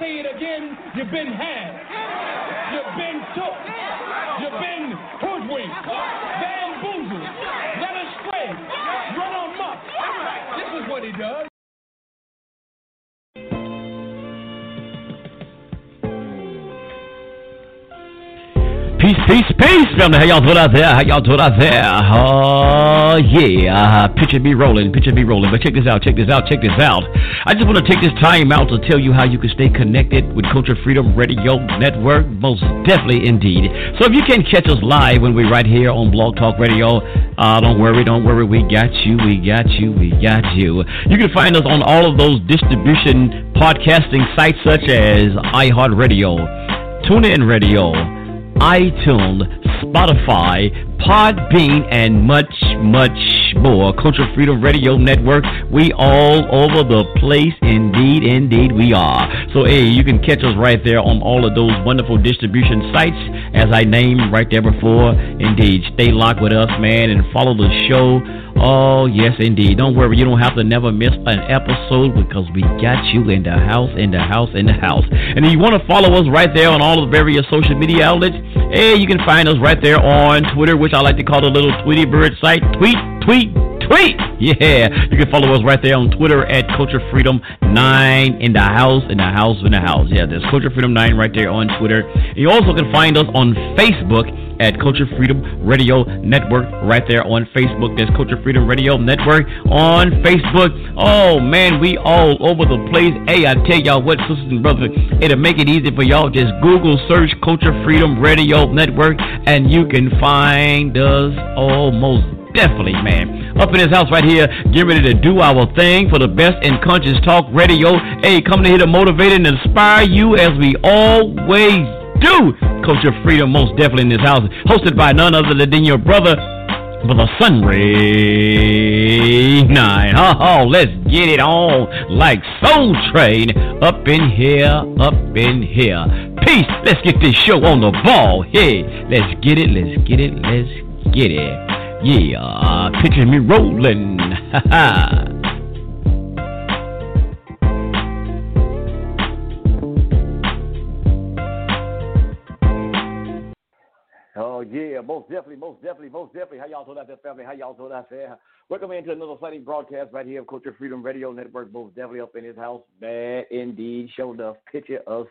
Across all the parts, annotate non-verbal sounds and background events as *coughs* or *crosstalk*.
Say it again, you've been had. You've been took. You've been hoodwinked, bamboozled, led astray, run amok. This is what he does. Peace, peace, peace, family. How y'all doing out there? How y'all doing out there? Oh, yeah. Picture me rolling, picture me rolling. But check this out, check this out, check this out. I just want to take this time out to tell you how you can stay connected with Culture Freedom Radio Network. Most definitely, indeed. So if you can catch us live when we're right here on Blog Talk Radio, uh, don't worry, don't worry. We got you, we got you, we got you. You can find us on all of those distribution podcasting sites such as iHeartRadio, TuneIn Radio, iTunes, Spotify, Podbean, and much, much more. Culture Freedom Radio Network. We all over the place. Indeed, indeed, we are. So, hey, you can catch us right there on all of those wonderful distribution sites, as I named right there before. Indeed, stay locked with us, man, and follow the show. Oh, yes, indeed. Don't worry, you don't have to never miss an episode because we got you in the house, in the house, in the house. And if you want to follow us right there on all the various social media outlets, hey, you can find us right there on Twitter, which I like to call the little Tweety Bird site. Tweet, tweet, tweet. Yeah, you can follow us right there on Twitter at Culture Freedom Nine in the house, in the house, in the house. Yeah, there's Culture Freedom Nine right there on Twitter. You also can find us on Facebook at Culture Freedom Radio Network right there on Facebook. There's Culture Freedom Radio Network on Facebook. Oh man, we all over the place. Hey, I tell y'all what, sisters and brothers, it'll make it easy for y'all. Just Google search Culture Freedom Radio Network, and you can find us almost definitely, man. Up in his house right here, getting ready to do our thing for the best in conscious talk radio. Hey, coming here to motivate and inspire you as we always do. Culture Freedom, most definitely in this house, hosted by none other than your brother, Brother Sunray Nine. Oh, oh, let's get it on like Soul Train. Up in here, up in here. Peace. Let's get this show on the ball. Hey, let's get it, let's get it, let's get it. Yeah, picture me rolling. Ha ha. Oh yeah, most definitely, most definitely, most definitely. How y'all doing out there, family? How y'all doing out there? Welcome into another exciting broadcast right here of Culture Freedom Radio Network. Most definitely up in his house. Bad indeed. Showed enough picture us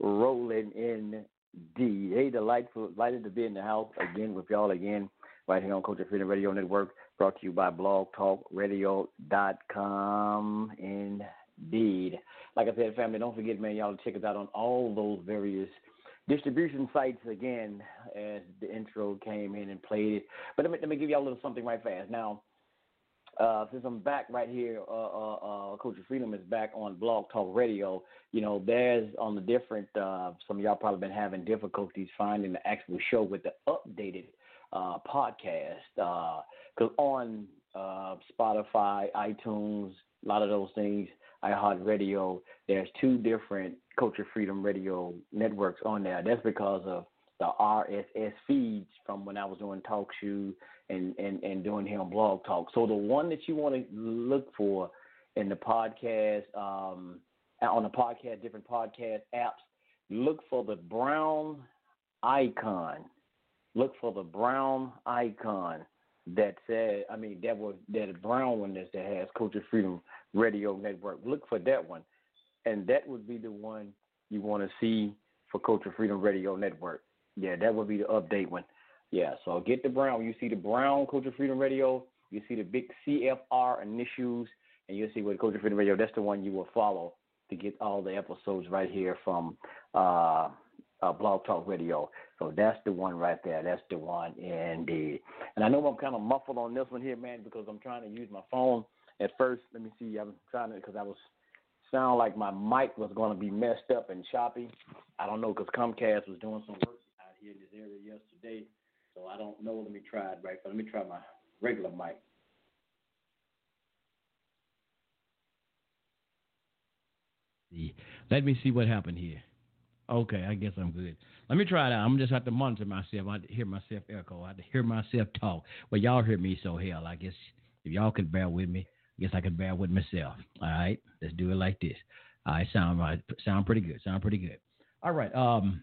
rolling indeed. Hey, delightful, delighted to be in the house again with y'all again right here on Culture Freedom Radio Network. Brought to you by BlogTalkRadio.com. Indeed. Like I said, family, don't forget, man, y'all to check us out on all those various distribution sites again as the intro came in and played it. But let me, let me give y'all a little something right fast. Now, uh, since I'm back right here, uh, uh, uh, Culture Freedom is back on Blog Talk Radio. You know, there's on the different, uh, some of y'all probably been having difficulties finding the actual show with the updated uh, podcast. Because on uh, Spotify, iTunes, a lot of those things, iHeartRadio, there's two different Culture Freedom Radio networks on there. That's because of the RSS feeds from when I was doing Talk Show and, and, and doing here on Blog Talk. So the one that you want to look for in the podcast, um, on the podcast, different podcast apps, look for the brown icon. Look for the brown icon that said, I mean, that was that brown one that has Culture Freedom Radio Network. Look for that one, and that would be the one you want to see for Culture Freedom Radio Network. Yeah, that would be the update one. Yeah, so get the brown. You see the brown Culture Freedom Radio. You see the big CFR initials, and you'll see what Culture Freedom Radio. That's the one you will follow to get all the episodes right here from uh, uh, Blog Talk Radio. So that's the one right there. That's the one indeed. And I know I'm kind of muffled on this one here, man, because I'm trying to use my phone at first. Let me see. I'm trying to because I was sound like my mic was going to be messed up and choppy. I don't know because Comcast was doing some work out here in this area yesterday, so I don't know. Let me try it right. Let me try my regular mic. Let me see what happened here. Okay, I guess I'm good. Let me try it out. I'm just have to monitor myself. I hear myself echo. I hear myself talk. Well, y'all hear me, so hell, I guess if y'all could bear with me, I guess I could bear with myself. All right, let's do it like this. All right, sound right, sound pretty good. Sound pretty good. All right. Um,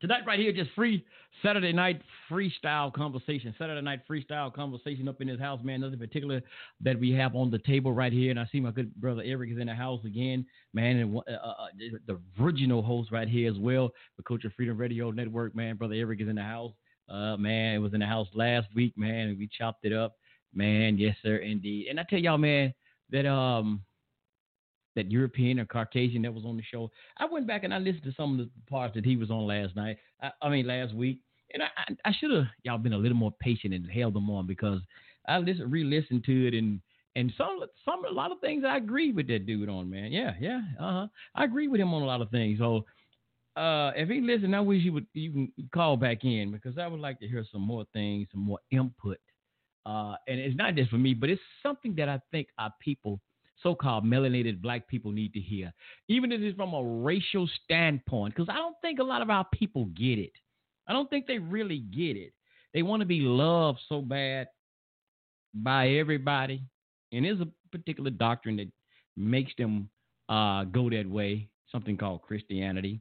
Tonight, right here, just free Saturday night freestyle conversation. Saturday night freestyle conversation up in his house, man. Nothing particular that we have on the table right here. And I see my good brother Eric is in the house again, man. And uh, uh, uh the original host right here as well, the Culture Freedom Radio Network, man. Brother Eric is in the house. Uh, man, it was in the house last week, man, and we chopped it up, man. Yes, sir, indeed. And I tell y'all, man, that um that European or Caucasian that was on the show. I went back and I listened to some of the parts that he was on last night. I, I mean last week, and I, I, I should have y'all been a little more patient and held them on because I listen, re-listened to it and and some some a lot of things I agree with that dude on man. Yeah, yeah, uh huh. I agree with him on a lot of things. So. Uh, if he listen, I wish you would you can call back in because I would like to hear some more things, some more input. Uh, and it's not just for me, but it's something that I think our people so-called melanated black people need to hear, even if it's from a racial standpoint, because I don't think a lot of our people get it. I don't think they really get it. They want to be loved so bad by everybody, and there's a particular doctrine that makes them uh, go that way. Something called Christianity.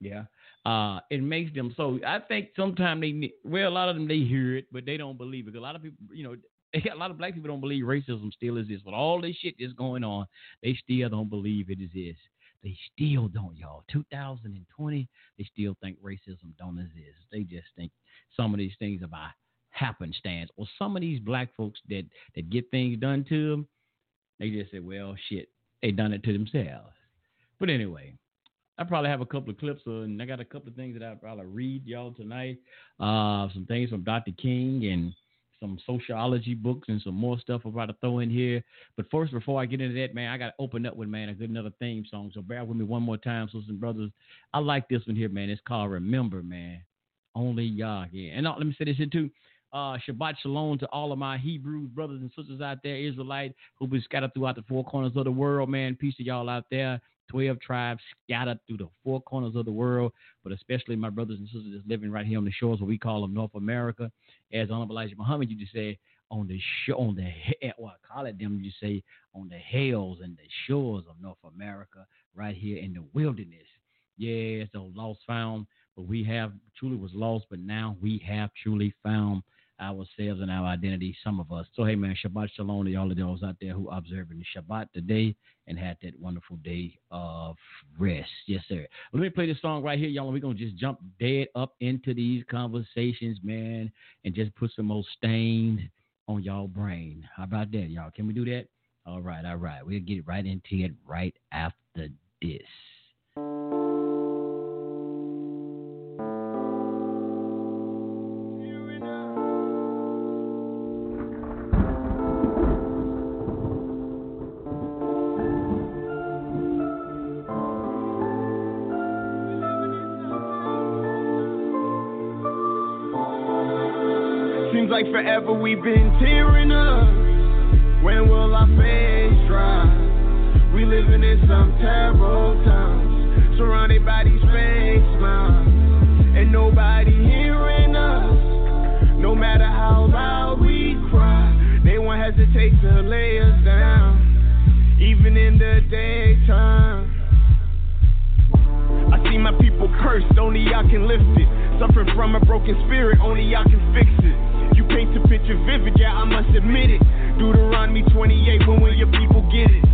Yeah. Uh, it makes them so. I think sometimes they well, a lot of them they hear it, but they don't believe it. A lot of people, you know, a lot of black people don't believe racism still exists. With all this shit that's going on, they still don't believe it exists. They still don't, y'all. 2020, they still think racism don't exist. They just think some of these things are by happenstance. Or some of these black folks that that get things done to them, they just say, well, shit, they done it to themselves. But anyway, I probably have a couple of clips, uh, and I got a couple of things that I probably read y'all tonight. Uh, some things from Dr. King and some sociology books and some more stuff I'm about to throw in here. But first, before I get into that, man, I got to open up with, man, a good another theme song. So bear with me one more time, sisters and brothers. I like this one here, man. It's called Remember, man. Only Yah. Yeah. And uh, let me say this here, too. Uh, Shabbat Shalom to all of my Hebrew brothers and sisters out there, Israelite, who be scattered throughout the four corners of the world, man. Peace to y'all out there. 12 tribes scattered through the four corners of the world, but especially my brothers and sisters that's living right here on the shores, what we call them North America. As Honorable Elijah Muhammad used to say, on the show, on the eh, well, I call it them. You say on the hills and the shores of North America, right here in the wilderness. Yeah, so lost found, but we have truly was lost, but now we have truly found ourselves and our identity, some of us. So, hey, man, Shabbat Shalom to all of those out there who observing the Shabbat today and had that wonderful day of rest. Yes, sir. Let me play this song right here, y'all. And we're going to just jump dead up into these conversations, man, and just put some more stain on y'all brain. How about that, y'all? Can we do that? All right, all right. We'll get right into it right after this. Like forever we've been tearing up. When will our face dry? We living in some terrible times, surrounded by these fake smiles, and nobody hearing us. No matter how loud we cry, they won't hesitate to lay us down, even in the daytime. I see my people cursed, only I can lift it. Suffering from a broken spirit, only I can fix paint the picture vivid, yeah, I must admit it. Deuteronomy 28, when will your people get it?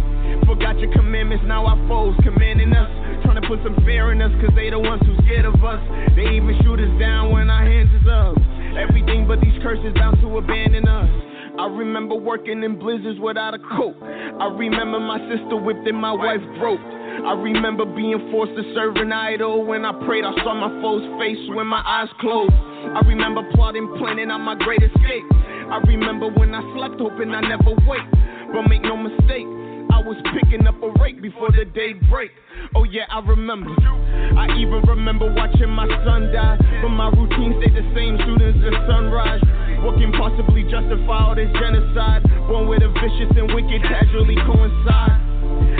Forgot your commandments, now our foes commanding us. Trying to put some fear in us, cause they the ones who scared of us. They even shoot us down when our hands is up. Everything but these curses bound to abandon us. I remember working in blizzards without a coat. I remember my sister whipped and my wife broke. I remember being forced to serve an idol. When I prayed, I saw my foe's face when my eyes closed. I remember plotting, planning on my great escape. I remember when I slept, hoping I never wake. But make no mistake, I was picking up a rake before the day break. Oh yeah, I remember. I even remember watching my son die. But my routine stayed the same soon as the sunrise. What can possibly justify all this genocide? Born with a vicious and wicked casually coincide.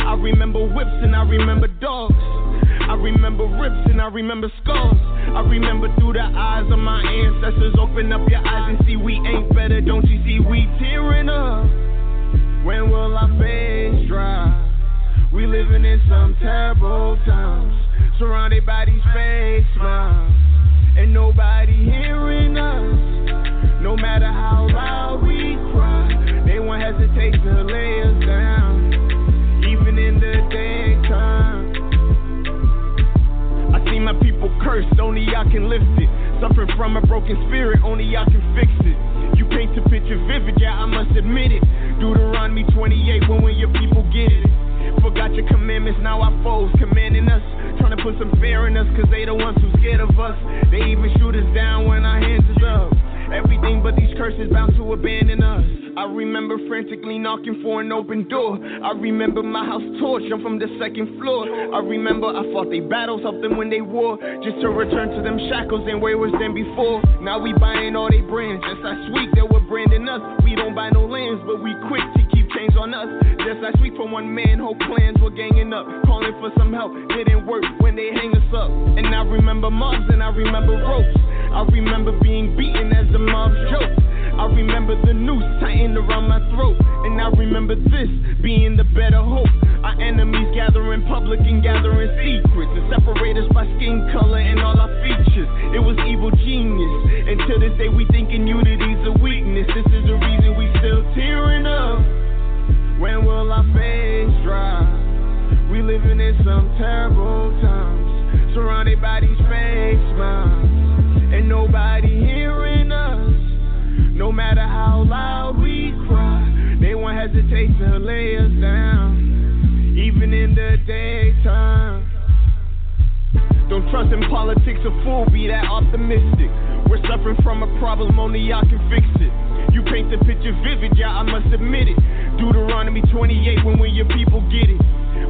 I remember whips and I remember dogs. I remember rips and I remember scars. I remember through the eyes of my ancestors. Open up your eyes and see we ain't better. Don't you see we tearing up? When will our face dry? We living in some terrible times. Surrounded by these fake smiles. And nobody hearing us. No matter how loud we cry, they won't hesitate to lay cursed, only I can lift it. Suffering from a broken spirit, only I can fix it. You paint the picture vivid, yeah, I must admit it. Deuteronomy 28, when will your people get it? Forgot your commandments, now our foes commanding us. Trying to put some fear in us, cause they the ones who scared of us. They even shoot us down when our hands is up. Everything but these curses bound to abandon us. I remember frantically knocking for an open door. I remember my house torched, I'm from the second floor. I remember I fought they battles, helped them when they war. Just to return to them shackles and wayward than before. Now we buying all they brands, just last week they were branding us. We don't buy no lands, but we quick to keep chains on us. Just last week from one man, whole clans were ganging up. Calling for some help, didn't work when they hang us up. And I remember mobs and I remember ropes. I remember being beaten as a mob's joke. I remember the noose tightened around my throat. And I remember this being the better hope. Our enemies gathering public and gathering secrets. And separate us by skin color and all our features. It was evil genius. And to this day we thinking unity's a weakness. This is the reason we still tearing up. When will our face dry? We living in some terrible times. Surrounded by these fake smiles. And nobody hearing us. No matter how loud we cry, they won't hesitate to lay us down. Even in the daytime. Don't trust in politics, a fool be that optimistic. We're suffering from a problem, only y'all can fix it. You paint the picture vivid, yeah, I must admit it. Deuteronomy 28, when will your people get it?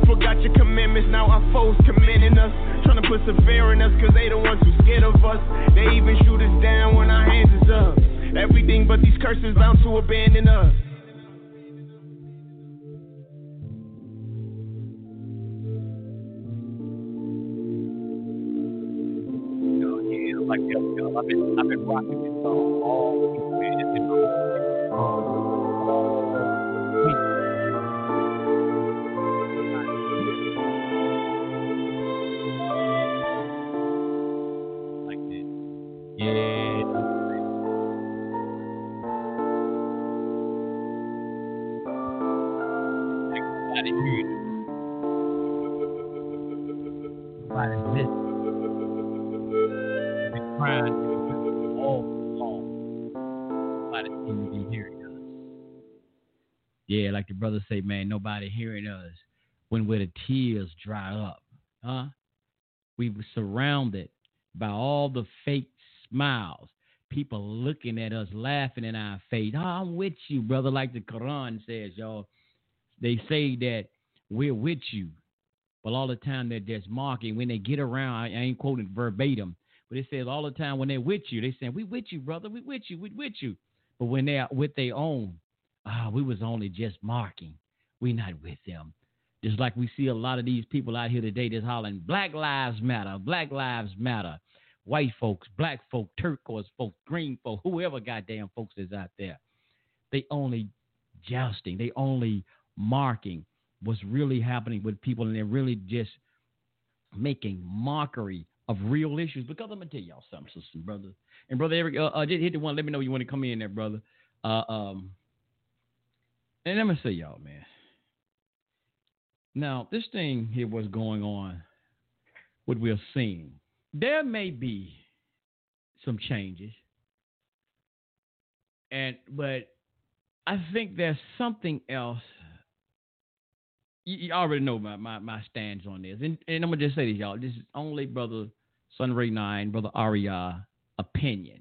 Forgot your commandments, now our foes commanding us. Trying to fear in us, cause they the ones who scared of us. They even shoot us down when our hands is up. Everything but these curses bound to abandon us. like I've been I've been rocking this song all Yeah, like the brother say, man, nobody hearing us. When where the tears dry up, huh? We were surrounded by all the fake smiles. People looking at us, laughing in our face. Oh, I'm with you, brother. Like the Quran says, y'all. They say that we're with you. But all the time they're just mocking. When they get around, I ain't quoting verbatim, but it says all the time when they're with you, they saying, We with you, brother, we with you, we with you. But when they're with their own, ah, we was only just marking. We not with them. Just like we see a lot of these people out here today that's hollering, Black Lives Matter, Black Lives Matter. White folks, black folk, turquoise folks, green folk, whoever goddamn folks is out there. They only jousting, they only marking what's really happening with people, and they're really just making mockery of real issues. Because I'm gonna tell y'all something, sisters and brothers. And brother Eric, uh, uh, just hit the one. Let me know you want to come in there, brother. Uh, um, and I'm gonna say y'all, man. Now this thing here, what's going on, what we're seeing, there may be some changes, and but I think there's something else you, you already know my, my, my stance on this. And, and I'm to just say this, y'all. This is only Brother Sunray 9, Brother Aria opinion.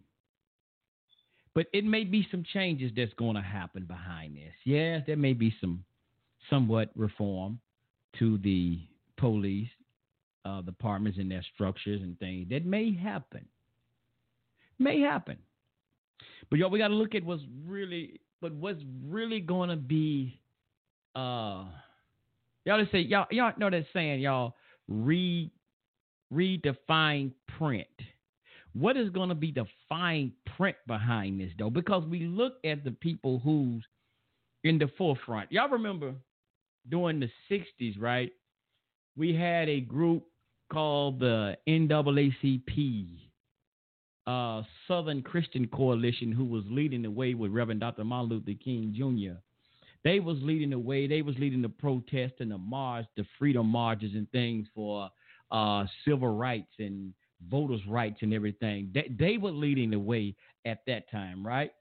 But it may be some changes that's going to happen behind this. Yes, there may be some somewhat reform to the police uh, departments and their structures and things. That may happen. May happen. But y'all, we got to look at what's really, but what's really going to be. Uh, y'all just say y'all y'all know that saying y'all read redefine print. What is going to be the fine print behind this though? Because we look at the people who's in the forefront. Y'all remember during the '60s, right? We had a group called the NAACP, uh, Southern Christian Coalition, who was leading the way with Reverend Dr. Martin Luther King Jr. They was leading the way. They was leading the protest and the march, the freedom marches and things for uh, civil rights and voters' rights and everything. They, they were leading the way at that time, right?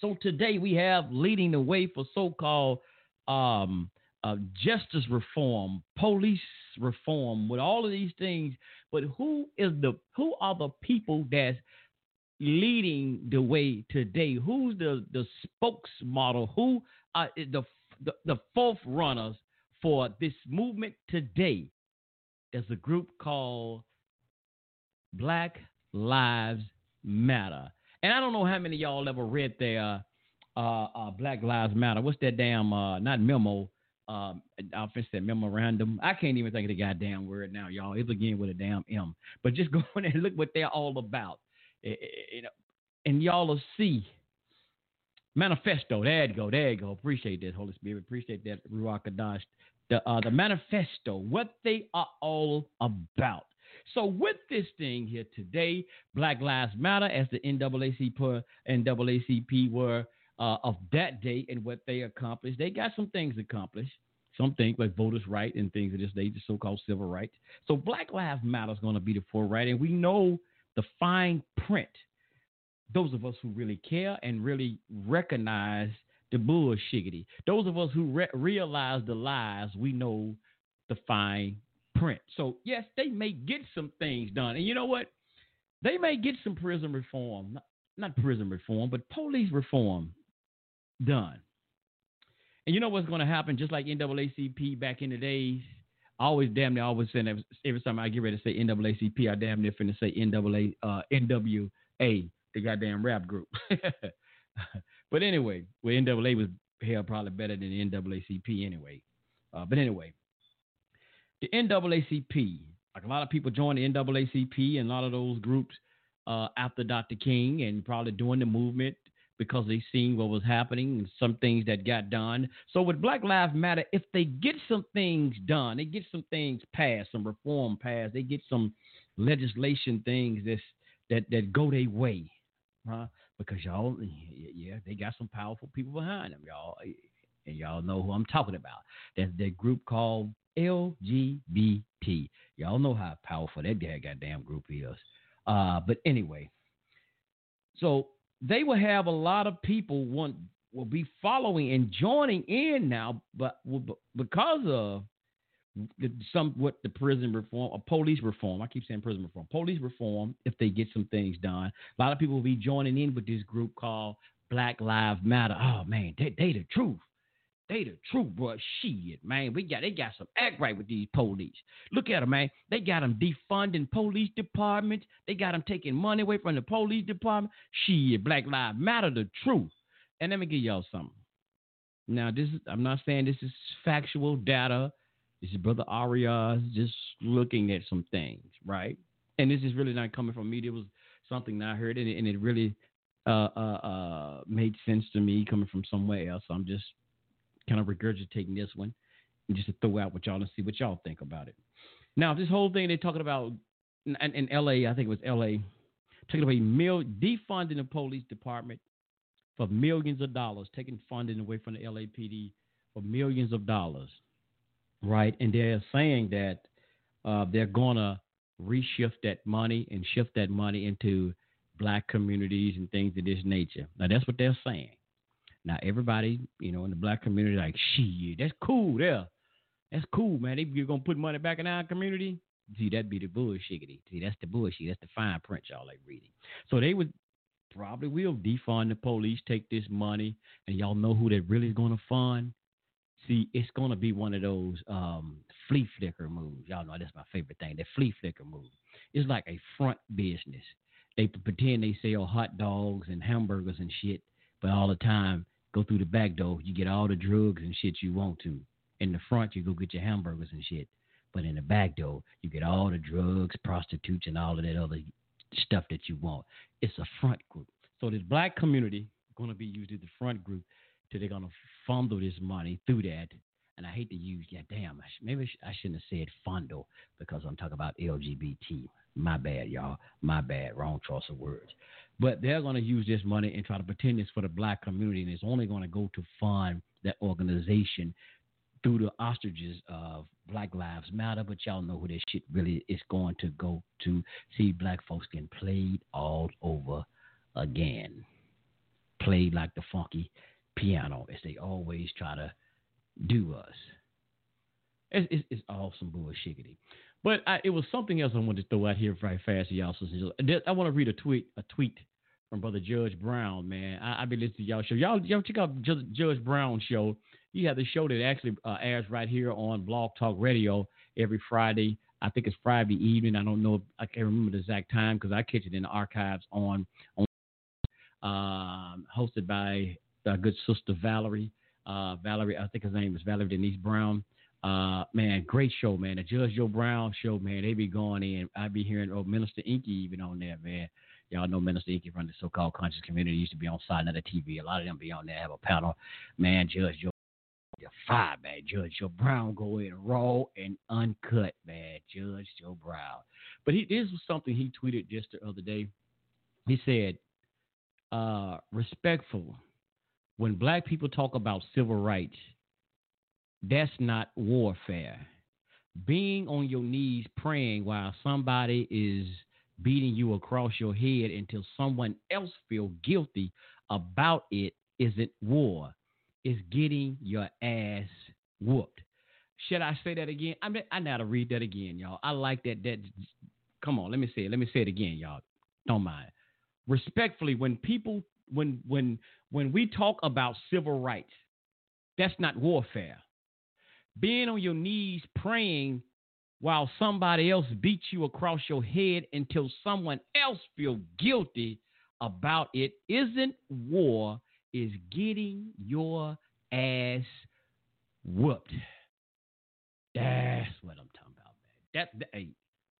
So today we have leading the way for so-called um, uh, justice reform, police reform, with all of these things. But who is the who are the people that's leading the way today? Who's the the spokesmodel? Who are the the, the fourth runners for this movement today? There's a group called Black Lives Matter, and I don't know how many y'all ever read their uh, uh, Black Lives Matter. What's that damn uh, not memo? um, I'll finish that memorandum. I can't even think of the goddamn word now, y'all. It's again with a damn M. But just *laughs* go in and look what they're all about. It, it, it, and y'all will see. Manifesto. There you go. There you go. Appreciate that, Holy Spirit. Appreciate that, Ruach Adash. The, uh, the manifesto, what they are all about. So with this thing here today, Black Lives Matter, as the NAACP, NAACP were uh, of that day and what they accomplished. They got some things accomplished. Some things like voters' right and things of this day, the so-called civil rights. So Black Lives Matter is going to be the forefront, and we know the fine print. Those of us who really care and really recognize the bullshiggity. Those of us who re- realize the lies, we know the fine print. So yes, they may get some things done, and you know what? They may get some prison reform, not, not prison reform, but police reform done. And you know what's going to happen? Just like NAACP back in the days, I always damn near always say every time I get ready to say NAACP, I damn near finna say NAA, uh, NWA, the goddamn rap group. *laughs* but anyway, well, NAA was hell probably better than NAACP anyway. Uh, but anyway, the NAACP, like a lot of people joined the NAACP and a lot of those groups uh, after Dr. King and probably during the movement because they seen what was happening and some things that got done. So with Black Lives Matter, if they get some things done, they get some things passed, some reform passed, they get some legislation things that's, that that go their way, huh? Because y'all, yeah, they got some powerful people behind them, y'all, and y'all know who I'm talking about. That's that group called LGBT. Y'all know how powerful that goddamn group is. Uh, but anyway, so they will have a lot of people want will be following and joining in now, but because of some what the prison reform or police reform. I keep saying prison reform, police reform. If they get some things done, a lot of people will be joining in with this group called Black Lives Matter. Oh man, they, they the truth. They the truth, bro. Shit, man. We got they got some act right with these police. Look at them, man. They got them defunding police departments. They got them taking money away from the police department. Shit, Black Lives Matter, the truth. And let me give y'all something. Now, this is I'm not saying this is factual data. This is Brother Arias just looking at some things, right? And this is really not coming from me. It was something that I heard, and it, and it really uh, uh, uh, made sense to me coming from somewhere else. So I'm just kind of regurgitating this one and just to throw out what y'all and see what y'all think about it. Now, this whole thing they're talking about in, in LA, I think it was LA, taking away mil, defunding the police department for millions of dollars, taking funding away from the LAPD for millions of dollars, right? And they're saying that uh, they're gonna reshift that money and shift that money into black communities and things of this nature. Now that's what they're saying. Now everybody, you know, in the black community, like, shit, that's cool there. That's cool, man. If you're gonna put money back in our community. See, that'd be the bullshit. See, that's the bullshit. That's the fine print y'all like reading. So they would probably will defund the police, take this money, and y'all know who they're really gonna fund. See, it's gonna be one of those um, flea flicker moves. Y'all know that's my favorite thing. That flea flicker move. It's like a front business. They pretend they sell hot dogs and hamburgers and shit, but all the time go through the back door, you get all the drugs and shit you want to. In the front, you go get your hamburgers and shit. But in the back door, you get all the drugs, prostitutes, and all of that other stuff that you want. It's a front group. So this black community going to be used as the front group till they're going to fondle this money through that. And I hate to use, yeah, damn, maybe I shouldn't have said fondle because I'm talking about LGBT. My bad, y'all. My bad. Wrong choice of words. But they're going to use this money and try to pretend it's for the black community, and it's only going to go to fund that organization through the ostriches of Black Lives Matter. But y'all know who this shit really is going to go to. See black folks getting played all over again. Played like the funky piano as they always try to do us. It's, it's, it's all some bullshiggity. But I, it was something else I wanted to throw out here very fast, y'all. I want to read a tweet, a tweet from Brother Judge Brown, man. I, I been listening to y'all show. Y'all, y'all check out Judge, Judge Brown show. He had the show that actually uh, airs right here on Blog Talk Radio every Friday. I think it's Friday evening. I don't know. I can't remember the exact time because I catch it in the archives on on um, hosted by our good sister Valerie. Uh, Valerie, I think his name is Valerie Denise Brown. Uh, man, great show, man. The Judge Joe Brown show, man. They be going in. I be hearing oh Minister Inky even on there, man. Y'all know Minister Inky from the so-called conscious community used to be on side the TV. A lot of them be on there, have a panel. Man, Judge Joe, fire, man. Judge Joe Brown go in raw and uncut, man. Judge Joe Brown. But he this was something he tweeted just the other day. He said, uh, respectful. When black people talk about civil rights, that's not warfare. Being on your knees praying while somebody is beating you across your head until someone else feel guilty about it isn't war. It's getting your ass whooped. Should I say that again? I mean, I to read that again, y'all. I like that. That come on, let me say it. Let me say it again, y'all. Don't mind. Respectfully, when people when when when we talk about civil rights, that's not warfare being on your knees praying while somebody else beats you across your head until someone else feel guilty about it isn't war is getting your ass whooped. That's what i'm talking about man. That, that hey,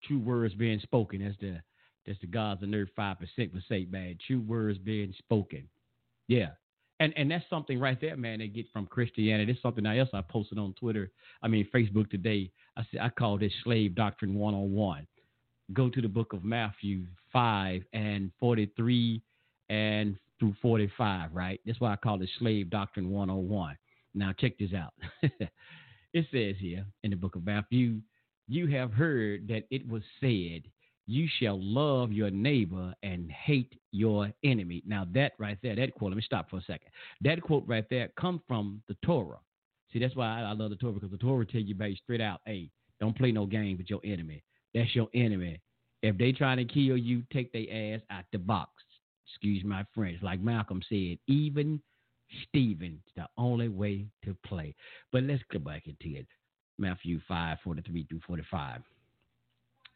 true words being spoken. That's the that's the Gods and Earths 5% would say man. True words being spoken. Yeah and and that's something right there, man. They get from Christianity. It's something else I posted on Twitter. I mean Facebook today. I said I call this slave doctrine one on one. Go to the book of Matthew five and forty three and through forty five. Right. That's why I call it slave doctrine one on one. Now check this out. *laughs* it says here in the book of Matthew, you have heard that it was said you shall love your neighbor and hate your enemy. Now that right there, that quote, let me stop for a second. That quote right there come from the Torah. See, that's why I, love the Torah because the Torah tell you baby straight out, hey, don't play no game with your enemy. That's your enemy. If they trying to kill you, take their ass out the box. Excuse my French. Like Malcolm said, even Stephen's the only way to play. But let's go back into it. Matthew 5, 43 through 45.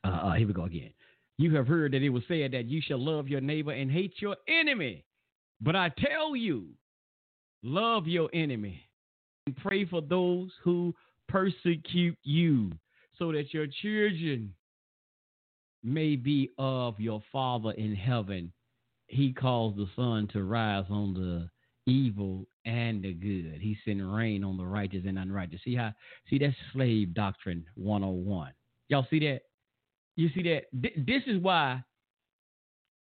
Uh, uh, here we go again. You have heard that it was said that you shall love your neighbor and hate your enemy. But I tell you, love your enemy and pray for those who persecute you, so that your children may be of your Father in heaven. He calls the sun to rise on the evil and the good. He sends rain on the righteous and unrighteous. See how see that's slave doctrine 101. Y'all see that? You see that? This is why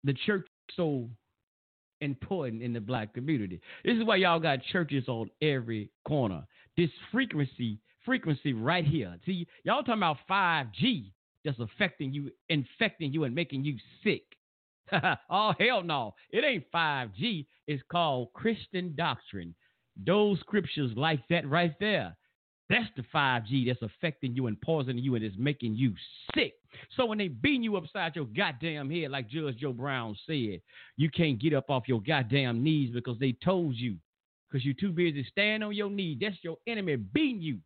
the church is so important in the black community. This is why y'all got churches on every corner. This frequency, frequency right here. See, y'all talking about 5G that's affecting you, infecting you, and making you sick. *laughs* oh, hell no. It ain't 5G. It's called Christian doctrine. Those scriptures like that right there That's the 5G that's affecting you and poisoning you and is making you sick. So when they beating you upside your goddamn head, like Judge Joe Brown said, you can't get up off your goddamn knees because they told you. Because you're too busy standing on your knees. That's your enemy beating you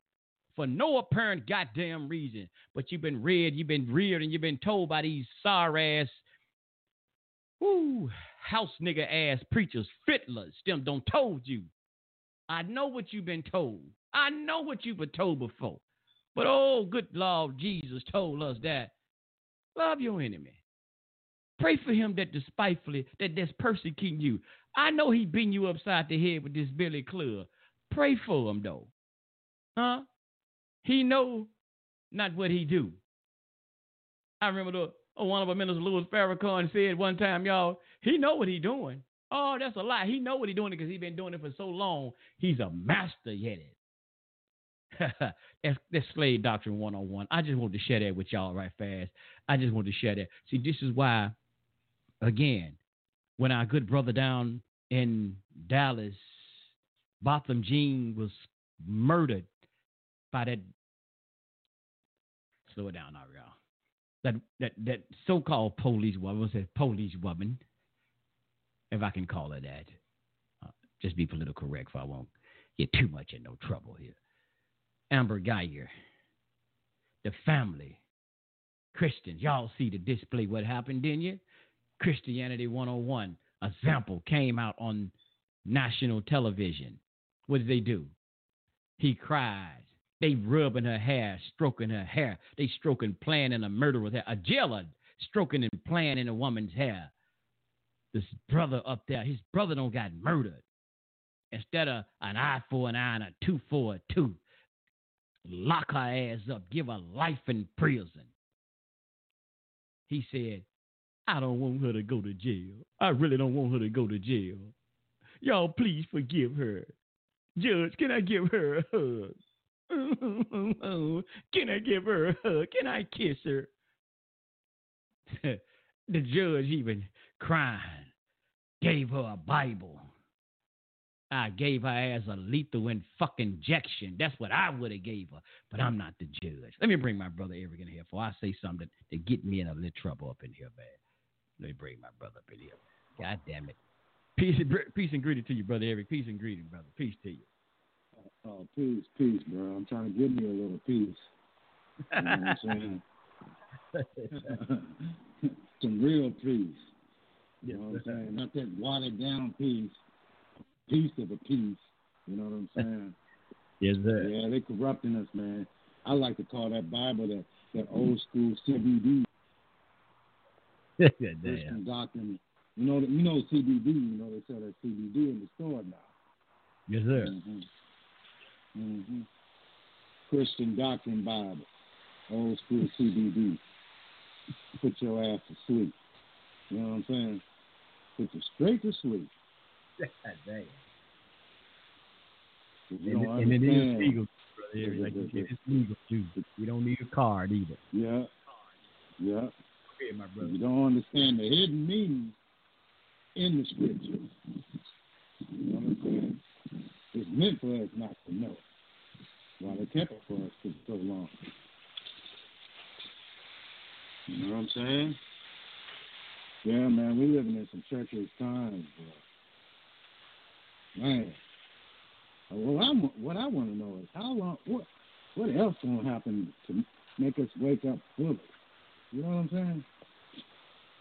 for no apparent goddamn reason. But you've been reared, you've been reared, and you've been told by these sorry ass, whoo, house nigga ass preachers, fiddlers, them don't told you. I know what you've been told. I know what you've been told before. But oh, good Lord Jesus told us that love your enemy. Pray for him that despitefully, that that's persecuting you. I know he beating you upside the head with this Billy Club. Pray for him though. Huh? He know not what he do. I remember the one of our ministers, Louis Farrakhan, said one time, y'all, he know what he doing. Oh, that's a lie. He know what he doing because he been doing it for so long. He's a master yet it. that's, that's slave doctrine 101. I just want to share that with y'all right fast. I just want to share that. See, this is why, again, when our good brother down in Dallas, Botham Jean was murdered by that slow it down, Ariel. That that that so-called police woman, a police woman, if I can call it that. Uh, just be political correct, for I won't get too much in no trouble here. Amber Guyger, the family, Christians. Y'all see the display. What happened, didn't you? Christianity 101. A sample came out on national television. What did they do? He cries. They rubbing her hair, stroking her hair. They stroking, playing in a murder with her. A jailer stroking and playing in a woman's hair. This brother up there, his brother don't got murdered. Instead of an eye for an eye and a tooth for a tooth, lock her ass up, give her life in prison. He said, I don't want her to go to jail. I really don't want her to go to jail. Y'all, please forgive her. Judge, can I give her a hug? *laughs* Can I give her a hug? Can I kiss her? *laughs* the judge even crying, gave her a Bible. I gave her as a lethal and fucking injection. That's what I would have gave her. But I'm not the judge. Let me bring my brother Eric in here before I say something to get me in a little trouble up in here, man. Let me bring my brother up in here. God damn it. Peace, peace and greeting to you, brother Eric. Peace and greeting, brother. Peace to you. Oh, peace, peace, bro. I'm trying to give me a little peace. You know what I'm saying? *laughs* *laughs* Some real peace. You know what I'm saying? Not that watered down peace. Piece of a piece. You know what I'm *laughs* saying? yes, sir. Yeah, they corrupting us, man. I like to call that Bible that that old school CBD. *laughs* Christian doctrine. You know, you know CBD. You know they sell that CBD in the store now. Yes, sir. Mm-hmm. Mm-hmm. Christian Doctrine Bible, old school CBD. Put your ass to sleep. You know what I'm saying? Put you straight to sleep. Damn. You and, and it is legal, brother Like you said, it's legal too. You don't need a card either. Yeah, yeah. Okay, my brother. You don't understand the hidden meaning in the scriptures. You know what I'm saying? It's meant for us not to know. Why they kept it for us for so long. You know what I'm saying? Yeah, man, we living in some treacherous times, bro. Man, what I'm, what I want to know is how long, what what else gonna happen to make us wake up fully? You know what I'm saying?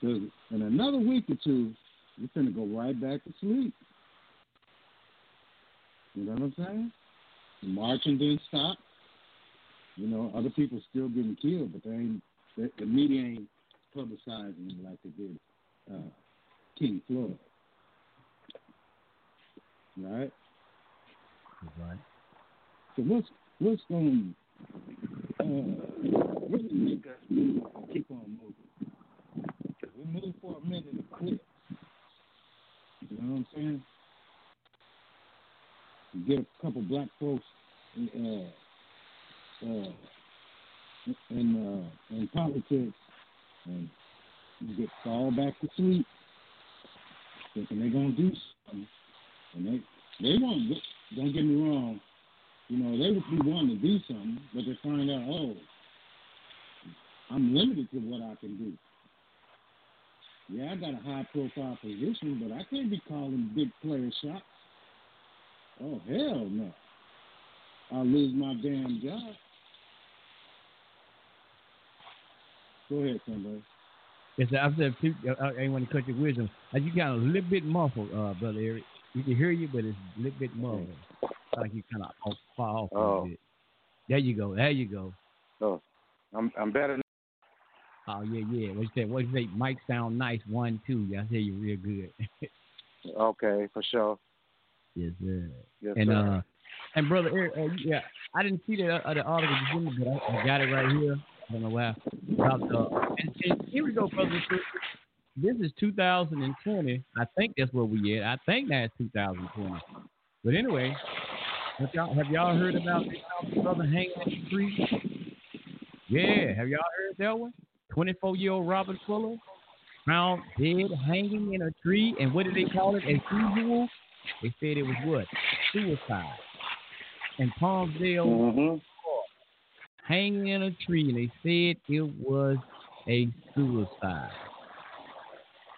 Because in another week or two, we're gonna go right back to sleep. You know what I'm saying? The marching didn't stop. You know, other people still getting killed, but they ain't. The, the media ain't publicizing like they did uh, King Floyd. Right. Right. So what's what's going uh, to make us move, keep on moving? If we move for a minute and quit. You know what I'm saying? You get a couple black folks in, uh, uh, in, uh, in politics and get fall back to sleep thinking they're to do something. And they, they won't, don't get me wrong, You know, they would be wanting to do something, but they find out, oh, I'm limited to what I can do. Yeah, I got a high profile position, but I can't be calling big player shots. Oh hell no. I'll lose my damn job. Go ahead, somebody. Yes, sir. I said, people, I, I want to cut your wisdom. Uh, you got a little bit muffled, uh, brother Eric. We can hear you, but it's a little bit muffled. Like you kind of far off a Oh. bit. There you go. There you go. Oh, I'm I'm better. Oh yeah, yeah. What you say? What you say? Mike sound nice. One, two. I hear you real good. *laughs* Okay, for sure. yes, sir. Yes, and sir. uh, and brother Eric, uh, yeah, I didn't see the uh, the article you but I, I got it right here. Don't know why. About the and, and here we go, brother. and sister. This is 2020. I think that's where we at. I think that's 2020. But anyway, have y'all, have y'all heard about this brother hanging in the tree? Yeah, have y'all heard that one? 24 year old Robert Fuller found dead hanging in a tree. And what did they call it as usual? They said it was what? Suicide. In Palmdale, hmm hanging in a tree, and they said it was a suicide.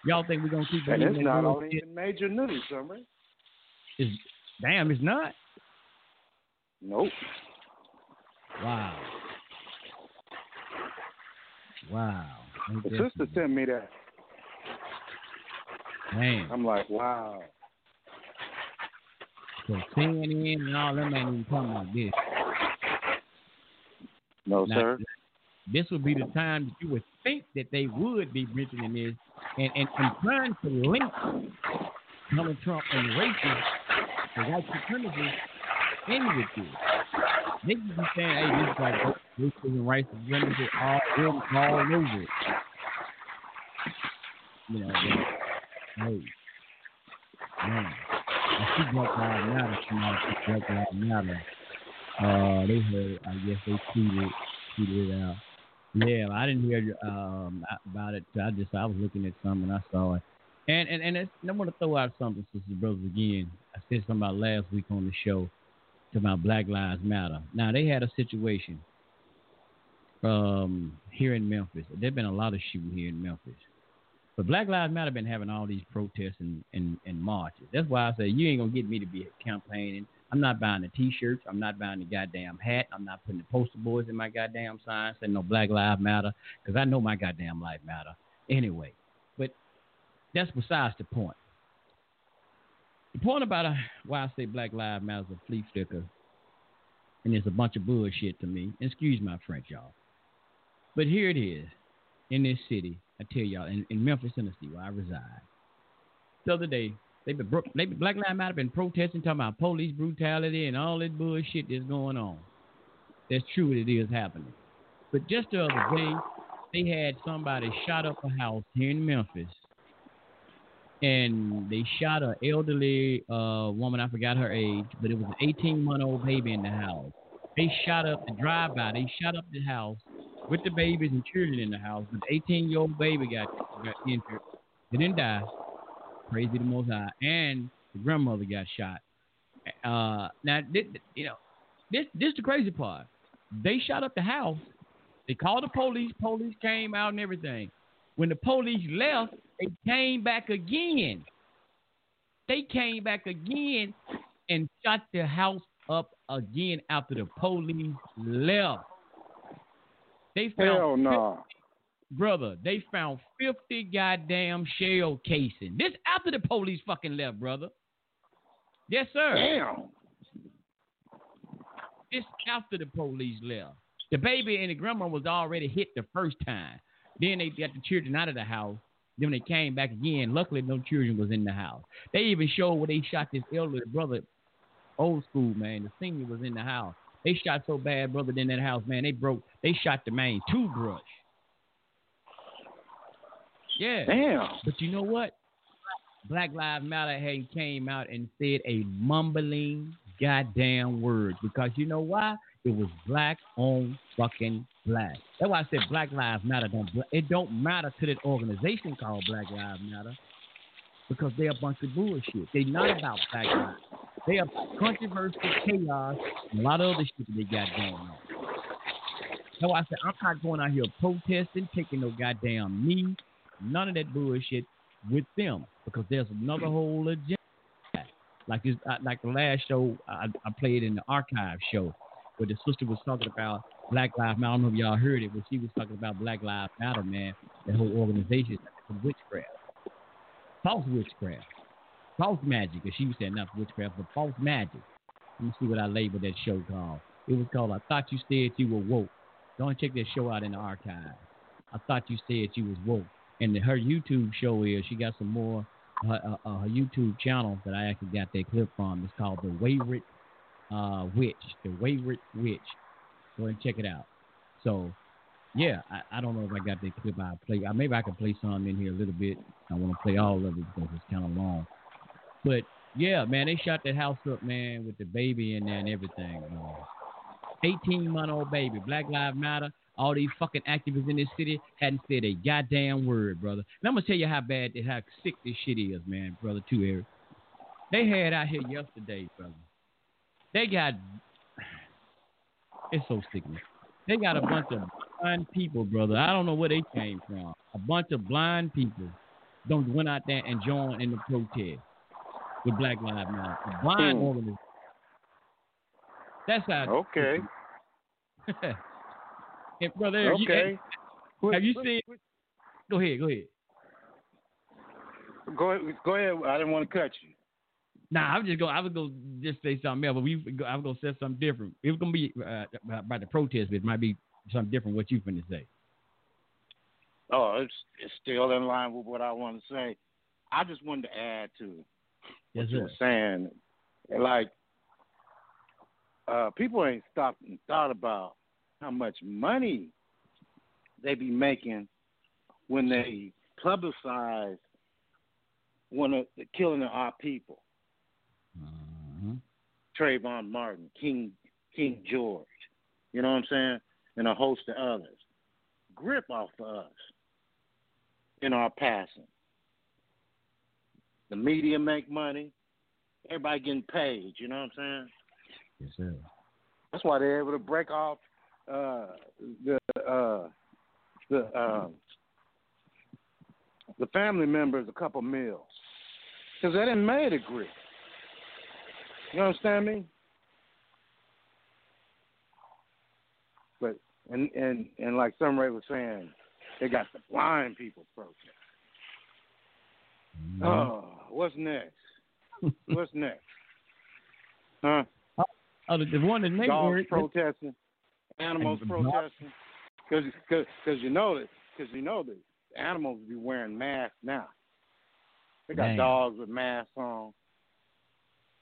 Y'all think we're gonna keep And believing it's that not on even major news, summer. It's, damn, it's not. Nope. Wow. Wow. The sister sent me that. Damn. I'm like, wow. So CNN and all them ain't even talking about this. No, Now, sir. This would be the time that you would think that they would be mentioning this and, and, and trying to link Donald Trump and racism and white supremacy in with this. They could be saying, hey, this is like racism, white supremacy all, all, all over it. You know, but, hey, man. I see Black Lives Matter come out, Black Lives Matter. Uh, they heard, I guess they tweeted, tweeted it out. Yeah, I didn't hear um about it. I just I was looking at something I saw it, and and and I want to throw out something, sisters and brothers. Again, I said something about last week on the show, about Black Lives Matter. Now they had a situation um here in Memphis. There've been a lot of shooting here in Memphis, but Black Lives Matter been having all these protests and and, and marches. That's why I say you ain't gonna get me to be campaigning. I'm not buying the T-shirts. I'm not buying the goddamn hat. I'm not putting the poster boards in my goddamn sign saying no Black Lives Matter because I know my goddamn life matter anyway. But that's besides the point. The point about uh, why I say Black Lives Matter is a flea flicker, and it's a bunch of bullshit to me. Excuse my French, y'all. But here it is in this city. I tell y'all, in, in Memphis, Tennessee, where I reside. The other day, they been, been Black Lives Matter been protesting, talking about police brutality and all this bullshit that's going on. That's true, it is happening. But just the other day, they had somebody shot up a house here in Memphis, and they shot an elderly uh, woman. I forgot her age, but it was an 18 month old baby in the house. They shot up the drive by. They shot up the house with the babies and children in the house. But the 18 year old baby got, got injured. Didn't die. Be the Most High. And the grandmother got shot. Uh, now, you know, this this is the crazy part. They shot up the house. They called the police. Police came out and everything. When the police left, they came back again. They came back again and shot the house up again after the police left. They found Hell no. Brother, they found 50 goddamn shell casing. This after the police fucking left, brother. Yes, sir. Damn. This after the police left. The baby and the grandma was already hit the first time. Then they got the children out of the house. Then they came back again. Luckily, no children was in the house. They even showed where they shot this elderly brother, old school man. The senior was in the house. They shot so bad, brother, in that house, man. They broke. They shot the main toothbrush. Yeah. Damn. But you know what? Black Lives Matter had came out and said a mumbling goddamn word because you know why? It was black on fucking black. That's why I said Black Lives Matter. Don't it don't matter to that organization called Black Lives Matter because they're a bunch of bullshit. They're not about black lives. They are controversy, chaos, and a lot of other shit that they got going on. So I said, I'm not going out here protesting, taking no goddamn knee, none of that bullshit with them because there's another whole agenda. Like this, uh, like the last show I, I played in the archive show, where the sister was talking about Black Lives Matter. I don't know if y'all heard it, but she was talking about Black Lives Matter, man. The whole organization is witchcraft, false witchcraft, false magic. As she was saying, not witchcraft, but false magic. Let me see what I labeled that show called. It was called "I Thought You Said You Were Woke." Go and check that show out in the archive. I thought you said you was woke. And her YouTube show is she got some more. Her, uh, uh, her YouTube channel that I actually got that clip from is called the Wayward uh, Witch. The Wayward Witch. Go ahead and check it out. So, yeah, I, I don't know if I got that clip I play. Uh, maybe I can play some in here a little bit. I want to play all of it because it's kind of long. But yeah, man, they shot that house up, man, with the baby in there and everything. Man. 18 month old baby. Black Lives Matter. All these fucking activists in this city hadn't said a goddamn word, brother. And I'm gonna tell you how bad, how sick this shit is, man, brother. Too, Eric. They had out here yesterday, brother. They got. It's so sickening. They got a bunch of blind people, brother. I don't know where they came from. A bunch of blind people don't went out there and joined in the protest with Black Lives Matter. A blind Hmm. organization. That's how. Okay. *laughs* and brother, you- Okay. have you seen? Go ahead, go ahead. Go ahead. Go ahead. I didn't want to cut you. Nah, I'm just going. I was to just say something else, but we. I was to say something different. It was going to be uh, about the protest, but it might be something different. What you finna say? Oh, it's it's still in line with what I want to say. I just wanted to add to Yes, what you sir. were saying. Like, uh, people ain't stopped and thought about how much money they be making when they publicize one of the killing of our people. Mm-hmm. Trayvon Martin, King King George, you know what I'm saying, and a host of others. Grip off of us in our passing. The media make money. Everybody getting paid. You know what I'm saying? Yes, sir. That's why they're able to break off uh, the uh, the um, the family members a couple meals because they didn't made a grip. You understand me? But and and and like Sumray was saying, they got the blind people protest. Mm-hmm. Oh, what's next? *laughs* what's next? Huh? Oh, the, one that made Dogs protesting, animals protesting, because because you know that because you know that animals be wearing masks now. They got Damn. dogs with masks on.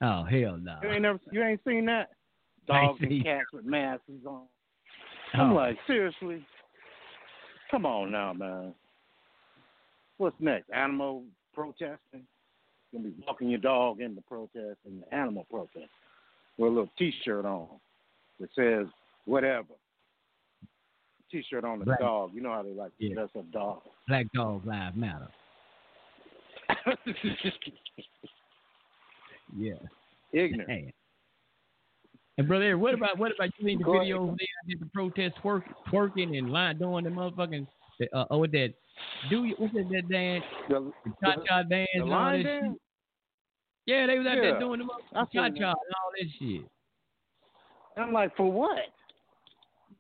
Oh hell no. You ain't never you ain't seen that. *laughs* Dogs and cats with masks on. I'm Oh. like seriously. Come on now, man. What's next? Animal protesting? Gonna be walking your dog in the protest and the animal protest with a little T-shirt on that says whatever. T-shirt on the Right. dog. You know how they like to Yeah. dress up dogs. Black Dog Lives Matter. *laughs* Yeah. Ignorant. Hey. And brother, what about what about you seen the Go video over there I did the protest twerk, twerking and line doing the motherfucking uh, oh with that do you what's that, that dance The, the cha cha dance the line dance? Yeah, they was out Yeah. there doing the motherfucking cha cha and all that shit. I'm like, for what?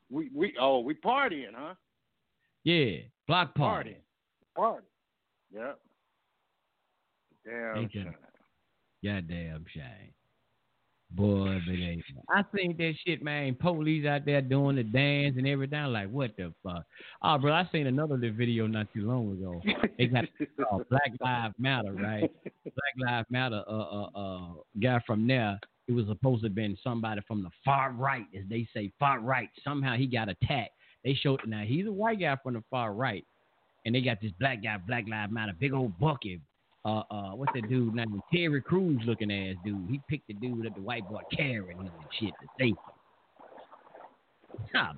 We we oh we partying, huh? Yeah. Block party. Party. Yep. Damn Ain't shame. Goddamn shame. Boy, but ain't. I seen that shit, man. Police out there doing the dance and everything. I'm like, what the fuck? Oh, bro, I seen another little video not too long ago. They got *laughs* uh, Black Lives Matter, right? Black Lives Matter. Uh, uh, uh, guy from there. It was supposed to have been somebody from the far right, as they say, far right. Somehow he got attacked. They showed now he's a white guy from the far right, and they got this black guy, Black Lives Matter, big old bucket. Uh, uh, what's that dude name? Terry Crews looking ass dude. He picked the dude up, the white boy carrying him and shit to safety. Ah,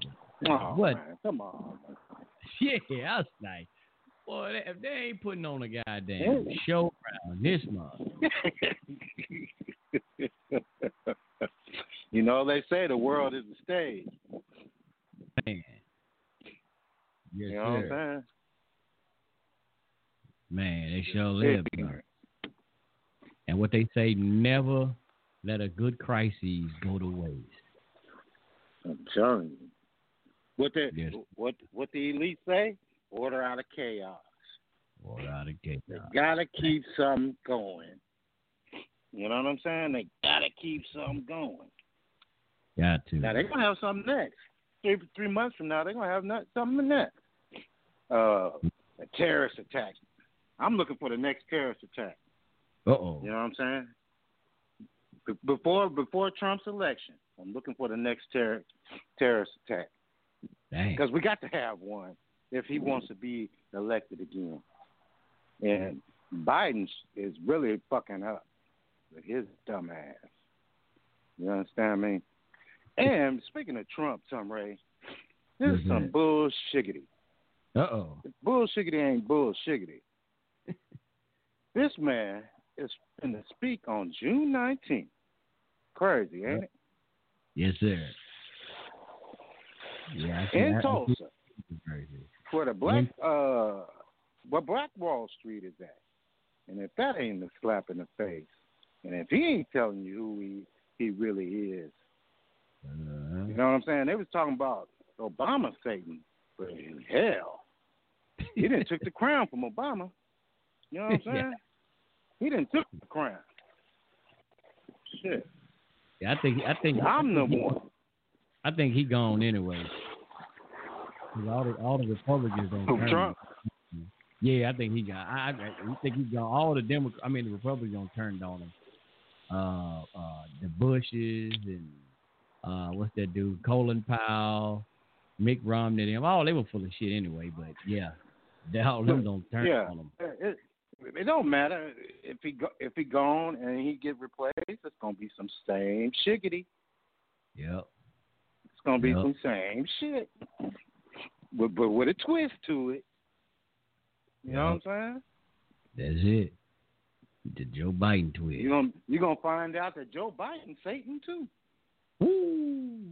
Oh, What? man, come on. *laughs* yeah, I was like, boy, they, if they ain't putting on a goddamn mm. show around this month. *laughs* You know, they say the world is a stage. Man. Yes, You know what sir. I'm saying? Man, they sure live. And what they say, never let a good crisis go to waste. I'm telling you. What the Yes. what what the elite say? Order out of chaos. Or out of gate. They gotta keep something going. You know what I'm saying? They gotta keep something going. Got to. Now they're gonna have something next. Three three months from now, they're gonna have not, something next. Uh, a terrorist attack. I'm looking for the next terrorist attack. Uh oh. You know what I'm saying? Be- Before before Trump's election, I'm looking for the next terror, terrorist attack because we got to have one if he wants to be elected again. And Biden is really fucking up with his dumb ass. You understand me? And speaking of Trump, Tom Ray, this is some Mhm. bullshiggity. Uh oh. Bullshiggity ain't bullshiggity. *laughs* this man is going to speak on June 19th. Crazy, ain't it? Yes, sir. Yeah, In Tulsa, crazy. Where the black uh where Black Wall Street is at. And if that ain't a slap in the face, and if he ain't telling you who he he really is, Uh, you know what I'm saying? They was talking about Obama Satan, but in hell, he didn't took the crown from Obama. You know what I'm *laughs* saying? Yeah. He didn't took the crown. Shit, yeah, I think I think I'm the one. I think he gone anyway. 'Cause all the all the Republicans don't Who, turn. Trump? Yeah, I think he got. I, I, I think he's gone. All the Democrats, I mean, the Republicans don't turned on him. Uh, uh, the Bushes and uh, what's that dude? Colin Powell, Mitt Romney. Them, all they were full of shit anyway. But yeah, they all them don't turn Yeah. on him. It, it don't matter if he go, if he gone and he get replaced. It's gonna be some same shiggity. Yep. It's gonna be Yep. some same shit, but but with a twist to it. You know what I'm saying? That's it. The Joe Biden twist. You gonna you gonna find out that Joe Biden's Satan too. Ooh.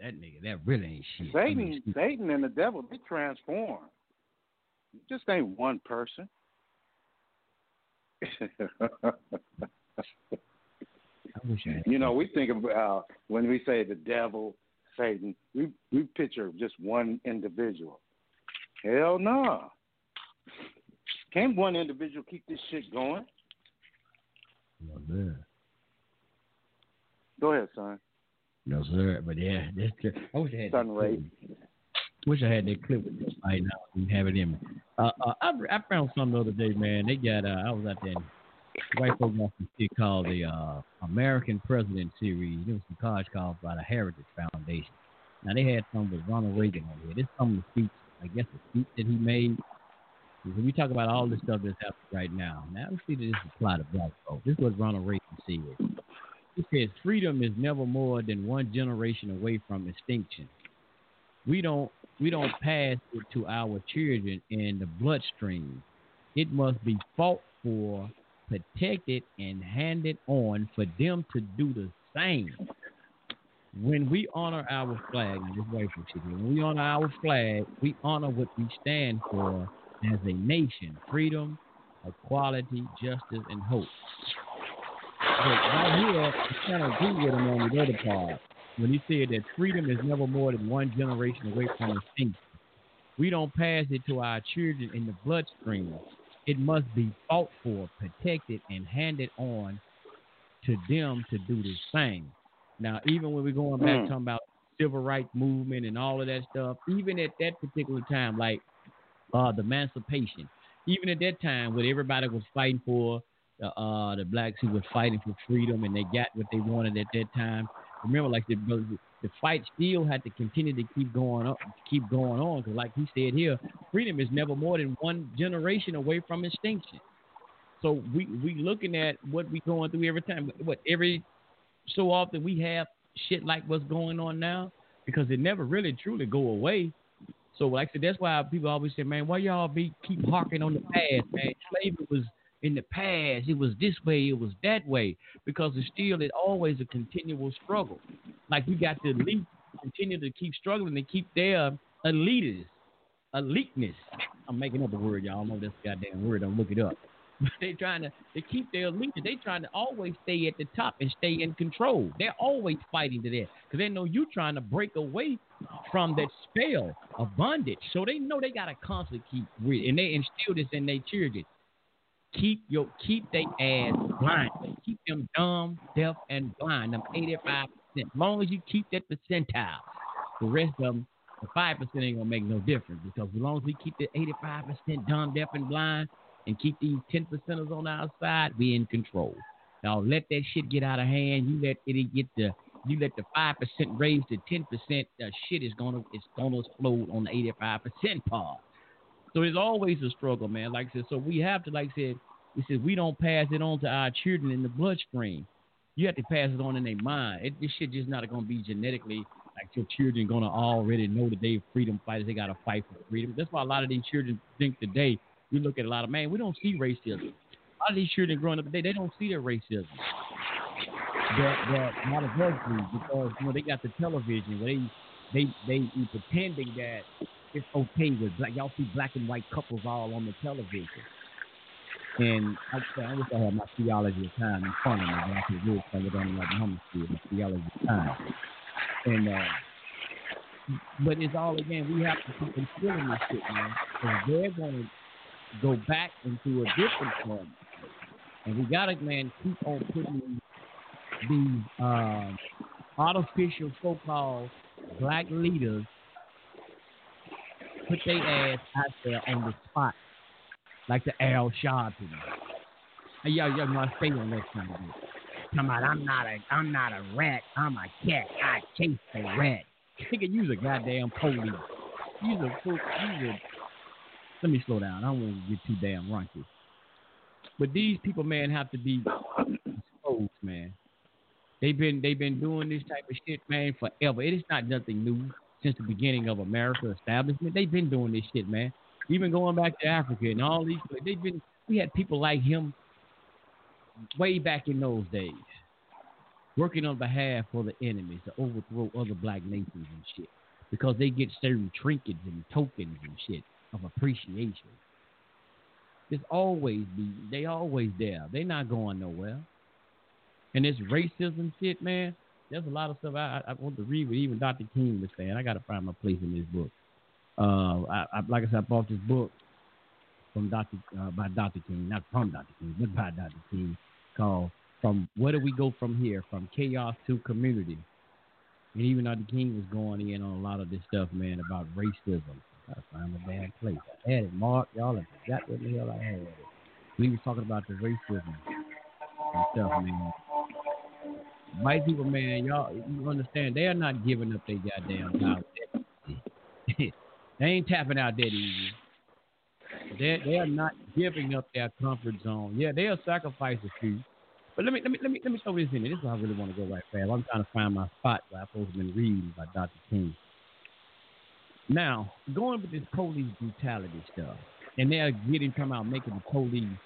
That nigga, that really ain't shit. I Satan, mean, Satan, and the devil they transform. It just ain't one person. *laughs* I I you know, we think about when we say the devil, Satan, we we picture just one individual. Hell no. Can't one individual keep this shit going? No, sir. Go ahead, son. No, sir. But yeah, that's I wish I had that Ray. clip. Wish I had that clip with this right now. We have it in me. Uh, uh, I, I found something the other day, man. They got. Uh, I was out there. White folks got some shit called the uh, American President Series. There was some cards called by the Heritage Foundation. Now they had some with Ronald Reagan on here. This some of the speech, I guess, the speech that he made. When we talk about all this stuff that's happening right now, now let's see that this apply to black folks. This is what Ronald Reagan said. He says, "Freedom is never more than one generation away from extinction. We don't we don't pass it to our children in the bloodstream. It must be fought for, protected, and handed on for them to do the same. When we honor our flag, from shit here, when we honor our flag, we honor what we stand for as a nation: freedom, equality, justice, and hope. But right here, I kind of agree with him on the other part when he said that freedom is never more than one generation away from extinction. We don't pass it to our children in the bloodstream. It must be fought for, protected, and handed on to them to do the same. Now, even when we're going back Mm. talking about civil rights movement and all of that stuff, even at that particular time, like uh, the emancipation, even at that time when everybody was fighting for the uh, the blacks who were fighting for freedom and they got what they wanted at that time. Remember, like the the fight still had to continue to keep going up, keep going on because, like he said here, freedom is never more than one generation away from extinction. So we we looking at what we going through every time. What every so often we have shit like what's going on now because it never really truly go away. So like I said, that's why people always say, man, why y'all be keep harking on the past, man? Slavery was in the past, it was this way, it was that way, because it's still it's always a continual struggle. Like we got to elite continue to keep struggling to keep their elitist, eliteness. I'm making up a word, y'all. I don't know this goddamn word. Don't look it up. *laughs* But they trying to they keep their elite. They trying to always stay at the top and stay in control. They're always fighting to that because they know you trying to break away from that spell of bondage. So they know they gotta constantly keep with, and they instill this in their children. Keep your keep they ass blind. Keep them dumb, deaf, and blind. Them eighty five percent. As long as you keep that percentile, the rest of them, the five percent ain't gonna make no difference because as long as we keep the eighty five percent dumb, deaf, and blind and keep these 10 percenters on our side, we in control. Now let that shit get out of hand. You let it get the you let the five percent raise to ten percent, the shit is gonna it's gonna explode on the eighty five percent part. So it's always a struggle, man. Like I said, so we have to, like I said, we said we don't pass it on to our children in the bloodstream. You have to pass it on in their mind. It, this shit just not gonna be genetically like your children gonna already know that they're freedom fighters. They gotta fight for freedom. That's why a lot of these children think today we look at a lot of man, we don't see racism. A lot of these children growing up today, they don't see their racism. That that not a drug because you know they got the television where they they they pretending that it's okay with black. Y'all see black and white couples all on the television. And I, I wish I had my theology of time in front of me, but I could really spend it on like homestead, my theology of time. And uh, but it's all again, we have to keep instilling this shit, man. Because they're to go back into a different form. And we gotta man keep on putting these uh, artificial so called black leaders put their ass out there on the spot. Like the Al Sharpton. Hey, yo, yo, on that kind of Come about I'm not a I'm not a rat, I'm a cat. I chase the rat. Nigga, use a goddamn police. Use a you's a let me slow down. I don't want to get too damn raunchy. But these people, man, have to be exposed, man. They've been they've been doing this type of shit, man, forever. It is not nothing new since the beginning of America establishment. They've been doing this shit, man. Even going back to Africa and all these, they've been. We had people like him way back in those days, working on behalf of the enemies to overthrow other black nations and shit, because they get certain trinkets and tokens and shit of appreciation. It's always be they always there. They're not going nowhere. And this racism shit, man, there's a lot of stuff I, I want to read what even Dr. King was saying. I got to find my place in this book. Uh, I, I, like I said, I bought this book from Dr. Uh, by Dr. King, not from Dr. King, but by Dr. King, called "From Where Do We Go From Here? From Chaos to Community." And even Dr. King was going in on a lot of this stuff, man, about racism Gotta find a damn place. I had it marked, y'all, and forgot what the hell I had it. We was talking about the racism and stuff, man. White people, man, y'all, you understand, they are not giving up their goddamn power. *laughs* they ain't tapping out that easy. They they are not giving up their comfort zone. Yeah, they'll sacrifice a few. But let me let me let me let me throw this in. This is why I really want to go right fast. I'm trying to find my spot where I'm supposed to been reading by Dr. King. Now, going with this police brutality stuff, and they're getting come out making the police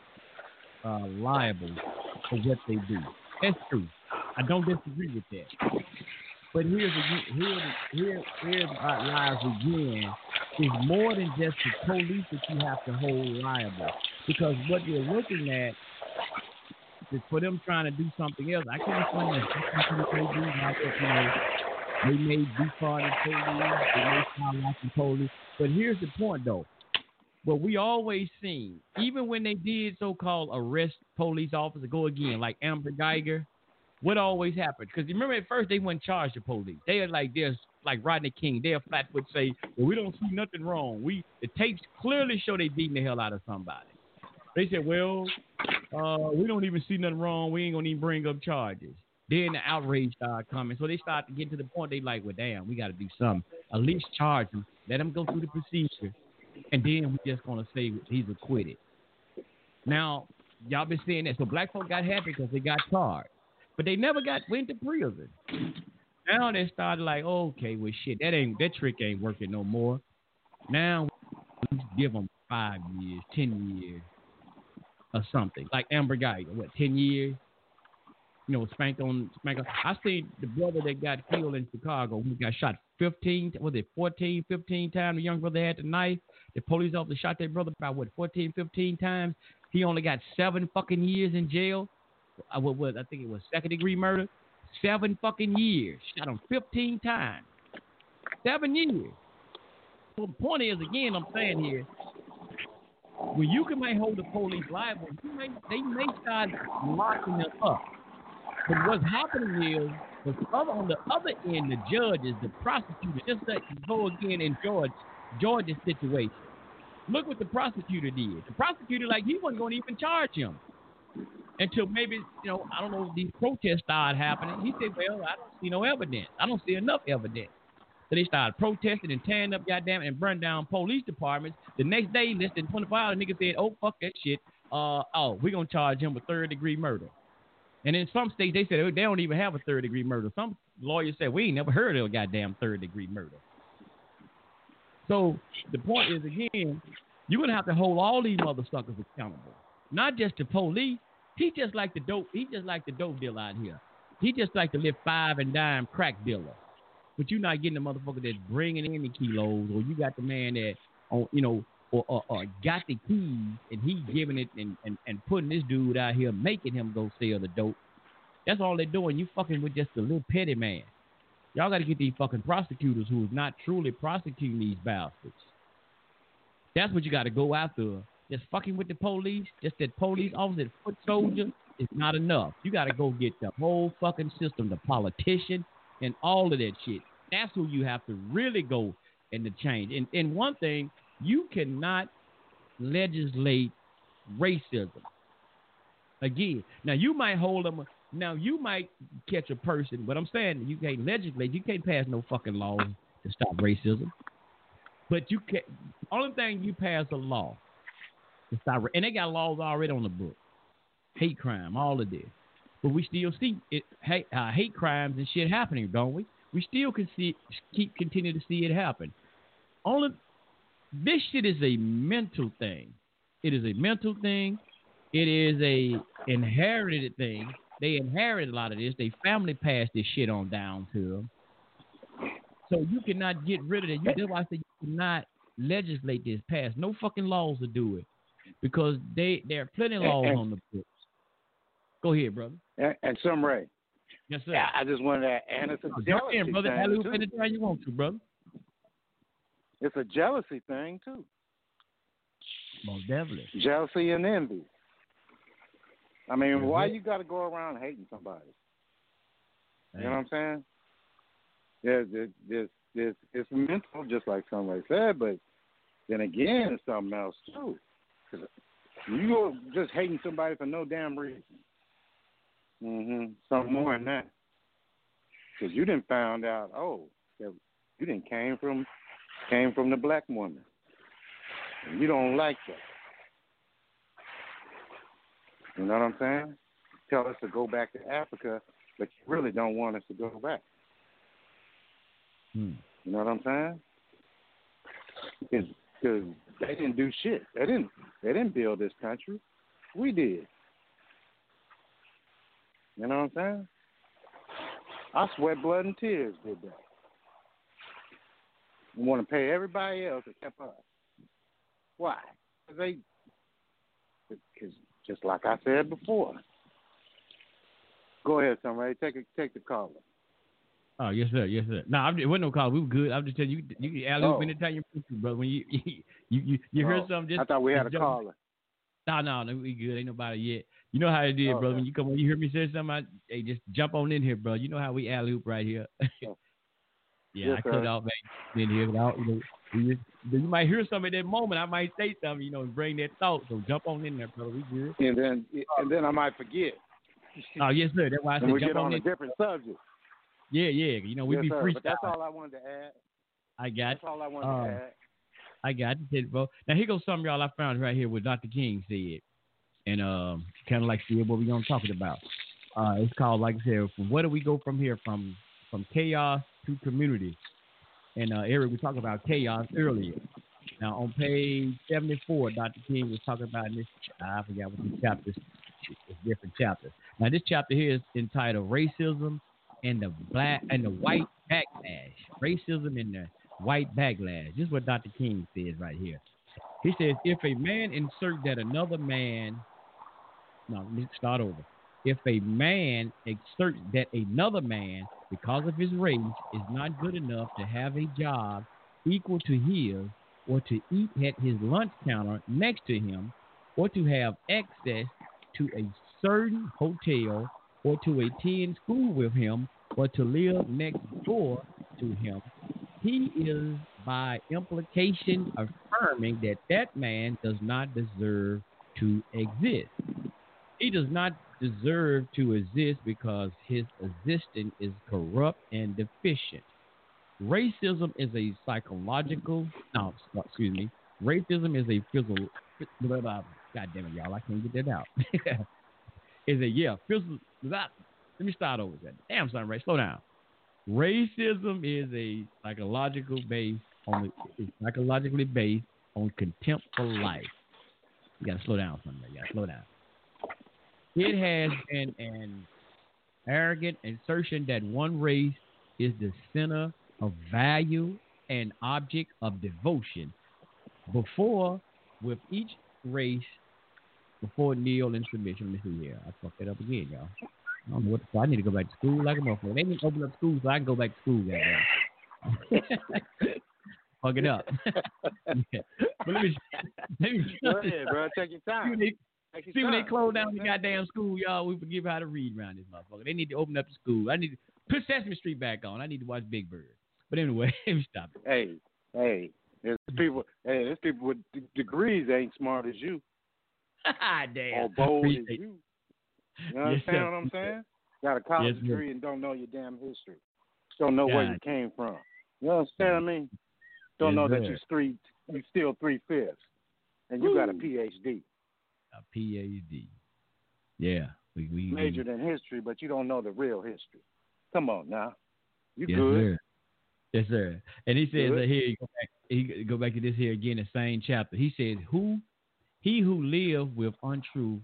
uh, liable for what they do. That's true. I don't disagree with that. But here's a, here here here lies again is more than just the police that you have to hold liable because what you're looking at is for them trying to do something else. I can't explain that. They may be defund the police, they may start watching police. But here's the point, though. What we always seen, even when they did so-called arrest police officer, go again, like Amber Guyger, what always happened? Because remember at first they wouldn't charge the police. They are like this, like Rodney King. They flat would say, well, we don't see nothing wrong. We the tapes clearly show they beating the hell out of somebody. They said, well, uh, we don't even see nothing wrong. We ain't gonna even bring up charges. Then the outrage started coming. So they started to get to the point they like, well, damn, we got to do something. At least charge him. Let him go through the procedure. And then we just to say he's acquitted. Now, y'all been saying that. So black folk got happy because they got charged. But they never got went to prison. Now they started like, okay, well, shit, that ain't that trick ain't working no more. Now give them five years, ten years. or something, like Amber Guy, what ten years? You know, spank on spank on. I seen the brother that got killed in Chicago He got shot 15, was it 14, 15 times? The young brother had the knife. The police officer shot that brother about what 14, 15 times. He only got seven fucking years in jail. I what was I think it was second degree murder. Seven fucking years. Shot him 15 times. Seven years. So the point is, again, I'm saying here, when you can may hold the police liable, you may, they may start locking them up. But what's happening is, the other, on the other end, the judges, the prosecutors, just like go again in George, Georgia's situation. Look what the prosecutor did. The prosecutor, like, he wasn't going to even charge him until maybe, you know, I don't know, these protests started happening. He said, well, I don't see no evidence. I don't see enough evidence. So they started protesting and tearing up, goddamn, and burning down police departments. The next day, less than 24 hours, the nigga said, oh, fuck that shit. Uh, oh, we're going to charge him with third degree murder. And in some states, they said oh, they don't even have a third degree murder. Some lawyers said, we ain't never heard of a goddamn third degree murder. So the point is, again, you're going to have to hold all these motherfuckers accountable. Not just the police. He just like the dope. He just like the dope dealer out here. He just like the live five and dime crack dealer. But you're not getting the motherfucker that's bringing in the kilos, or you got the man that, on you know, or, or, or got the keys and he giving it and, and, and putting this dude out here, making him go sell the dope. That's all they're doing. You fucking with just a little petty man. Y'all got to get these fucking prosecutors who is not truly prosecuting these bastards. That's what you got to go after. Just fucking with the police, just that police officer, that foot soldier, is not enough. You got to go get the whole fucking system, the politician, and all of that shit. That's who you have to really go and to change. And and one thing, you cannot legislate racism. Again, now you might hold them. Now you might catch a person, but I'm saying you can't legislate. You can't pass no fucking laws to stop racism. But you can. Only thing you pass a law and they got laws already on the book. Hate crime, all of this. But we still see it, hate, uh, hate crimes and shit happening, don't we? We still can see, keep continue to see it happen. Only this shit is a mental thing. It is a mental thing. It is a inherited thing. They inherited a lot of this. They family passed this shit on down to them. So you cannot get rid of it. You, that's why I say you cannot legislate this, pass no fucking laws to do it, because they there are plenty of laws on the books. Go ahead, brother. And, and some Ray. Yes, sir. Yeah, I just wanted to, and it's a jealousy in, brother. thing too. anytime you want to, brother. It's a jealousy thing too. Most definitely. Jealousy and envy. I mean, That's why you got to go around hating somebody? You know what I'm saying? Yeah, this, this, this, it's mental, just like somebody said, but then again, it's something else too. You just hating somebody for no damn reason. Mhm. Something more than that. Because you didn't found out, oh, that you didn't came from came from the black woman. And you don't like that. You know what I'm saying? Tell us to go back to Africa, but you really don't want us to go back. Hmm. You know what I'm saying? Because they didn't do shit. They didn't. They didn't build this country. We did. You know what I'm saying? I sweat blood and tears did that. We want to pay everybody else except us. Why? Because they. Because just like I said before. Go ahead, somebody. Take a, take the caller. Oh yes sir, yes sir. No, I'm just, wasn't no call. We were good. I'm just telling you, you can alley oop Oh. anytime you want to, brother. When you you you, you heard Oh, something, just I thought we had a jump- caller. No, no, no, we good. Ain't nobody yet. You know how it is, Oh, brother. okay. When you come, when you hear me say something, I, hey, just jump on in here, bro. You know how we alley oop right here. *laughs* Oh. yeah, Yes, I cut it off back in here. I, you know, we just, you might hear something at that moment. I might say something, you know, and bring that thought. So jump on in there, brother. We good. And then and then I might forget. Oh yes, sir. That's why I *laughs* said we jump get on, on a in. different subject. Yeah, yeah. You know, we yes, be sir. But that's all I wanted to add. I got. That's all I wanted Uh, to add. I got it, bro. Now here goes something y'all I found right here what Dr. King said, and um, kind of like see what we gonna talk about. Uh, it's called like I said, where do we go from here? From from chaos to community. And uh, Eric, we talked about chaos earlier. Now, on page 74, Dr. King was talking about this, I forgot what the chapters, it's different chapters. Now, this chapter here is entitled Racism and the Black and the White Backlash. Racism and the White Backlash. This is what Dr. King says right here. He says, if a man insert that another man, no, let's start over. If a man exerts that another man, because of his race, is not good enough to have a job equal to his, or to eat at his lunch counter next to him, or to have access to a certain hotel, or to attend school with him, or to live next door to him, he is by implication affirming that that man does not deserve to exist. He does not deserve to exist because his existence is corrupt and deficient. Racism is a psychological, no, excuse me. Racism is a physical, God damn it, y'all, I can't get that out. *laughs* is a, yeah, physical, let me start over. That Damn, son, Ray, slow down. Racism is a psychological base on psychologically based on contempt for life. You gotta slow down, son. You gotta slow down. It has been an arrogant assertion that one race is the center of value and object of devotion. Before, with each race, before kneel in submission. Let me see here. I fucked that up again, y'all. I don't know what the, I need to go back to school like a motherfucker. They need to open up school so I can go back to school, goddamn. *laughs* Fuck it up. yeah. *laughs* But let me, let me Go ahead, bro. Take your time. See when they, Take your when they close down the goddamn school, y'all, we forget how to read around this motherfucker. They need to open up the school. I need to put Sesame Street back on. I need to watch Big Bird. But anyway, *laughs* let me stop it. Hey, hey, there's people. Hey, there's people with d- degrees ain't smart as you Ah, damn. or bold as you. You Yes, understand sir. what I'm saying? Got a college Yes, degree and don't know your damn history. Don't know where you came from. You understand what I mean? Don't Yes, know that you're three, you still three fifths, and you got a PhD, A PhD. Yeah. We, we, we- majored in history, but you don't know the real history. Come on now, you yes, good? Sir. Yes, sir. And he says that here, go back, he go back to this here again, the same chapter. He says, "Who, he who lives with untruth,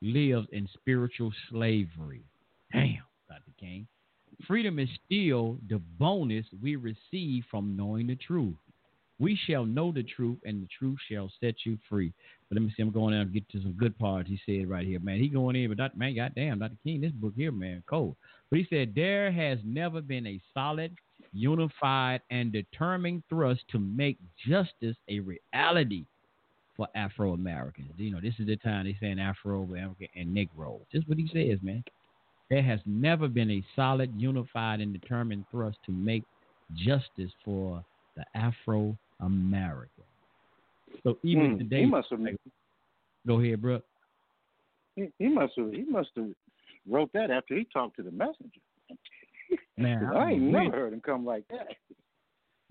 lives in spiritual slavery." Damn, Doctor King. Freedom is still the bonus we receive from knowing the truth. We shall know the truth, and the truth shall set you free. But let me see, I'm going out and get to some good parts. He said right here, man. He going in, but Dr. man, goddamn, Dr. King, this book here, man, cold. But he said there has never been a solid, unified, and determined thrust to make justice a reality for Afro Americans. You know, this is the time they saying Afro American and Negro. Just what he says, man. There has never been a solid, unified, and determined thrust to make justice for the Afro American. So even Hmm, today, he must have. go ahead, bro. He, he must have. He must have wrote that after he talked to the messenger. Man, *laughs* 'Cause I ain't never heard him come like that.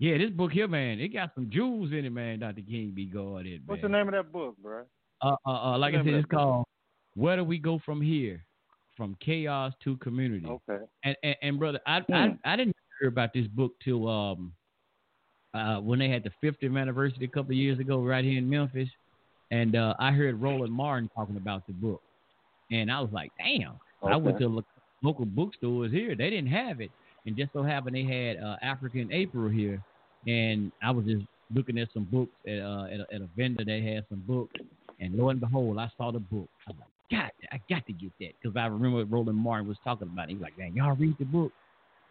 Yeah, this book here, man, it got some jewels in it, man. Dr. King be guarded, man. What's the name of that book, bro? Uh, uh, uh like I said, it's book? called "Where Do We Go From Here?" From chaos to community. Okay. And, and and brother, I, Hmm. I I didn't hear about this book till um uh when they had the 50th anniversary a couple of years ago right here in Memphis, and uh I heard Roland Martin talking about the book, and I was like, damn. Okay. I went to lo- local bookstores here, they didn't have it, and just so happened they had uh, African April here, and I was just looking at some books at uh at a, at a vendor that had some books, and lo and behold, I saw the book. I was like, God, I got to get that because I remember what Roland Martin was talking about. He was like, man, y'all read the book.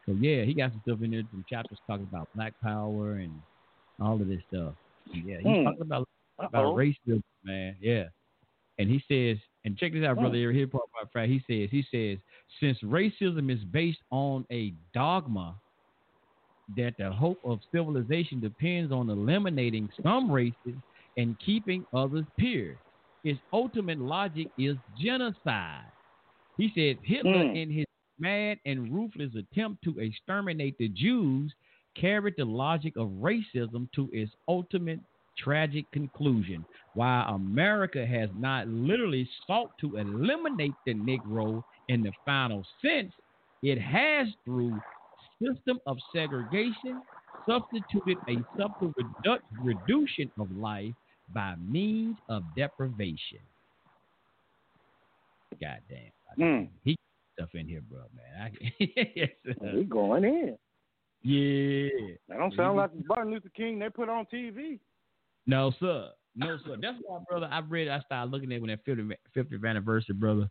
So yeah, he got some stuff in there, some chapters talking about Black Power and all of this stuff. And, yeah, he's Hmm. talking about about racism, man. Yeah, and he says, and check this out, brother. Hmm. Here, part fact. He says, he says, since racism is based on a dogma that the hope of civilization depends on eliminating some races and keeping others pure. Its ultimate logic is genocide. He says Hitler, Mm. in his mad and ruthless attempt to exterminate the Jews, carried the logic of racism to its ultimate tragic conclusion. While America has not literally sought to eliminate the Negro in the final sense, it has through system of segregation, substituted a subtle redu- reduction of life by means of deprivation. God damn. Mm. He stuff in here, bro, man. I, yes. *laughs* We going in. yeah. That don't sound like the Martin Luther King they put on TV. No, sir. No, sir. That's why, brother, I read, I started looking at when that 50th, 50th anniversary, brother.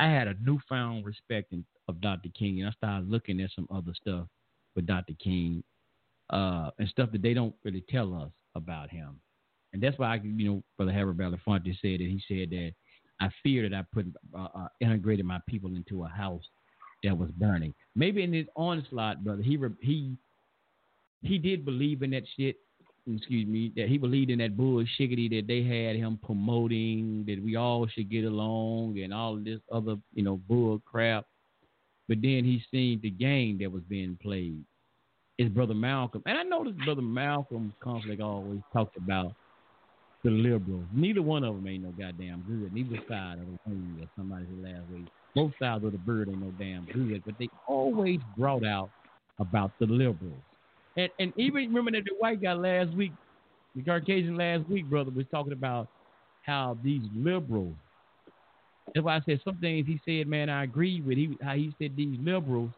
I had a newfound respect in, of Dr. King, and I started looking at some other stuff with Dr. King uh, and stuff that they don't really tell us about him. And that's why, I, you know, Brother Harold Belafonte said that he said that I fear that I put uh, uh, integrated my people into a house that was burning. Maybe in his onslaught, brother, he he he did believe in that shit. Excuse me, that he believed in that bullshiggity that they had him promoting that we all should get along and all this other you know bull crap. But then he seen the game that was being played. His brother Malcolm, and I noticed brother Malcolm conflict always talked about the liberals. Neither one of them ain't no goddamn good. Neither side of the thing, as somebody said last week. Both sides of the bird ain't no damn good, but they always brought out about the liberals. And and even remember that the white guy last week, the Caucasian last week, brother, was talking about how these liberals. That's why I said some things he said, man, I agree with. He how he said these liberals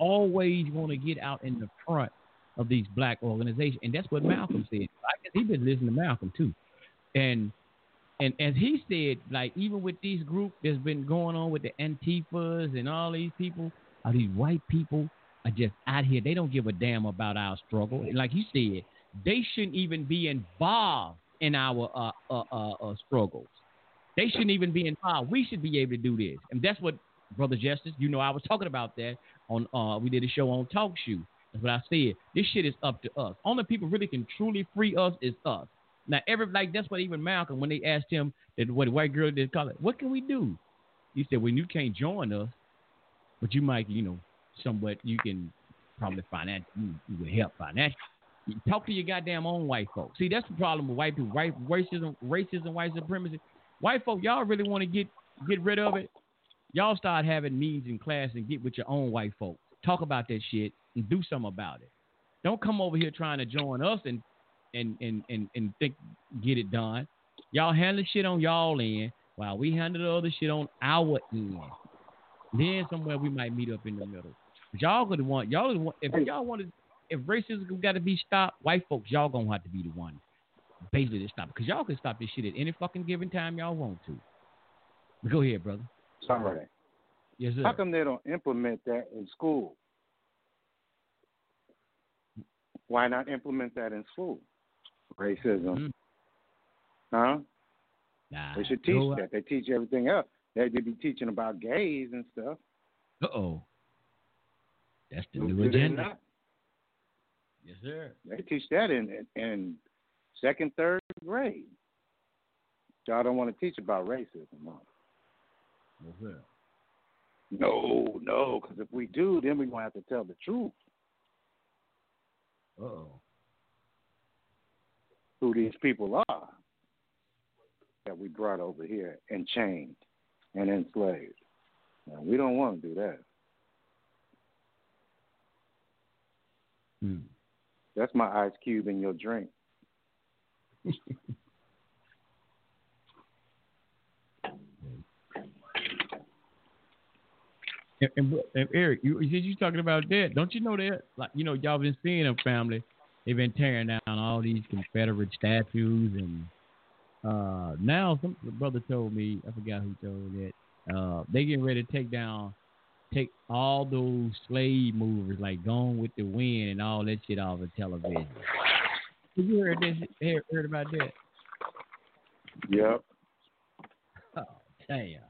always want to get out in the front of these black organizations, and that's what Malcolm said. I he been listening to Malcolm too, and and as he said, like even with these group that's been going on with the Antifas and all these people, all these white people are just out here. They don't give a damn about our struggle. And like you said, they shouldn't even be involved in our uh, uh, uh, uh, struggles. They shouldn't even be involved. We should be able to do this, and that's what Brother Justice. You know, I was talking about that on. Uh, we did a show on Talk Shoe. That's what I said. This shit is up to us. Only people really can truly free us is us. Now, every like that's what even Malcolm when they asked him that what white girl did call it. What can we do? He said, "Well, you can't join us, but you might, you know, somewhat you can probably financially you, you would help financially. Talk to your goddamn own white folks. See, that's the problem with white people. White racism, racism, white supremacy. White folk, y'all really want to get get rid of it. Y'all start having meetings in class and get with your own white folks. Talk about that shit and do something about it. Don't come over here trying to join us and and and and, and think get it done. Y'all handle shit on y'all end while we handle the other shit on our end. Then somewhere we might meet up in the middle. But y'all gonna want y'all gonna want, if y'all want to if racism got to be stopped, white folks y'all gonna have to be the one basically to stop because y'all can stop this shit at any fucking given time y'all want to. Go ahead, brother. Sorry. Yes, sir. How come they don't implement that in school? Why not implement that in school? Racism. Mhm. Huh? Nah, They should teach go- that. They teach everything else. They could be teaching about gays and stuff. Uh oh. That's the new agenda. not? Yes, sir. They teach that in in second, third grade. Y'all don't want to teach about racism. Huh? Yes, sir. No, no, because if we do, then we're gonna have to tell the truth Uh oh. who these people are that we brought over here and chained and enslaved. Now, we don't want to do that. Hmm. That's my ice cube in your drink. *laughs* And, and, and Eric, you you you talking about that? Don't you know that? Like you know, y'all been seeing them family. They've been tearing down all these Confederate statues, and uh now some the brother told me I forgot who told me that uh they getting ready to take down, take all those slave movers like Gone with the Wind and all that shit off of television. Have you heard this? Heard, heard about that? Yep. Oh damn.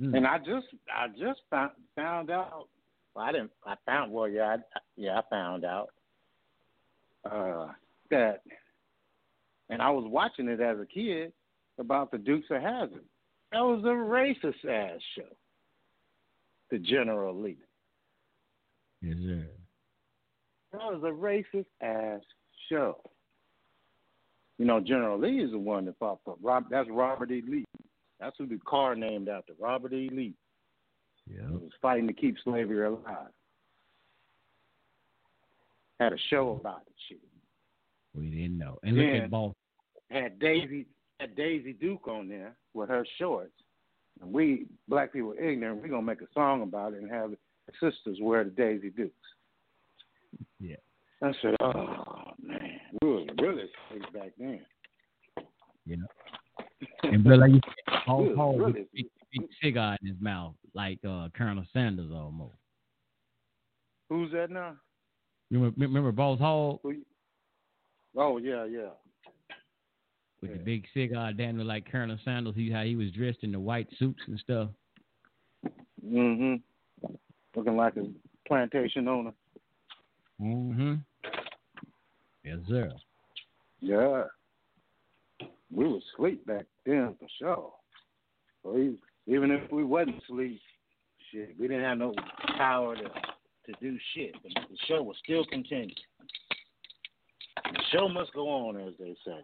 Mm. And I just I just found found out. Well, I didn't. I found. Well, yeah, I, yeah, I found out uh, that, and I was watching it as a kid about the Dukes of Hazzard. That was a racist ass show. The General Lee. Yes, sir. That was a racist ass show. You know, General Lee is the one that fought for Rob. That's Robert E. Lee. That's who the car named after, Robert E. Lee. Yeah. He was fighting to keep slavery alive. had a show about it. Shit. We didn't know. And look at Boss. Had Daisy had Daisy Duke on there with her shorts. And we black people are ignorant, we're gonna make a song about it and have sisters wear the Daisy Dukes. Yeah. I said, Oh man, we was really back then. You *laughs* know. And Bill, like you Paul Paul with a big, big cigar in his mouth, like uh, Colonel Sanders almost. Who's that now? Remember, remember Boss Hogg Oh yeah, yeah. with the big cigar, damn near like Colonel Sanders. He how he was dressed in the white suits and stuff. Mm-hmm. Looking like a plantation owner. Mm-hmm. Yes, sir. Yeah. We was asleep back then for sure. Even if we wasn't asleep, shit, we didn't have no power to to do shit. But the show was still continuing. The show must go on, as they say.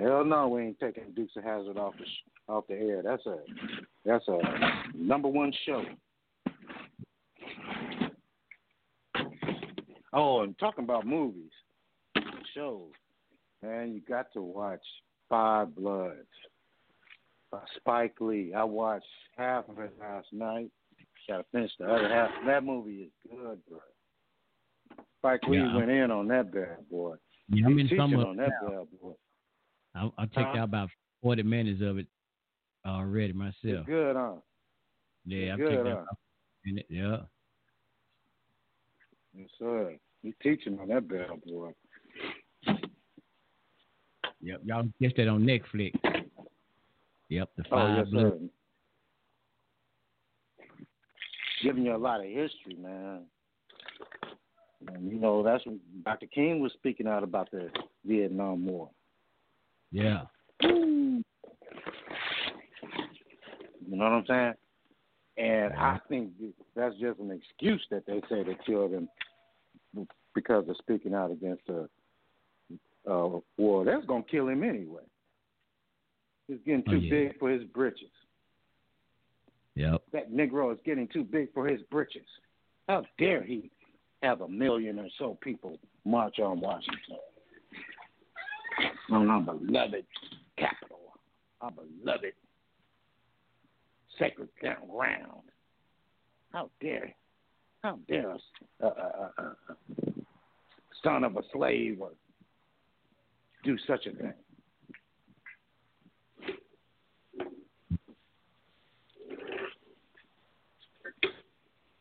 Hell no, we ain't taking Dukes of Hazzard off the off the air. That's a that's a number one show. Oh, and talking about movies, shows, man, you got to watch Five Bloods by Spike Lee. I watched half of it last night. Got to finish the other half. That movie is good, bro. Spike Lee Yeah. went in on that bad boy. Yeah, I'm in some of on that bad boy. I, I checked Huh? out about 40 minutes of it already myself. It's good, huh? Yeah, I've good, checked huh? out about a minute. Yeah. Yes, sir. He's teaching on that bad boy. Yep. Y'all catch that on Netflix. Yep, the Oh, five yes, Bloods. sir. Giving you a lot of history, man. And, you know, that's when Dr. King was speaking out about the Vietnam War. Yeah. You know what I'm saying? And I think that's just an excuse that they say they killed him because of speaking out against the uh, war. That's going to kill him anyway. He's getting Oh, too yeah. big for his britches. Yep. That Negro is getting too big for his britches. How dare he have a million or so people march on Washington? On our beloved capital, our beloved sacred ground. How dare, how dare a, a, a, a, a son of a slave or do such a thing?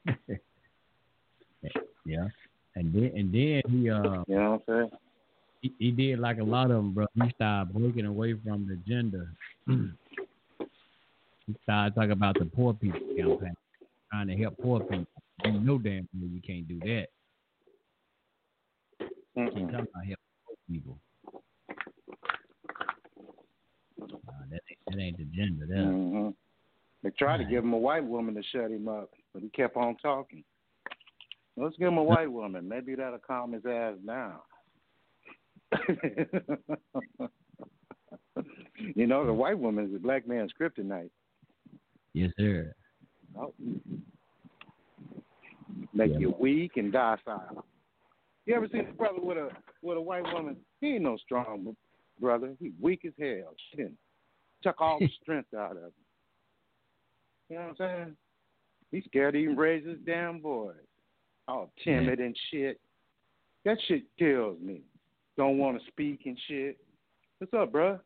*laughs* Yeah. And then and then he uh You know what I'm saying? he, he did like a lot of them, bro. He started breaking away from the gender. *clears throat* started talking about the poor people campaign, trying to help poor people. You know damn well you can't do that. Mm-mm. about helping poor people. Uh, that, ain't, that ain't the gender. That, hmm They tried to give him a white woman to shut him up, but he kept on talking. Let's give him a white woman. Maybe that'll calm his ass down. *laughs* you know, the white woman is a black man's kryptonite. Yes, sir. Oh. Make Yeah. you weak and docile. You ever seen a brother with a with a white woman? He ain't no strong brother. He weak as hell. She didn't took all the *laughs* strength out of him. You know what I'm saying? He's scared to even raise his damn voice. All timid and shit. That shit kills me. Don't want to speak and shit. What's up, bruh?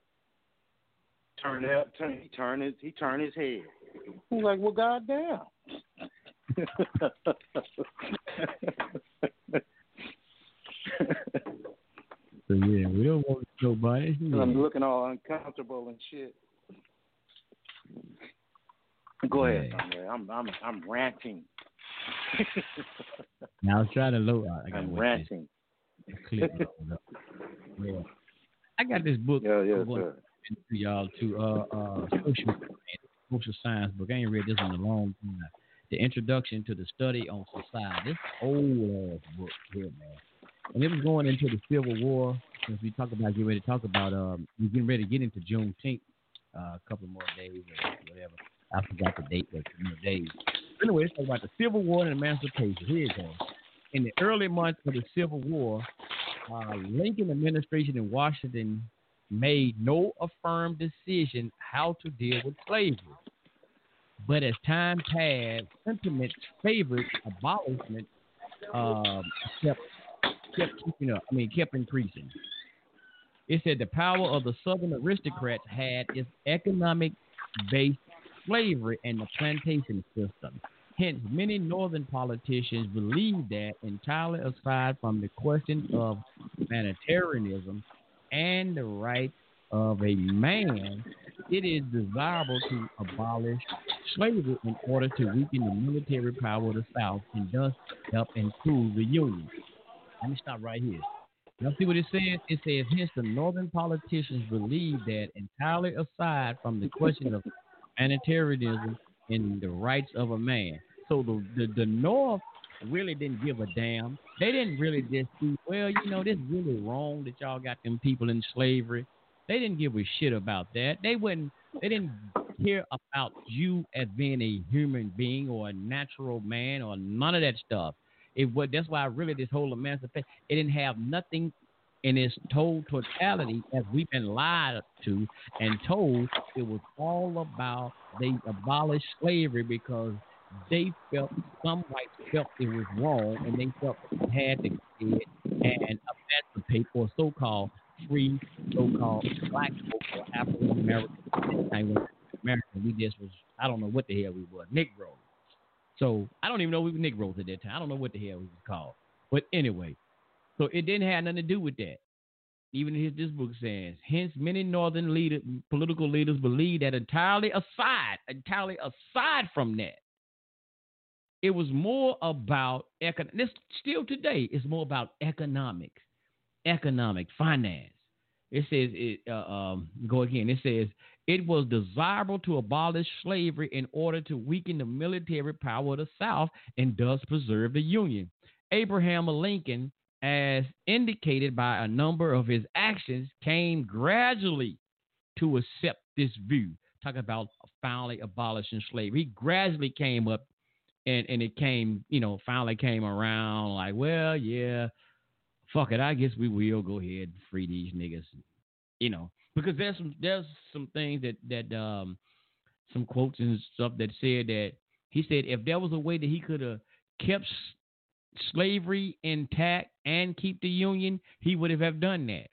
Turn up, turn. He turn his he turn his head. I'm like, well, goddamn. So yeah, we don't want nobody. I'm looking all uncomfortable and shit. Go ahead, Yeah. I'm I'm I'm ranting. *laughs* Now I'm trying to load. I got I'm ranting. Yeah. I got this book. Yeah, yes, I'm going sir. to y'all to uh uh social social science book. I ain't read this in a long time. The Introduction to the Study on Society. This old ass book here, man. And it was going into the Civil War. Since we talk about getting ready to talk about um we're getting ready to get into Juneteenth, uh, a couple more days or whatever. I forgot the date, but you know, days. Anyway, let's about the Civil War and emancipation. Here it goes. in the early months of the Civil War, uh, Lincoln administration in Washington made no affirmed decision how to deal with slavery. But as time passed, sentiment favored abolishment um, kept kept keeping up. I mean, kept increasing. It said the power of the Southern aristocrats had its economic based slavery and the plantation system. Hence, many Northern politicians believed that, entirely aside from the question of humanitarianism and the rights of a man, it is desirable to abolish slavery in order to weaken the military power of the South and thus help improve the Union. Let me stop right here. Y'all see what it says? It says, hence the northern politicians believe that entirely aside from the question of humanitarianism and the rights of a man. So the, the, the North really didn't give a damn. They didn't really just see, well, you know, this is really wrong that y'all got them people in slavery. They didn't give a shit about that. They wouldn't they didn't care about you as being a human being or a natural man or none of that stuff. It would that's why really this whole emancipation it didn't have nothing in its total totality as we've been lied to and told it was all about they abolished slavery because they felt some whites felt it was wrong and they felt they had to get and emancipate or so called free so called black folk or African American American we just was I don't know what the hell we were, Negro. So I don't even know we were Negroes at that time. I don't know what the hell we was called. But anyway, so it didn't have nothing to do with that. Even his this book says, hence many northern leader, political leaders believe that entirely aside, entirely aside from that, it was more about economic. Still today, it's more about economics, economic finance. It says it. Uh, um, go again. It says it was desirable to abolish slavery in order to weaken the military power of the South and thus preserve the Union. Abraham Lincoln, as indicated by a number of his actions, came gradually to accept this view. Talk about finally abolishing slavery. He gradually came up and, and it came, you know, finally came around like, well, yeah, fuck it. I guess we will go ahead and free these niggas, you know because there's some there's some things that that um some quotes and stuff that said that he said if there was a way that he could have kept slavery intact and keep the union, he would have done that.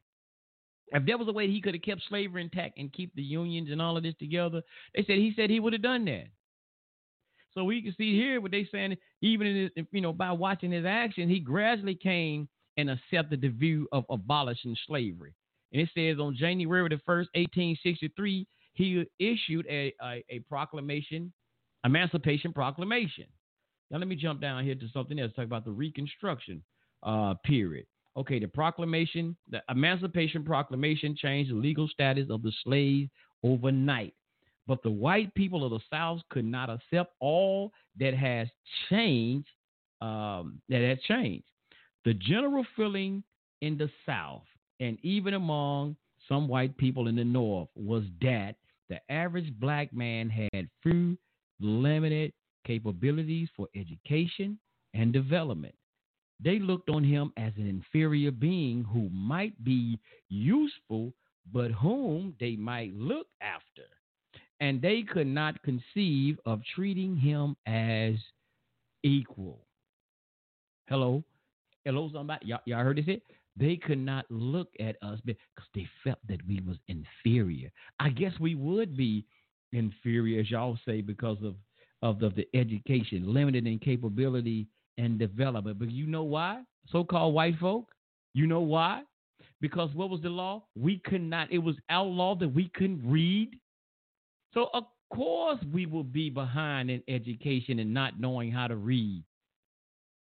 If there was a way he could have kept slavery intact and keep the unions and all of this together, they said he said he would have done that. So we can see here what they saying, even in his, you know by watching his action, he gradually came and accepted the view of abolishing slavery. And it says on January the 1st, 1863, he issued a, a, a proclamation, Emancipation Proclamation. Now, let me jump down here to something else, talk about the Reconstruction uh, period. Okay, the proclamation, the Emancipation Proclamation changed the legal status of the slaves overnight. But the white people of the South could not accept all that has changed, um, that has changed. The general feeling in the South and even among some white people in the North, was that the average black man had few limited capabilities for education and development. They looked on him as an inferior being who might be useful, but whom they might look after. And they could not conceive of treating him as equal. Hello? Hello, somebody? Y'all, y'all heard this? They could not look at us because they felt that we was inferior. I guess we would be inferior, as y'all say, because of of the, the education, limited in capability and development. But you know why? So-called white folk. You know why? Because what was the law? We could not. It was outlawed that we couldn't read. So of course we will be behind in education and not knowing how to read.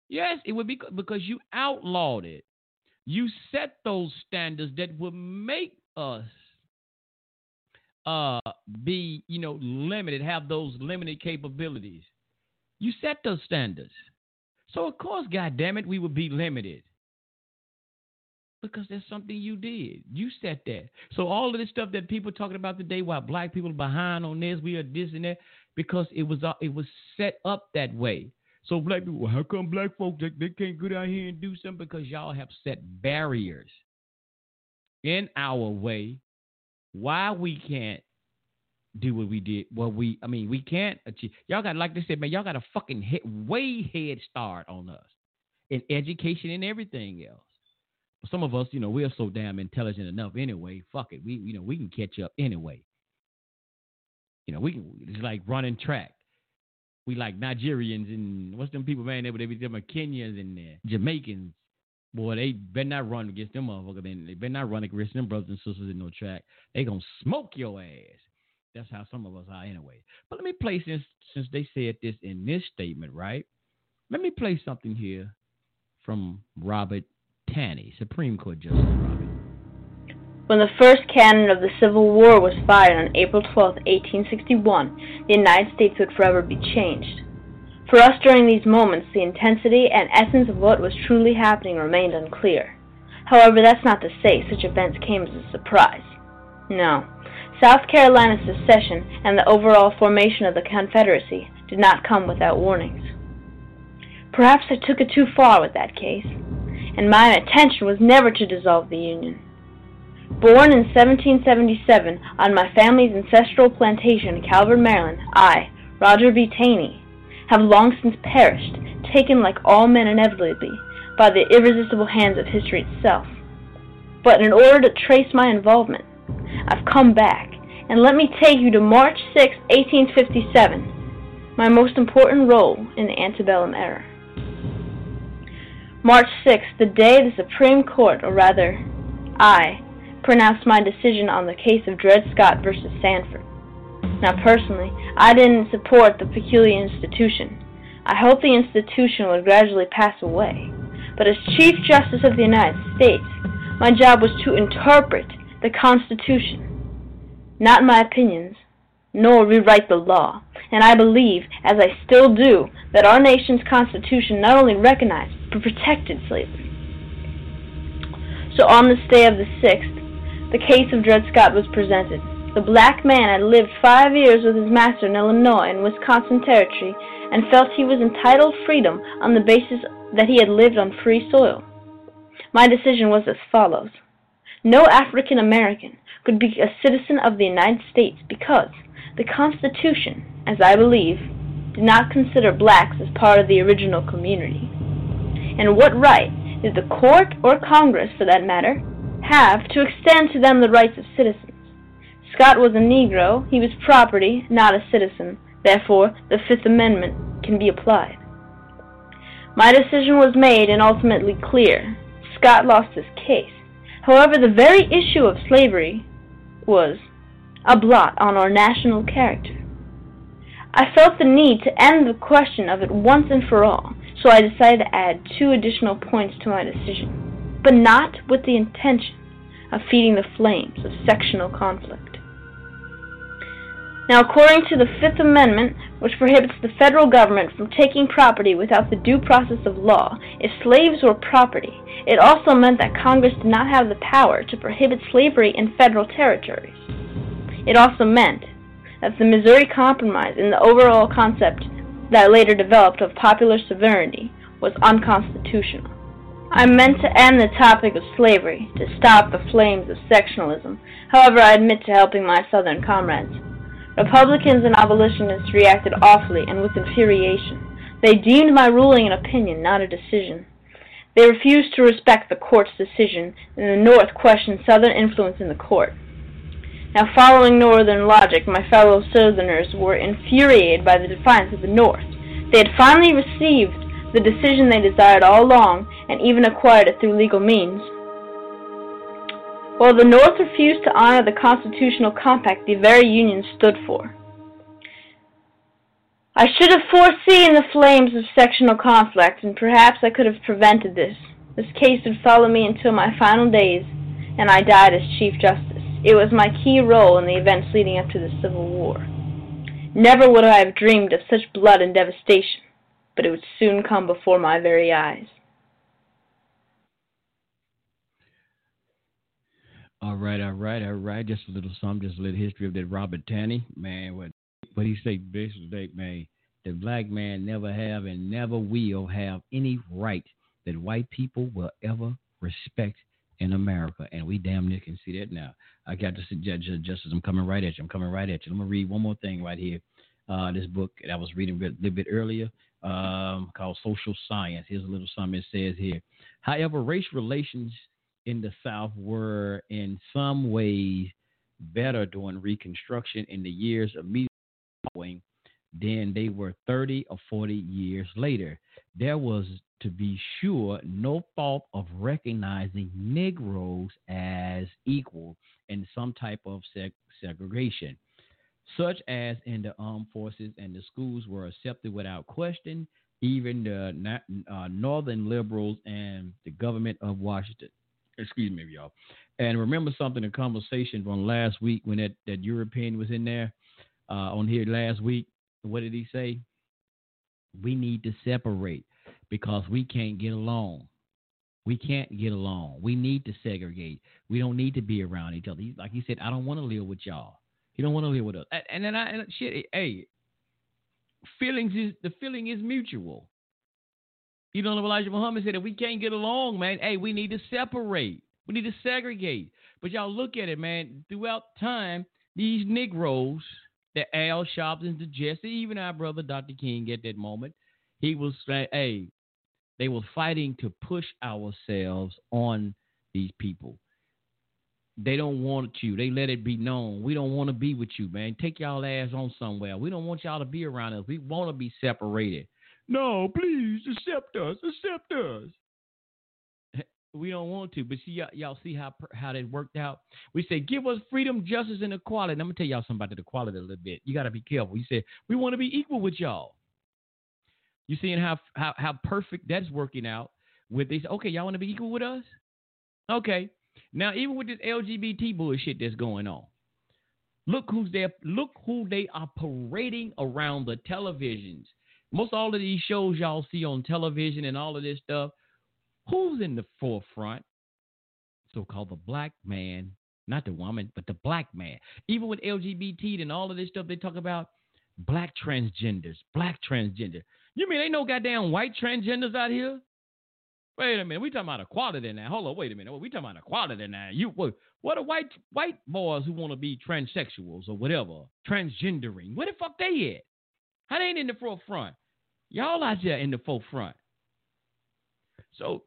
Yes, it would be because you outlawed it. You set those standards that would make us uh, be, you know, limited, have those limited capabilities. You set those standards. So of course, God damn it, we would be limited. Because that's something you did. You said that. So all of this stuff that people talking about today, why black people are behind on this, we are this and that, because it was uh, it was set up that way. So black people, how come black folks they, they can't go down here and do something because y'all have set barriers in our way why we can't do what we did. Well, we, I mean, we can't achieve. Y'all got, like they said, man, y'all got a fucking hit, way head start on us in education and everything else. Some of us, you know, we're so damn intelligent enough anyway. Fuck it, we, you know, we can catch up anyway. You know, we can. It's like running track. We like Nigerians and what's them people, man? They, they be them Kenyans and uh, Jamaicans. Boy, they better not run against them motherfuckers. They better not run against them brothers and sisters in no track. They gonna smoke your ass. That's how some of us are anyway. But let me play since since they said this in this statement, right? Let me play something here from Robert Taney, Supreme Court Justice Robert. When the first cannon of the Civil War was fired on April 12, 1861, the United States would forever be changed. For us during these moments, the intensity and essence of what was truly happening remained unclear. However, that's not to say such events came as a surprise. No. South Carolina's secession and the overall formation of the Confederacy did not come without warnings. Perhaps I took it too far with that case, and my intention was never to dissolve the Union. Born in 1777 on my family's ancestral plantation in Calvert, Maryland, I, Roger B. Taney, have long since perished, taken like all men inevitably by the irresistible hands of history itself. But in order to trace my involvement, I've come back, and let me take you to March 6, 1857, my most important role in the antebellum era. March 6, the day the Supreme Court, or rather, I, pronounced my decision on the case of Dred Scott versus Sanford. Now, personally, I didn't support the peculiar institution. I hoped the institution would gradually pass away. But as Chief Justice of the United States, my job was to interpret the Constitution, not my opinions, nor rewrite the law. And I believe, as I still do, that our nation's Constitution not only recognized, but protected slavery. So on this day of the 6th, the case of Dred Scott was presented. The black man had lived five years with his master in Illinois and Wisconsin Territory and felt he was entitled freedom on the basis that he had lived on free soil. My decision was as follows. No African American could be a citizen of the United States because the Constitution, as I believe, did not consider blacks as part of the original community. And what right did the court or Congress, for that matter, have to extend to them the rights of citizens? Scott was a Negro, he was property, not a citizen, therefore the Fifth Amendment can be applied. My decision was made and ultimately clear. Scott lost his case. However, the very issue of slavery was a blot on our national character. I felt the need to end the question of it once and for all, so I decided to add two additional points to my decision, but not with the intention of feeding the flames of sectional conflict. Now, according to the Fifth Amendment, which prohibits the federal government from taking property without the due process of law, if slaves were property, it also meant that Congress did not have the power to prohibit slavery in federal territories. It also meant that the Missouri Compromise and the overall concept that later developed of popular sovereignty was unconstitutional. I meant to end the topic of slavery, to stop the flames of sectionalism. However, I admit to helping my Southern comrades. Republicans and abolitionists reacted awfully and with infuriation. They deemed my ruling an opinion, not a decision. They refused to respect the court's decision, and the North questioned Southern influence in the court. Now, following Northern logic, my fellow Southerners were infuriated by the defiance of the North. They had finally received the decision they desired all along, and even acquired it through legal means. While the North refused to honor the constitutional compact the very Union stood for. I should have foreseen the flames of sectional conflict, and perhaps I could have prevented this. This case would follow me until my final days, and I died as Chief Justice. It was my key role in the events leading up to the Civil War. Never would I have dreamed of such blood and devastation, but it would soon come before my very eyes. All right, all right, all right. Just a little something, just a little history of that Robert Taney. Man, what what he say basically, man, that black man never have and never will have any right that white people will ever respect in America. And we damn near can see that now. I got to suggest justice. I'm coming right at you. I'm coming right at you. I'm gonna read one more thing right here. Uh, this book that I was reading a little bit earlier um, called Social Science. Here's a little something it says here. However, race relations in the South were in some ways better during Reconstruction in the years immediately following than they were 30 or 40 years later. There was, to be sure, no thought of recognizing Negroes as equal in some type of seg- segregation, such as in the armed forces and the schools were accepted without question, even the uh, northern liberals and the government of Washington. Excuse me, y'all. And remember something, a conversation from last week when that, that European was in there uh, on here last week. What did he say? We need to separate because we can't get along. We can't get along. We need to segregate. We don't need to be around each other. like he said, I don't want to live with y'all. He don't want to live with us. And then I and shit. Hey, feelings is the feeling is mutual. You know, Elijah Muhammad said if we can't get along, man, hey, we need to separate. We need to segregate. But y'all look at it, man. Throughout time, these Negroes, the Al Sharptons, the Jesse, even our brother Dr. King at that moment, he was saying, hey, they were fighting to push ourselves on these people. They don't want you. They let it be known. We don't want to be with you, man. Take y'all ass on somewhere. We don't want y'all to be around us. We want to be separated. No, please accept us. Accept us. *laughs* We don't want to, but see y'all, see how how that worked out. We say give us freedom, justice, and equality. And I'm gonna tell y'all something about the equality a little bit. You got to be careful. We said we want to be equal with y'all. You seeing how how how perfect that's working out with these? Okay, y'all want to be equal with us? Okay. Now even with this LGBT bullshit that's going on, look who's there. Look who they are parading around the televisions. Most all of these shows y'all see on television and all of this stuff Who's in the forefront? So called the black man, not the woman, but the black man. Even with LGBT and all of this stuff they talk about, black transgenders, black transgender. You mean ain't no goddamn white transgenders out here? Wait a minute, we talking about equality now. Hold on, wait a minute. What We talking about equality now. You what? What are white white boys who want to be transsexuals or whatever, transgendering? Where the fuck they at? How they ain't in the forefront? Y'all out there in the forefront. So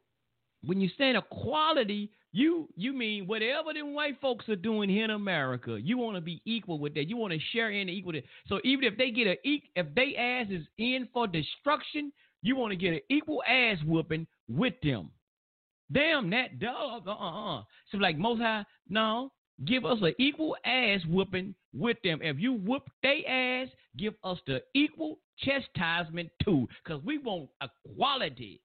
when you say equality, you you mean whatever them white folks are doing here in America, you want to be equal with that. You want to share in the equal. So even if they get a if they ass is in for destruction, you want to get an equal ass whooping with them. Damn that dog. Uh uh uh. So like most high, no, give us an equal ass whooping with them. If you whoop they ass, give us the equal chastisement too, because we want equality.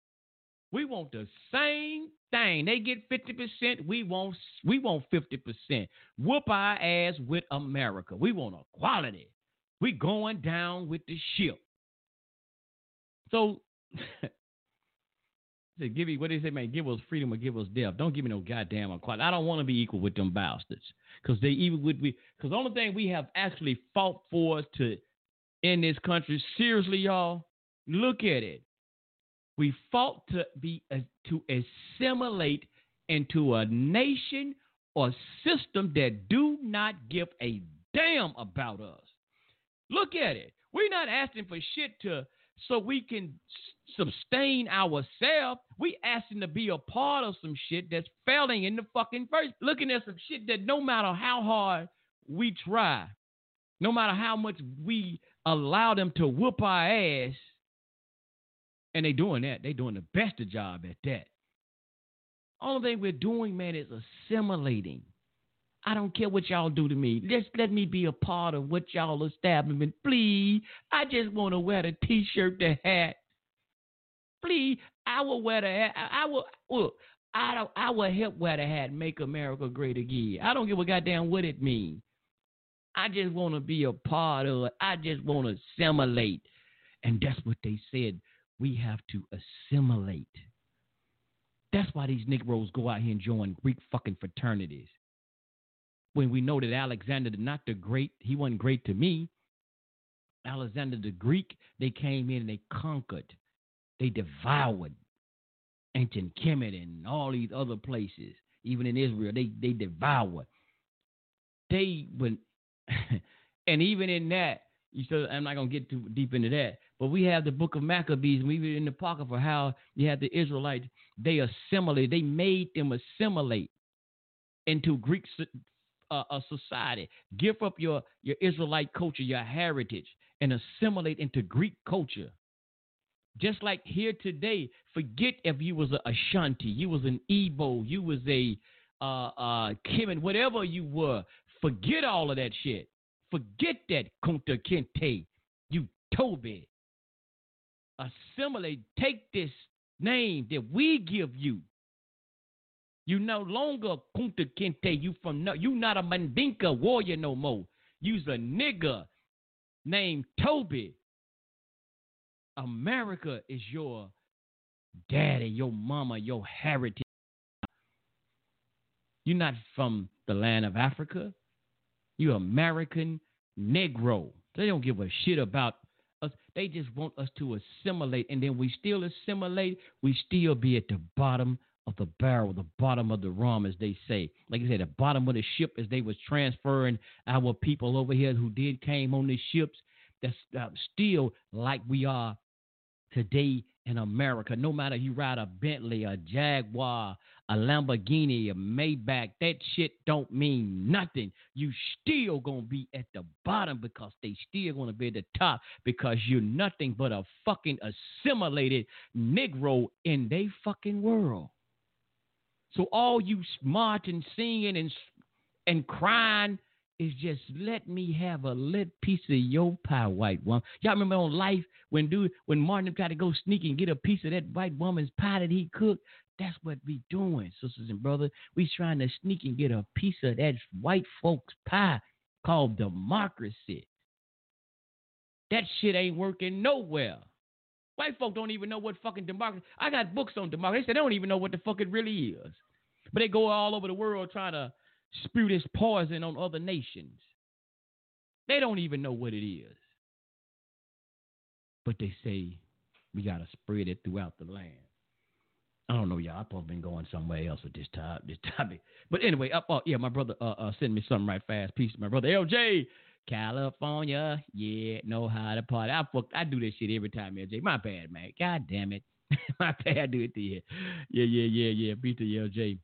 We want the same thing. They get 50%, we want we want 50%. Whoop our ass with America. We want equality. We going down with the ship. So *laughs* say, give me what they say, man, give us freedom or give us death. Don't give me no goddamn equality. I don't want to be equal with them bastards. Because they even would be because the only thing we have actually fought for to in this country, seriously, y'all, look at it. We fought to be uh, to assimilate into a nation or system that do not give a damn about us. Look at it. We're not asking for shit to so we can sustain ourselves. We asking to be a part of some shit that's failing in the fucking first. Looking at some shit that no matter how hard we try, no matter how much we allow them to whoop our ass, and they doing that. They doing the best of job at that. Only thing we're doing, man, is assimilating. I don't care what y'all do to me. Just let me be a part of what y'all establishment, please. I just want to wear the t-shirt, the hat. Please, I will wear the hat. I, I will look. I don't. I will help wear the hat, make America great again. I don't give a goddamn what it means. I just want to be a part of it. I just want to assimilate, and that's what they said we have to assimilate. That's why these Negroes go out here and join Greek fucking fraternities. When we know that Alexander, not the great, he wasn't great to me. Alexander the Greek, they came in and they conquered, they devoured ancient Kemet and all these other places, even in Israel, they they devoured. They went, *laughs* and even in that, you still, I'm not gonna get too deep into that, but we have the Book of Maccabees, and we read in the pocket for how you had the Israelites. They assimilate, they made them assimilate into Greek uh, society. Give up your your Israelite culture, your heritage, and assimilate into Greek culture. Just like here today, forget if you was a Ashanti, you was an Igbo, you was a uh, uh, whatever you were. Forget all of that shit. Forget that Kunta Kinte, you Toby. Assimilate, take this name that we give you. You no longer Kunta Kinte. You from no, you not a Mandinka warrior no more. You's a nigga named Toby. America is your daddy, your mama, your heritage. You're not from the land of Africa. You're American Negro. They don't give a shit about. They just want us to assimilate. And then we still assimilate. We still be at the bottom of the barrel, the bottom of the rum, as they say. Like I said, the bottom of the ship as they was transferring our people over here who did came on the ships. That's uh, still like we are today in America. No matter you ride a Bentley, a Jaguar, a Lamborghini, a Maybach, that shit don't mean nothing. You still gonna be at the bottom because they still gonna be at the top because you're nothing but a fucking assimilated Negro in they fucking world. So all you smart and singing and and crying is just let me have a little piece of your pie, white woman. Y'all remember on Life when dude when Martin tried to go sneak and get a piece of that white woman's pie that he cooked? That's what we doing, sisters and brothers. We trying to sneak and get a piece of that white folks pie called democracy. That shit ain't working nowhere. White folk don't even know what fucking democracy. I got books on democracy. They, they don't even know what the fuck it really is. But they go all over the world trying to spew this poison on other nations. They don't even know what it is. But they say we got to spread it throughout the land. I don't know, y'all. I've probably been going somewhere else with this topic. This *laughs* topic. But anyway, up, uh, yeah, my brother uh, uh, sent me something right fast. Peace to my brother LJ. California, yeah, know how to party. I fuck, I do this shit every time, LJ. My bad, man. God damn it. *laughs* my bad. I do it to you. Yeah, yeah, yeah, yeah. Peace to LJ.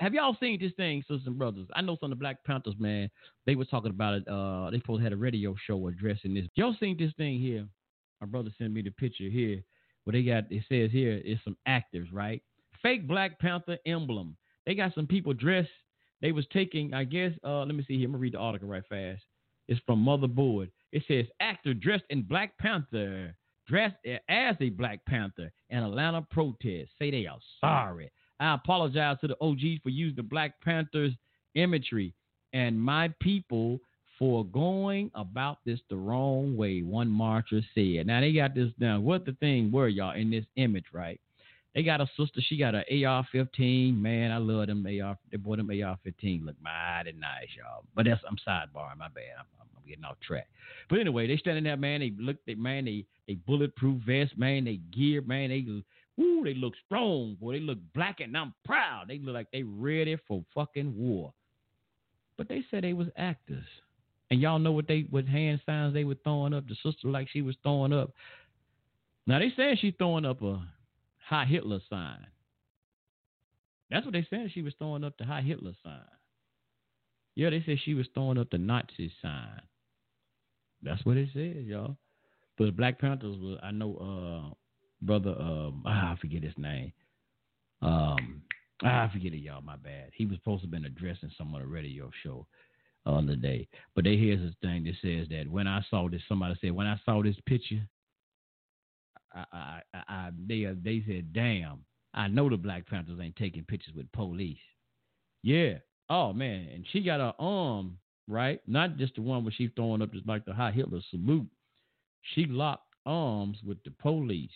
Have y'all seen this thing, sisters and brothers? I know some of the Black Panthers, man. They was talking about it. Uh, they supposed to had a radio show addressing this. Y'all seen this thing here? My brother sent me the picture here. Where they got it says here is some actors, right? Fake Black Panther emblem. They got some people dressed. They was taking, I guess. Uh, let me see here. I'm gonna read the article right fast. It's from Motherboard. It says actor dressed in Black Panther, dressed as a Black Panther in Atlanta protest. Say they are sorry. I apologize to the OGs for using the Black Panthers imagery and my people for going about this the wrong way, one marcher said. Now they got this down. What the thing were, y'all, in this image, right? They got a sister, she got an AR 15. Man, I love them AR. They bought them AR 15. Look mighty nice, y'all. But that's, I'm sidebar, my bad. I'm, I'm, getting off track. But anyway, they standing there, man. They look, they, man, they, they bulletproof vest, man. They gear, man. They Woo, they look strong, boy. They look black, and I'm proud. They look like they ready for fucking war. But they said they was actors. And y'all know what they what hand signs they were throwing up. The sister like she was throwing up. Now they saying she's throwing up a high Hitler sign. That's what they saying She was throwing up the high Hitler sign. Yeah, they said she was throwing up the Nazi sign. That's what it says, y'all. But Black Panthers was I know uh brother. Um, ah, I forget his name. Um, ah, I forget it, y'all. My bad. He was supposed to have been addressing some on the radio show on the day. But they here's this thing that says that when I saw this, somebody said when I saw this picture, I, I, I, I they uh, they said, damn, I know the Black Panthers ain't taking pictures with police. Yeah. Oh man, and she got her arm right, not just the one where she's throwing up just like the high Hitler salute. She locked arms with the police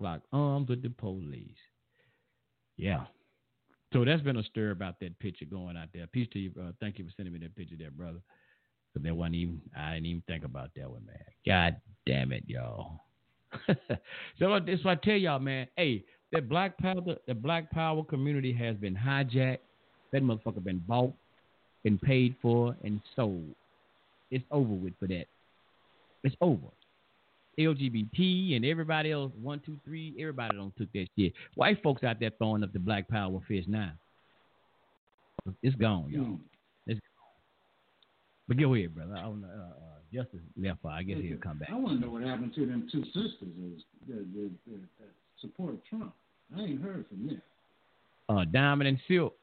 locked arms with the police. Yeah. So that's been a stir about that picture going out there. Peace to you. Uh, thank you for sending me that picture there, brother. Cause that wasn't even. I didn't even think about that one, man. God damn it, y'all. *laughs* so that's what I tell y'all, man. Hey, that Black Power, the Black Power community has been hijacked. That motherfucker been bought, been paid for, and sold. It's over with for that. It's over. LGBT and everybody else, one, two, three, everybody don't took that shit. White folks out there throwing up the Black Power fist now. It's gone, y'all. Mm. It's gone. But go ahead, brother. I don't know. Uh, uh, Justice left. I guess he'll come back. I want to know what happened to them two sisters that, that, that, that support Trump. I ain't heard from them. Uh, Diamond and Silk.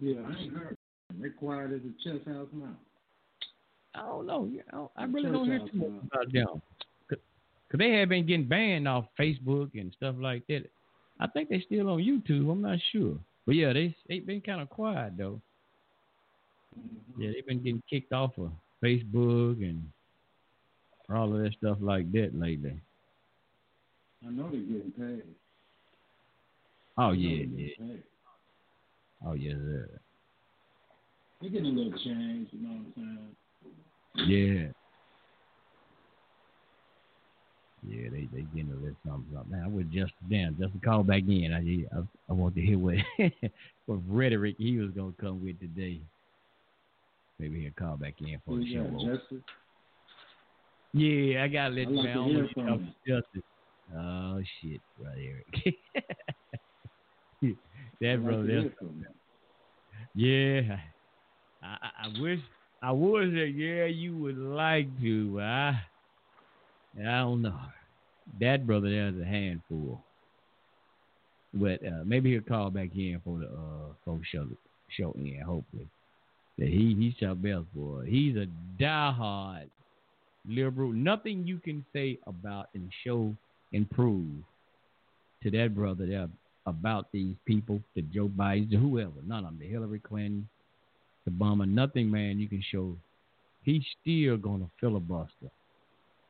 Yeah, I ain't heard. From them. They quiet as a chess house now. I don't know. You know I really don't hear too much about them. Cause 'cause they have been getting banned off Facebook and stuff like that. I think they're still on YouTube. I'm not sure. But yeah, they they've been kind of quiet though. Yeah, they've been getting kicked off of Facebook and all of that stuff like that lately. I know they're oh, getting paid. Oh yeah, they're yeah. getting paid. Oh yes, sir. They're getting a little change, you know what I'm saying? Yeah. Yeah, they they getting a little something, something. Man, I would just damn just to call back in. I I, I want to hear what *laughs* what rhetoric he was gonna come with today. Maybe he'll call back in for the show. Justice? Yeah, I gotta let I'd you like man. to I hear want from talk him. to Justice. Oh shit, right, Eric. *laughs* that I'd like brother, that's yeah. I, I, I wish I would say yeah you would like to, I I don't know. That brother there's a handful. But uh, maybe he'll call back in for the uh for show show in, hopefully. That he he's your best boy. He's a diehard liberal. Nothing you can say about and show and prove to that brother there about these people, to Joe Biden, to whoever, none of them, to Hillary Clinton, to Obama, nothing, man, you can show. He's still gonna filibuster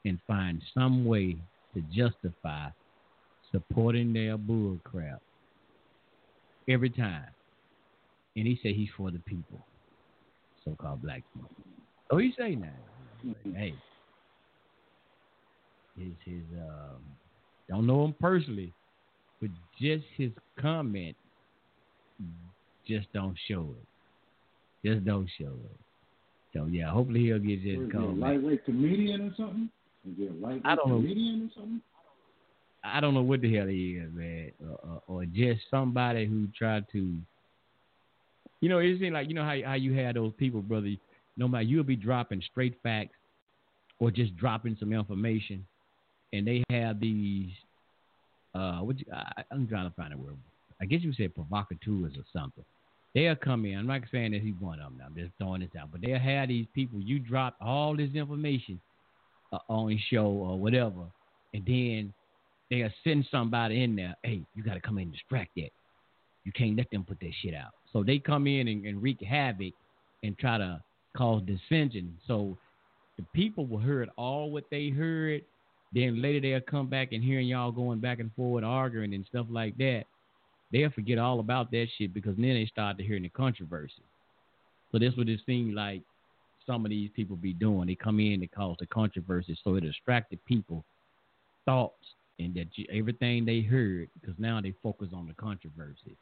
and find some way to justify supporting their bull crap every time. And he said he's for the people, so-called black people. Oh, he say now, hey, his his um, don't know him personally, but just his comment just don't show it. Just don't show it. So yeah, hopefully he'll get his is he, a lightweight comedian or something? Is he a lightweight I don't know. or something? I don't know what the hell he is, man, or, or, or just somebody who tried to. You know, it seems like you know how how you had those people, brother. No matter you'll be dropping straight facts, or just dropping some information, and they have these. Uh, what you, I, I'm trying to find a word. I guess you would say provocateurs or something. They'll come in. I'm not saying that he's one of them. I'm just throwing this out. But they'll have these people. You drop all this information uh, on a show or whatever, and then they'll send somebody in there. Hey, you got to come in and distract that. You can't let them put that shit out. So they come in and, and wreak havoc and try to cause dissension. So the people will hear all what they heard. Then later they'll come back and hearing y'all going back and forward arguing and stuff like that. They'll forget all about that shit because then they start to hearing the controversy. So that's what it seems like some of these people be doing. They come in to cause the controversy, so it distracted people thoughts and that you, everything they heard because now they focus on the controversy.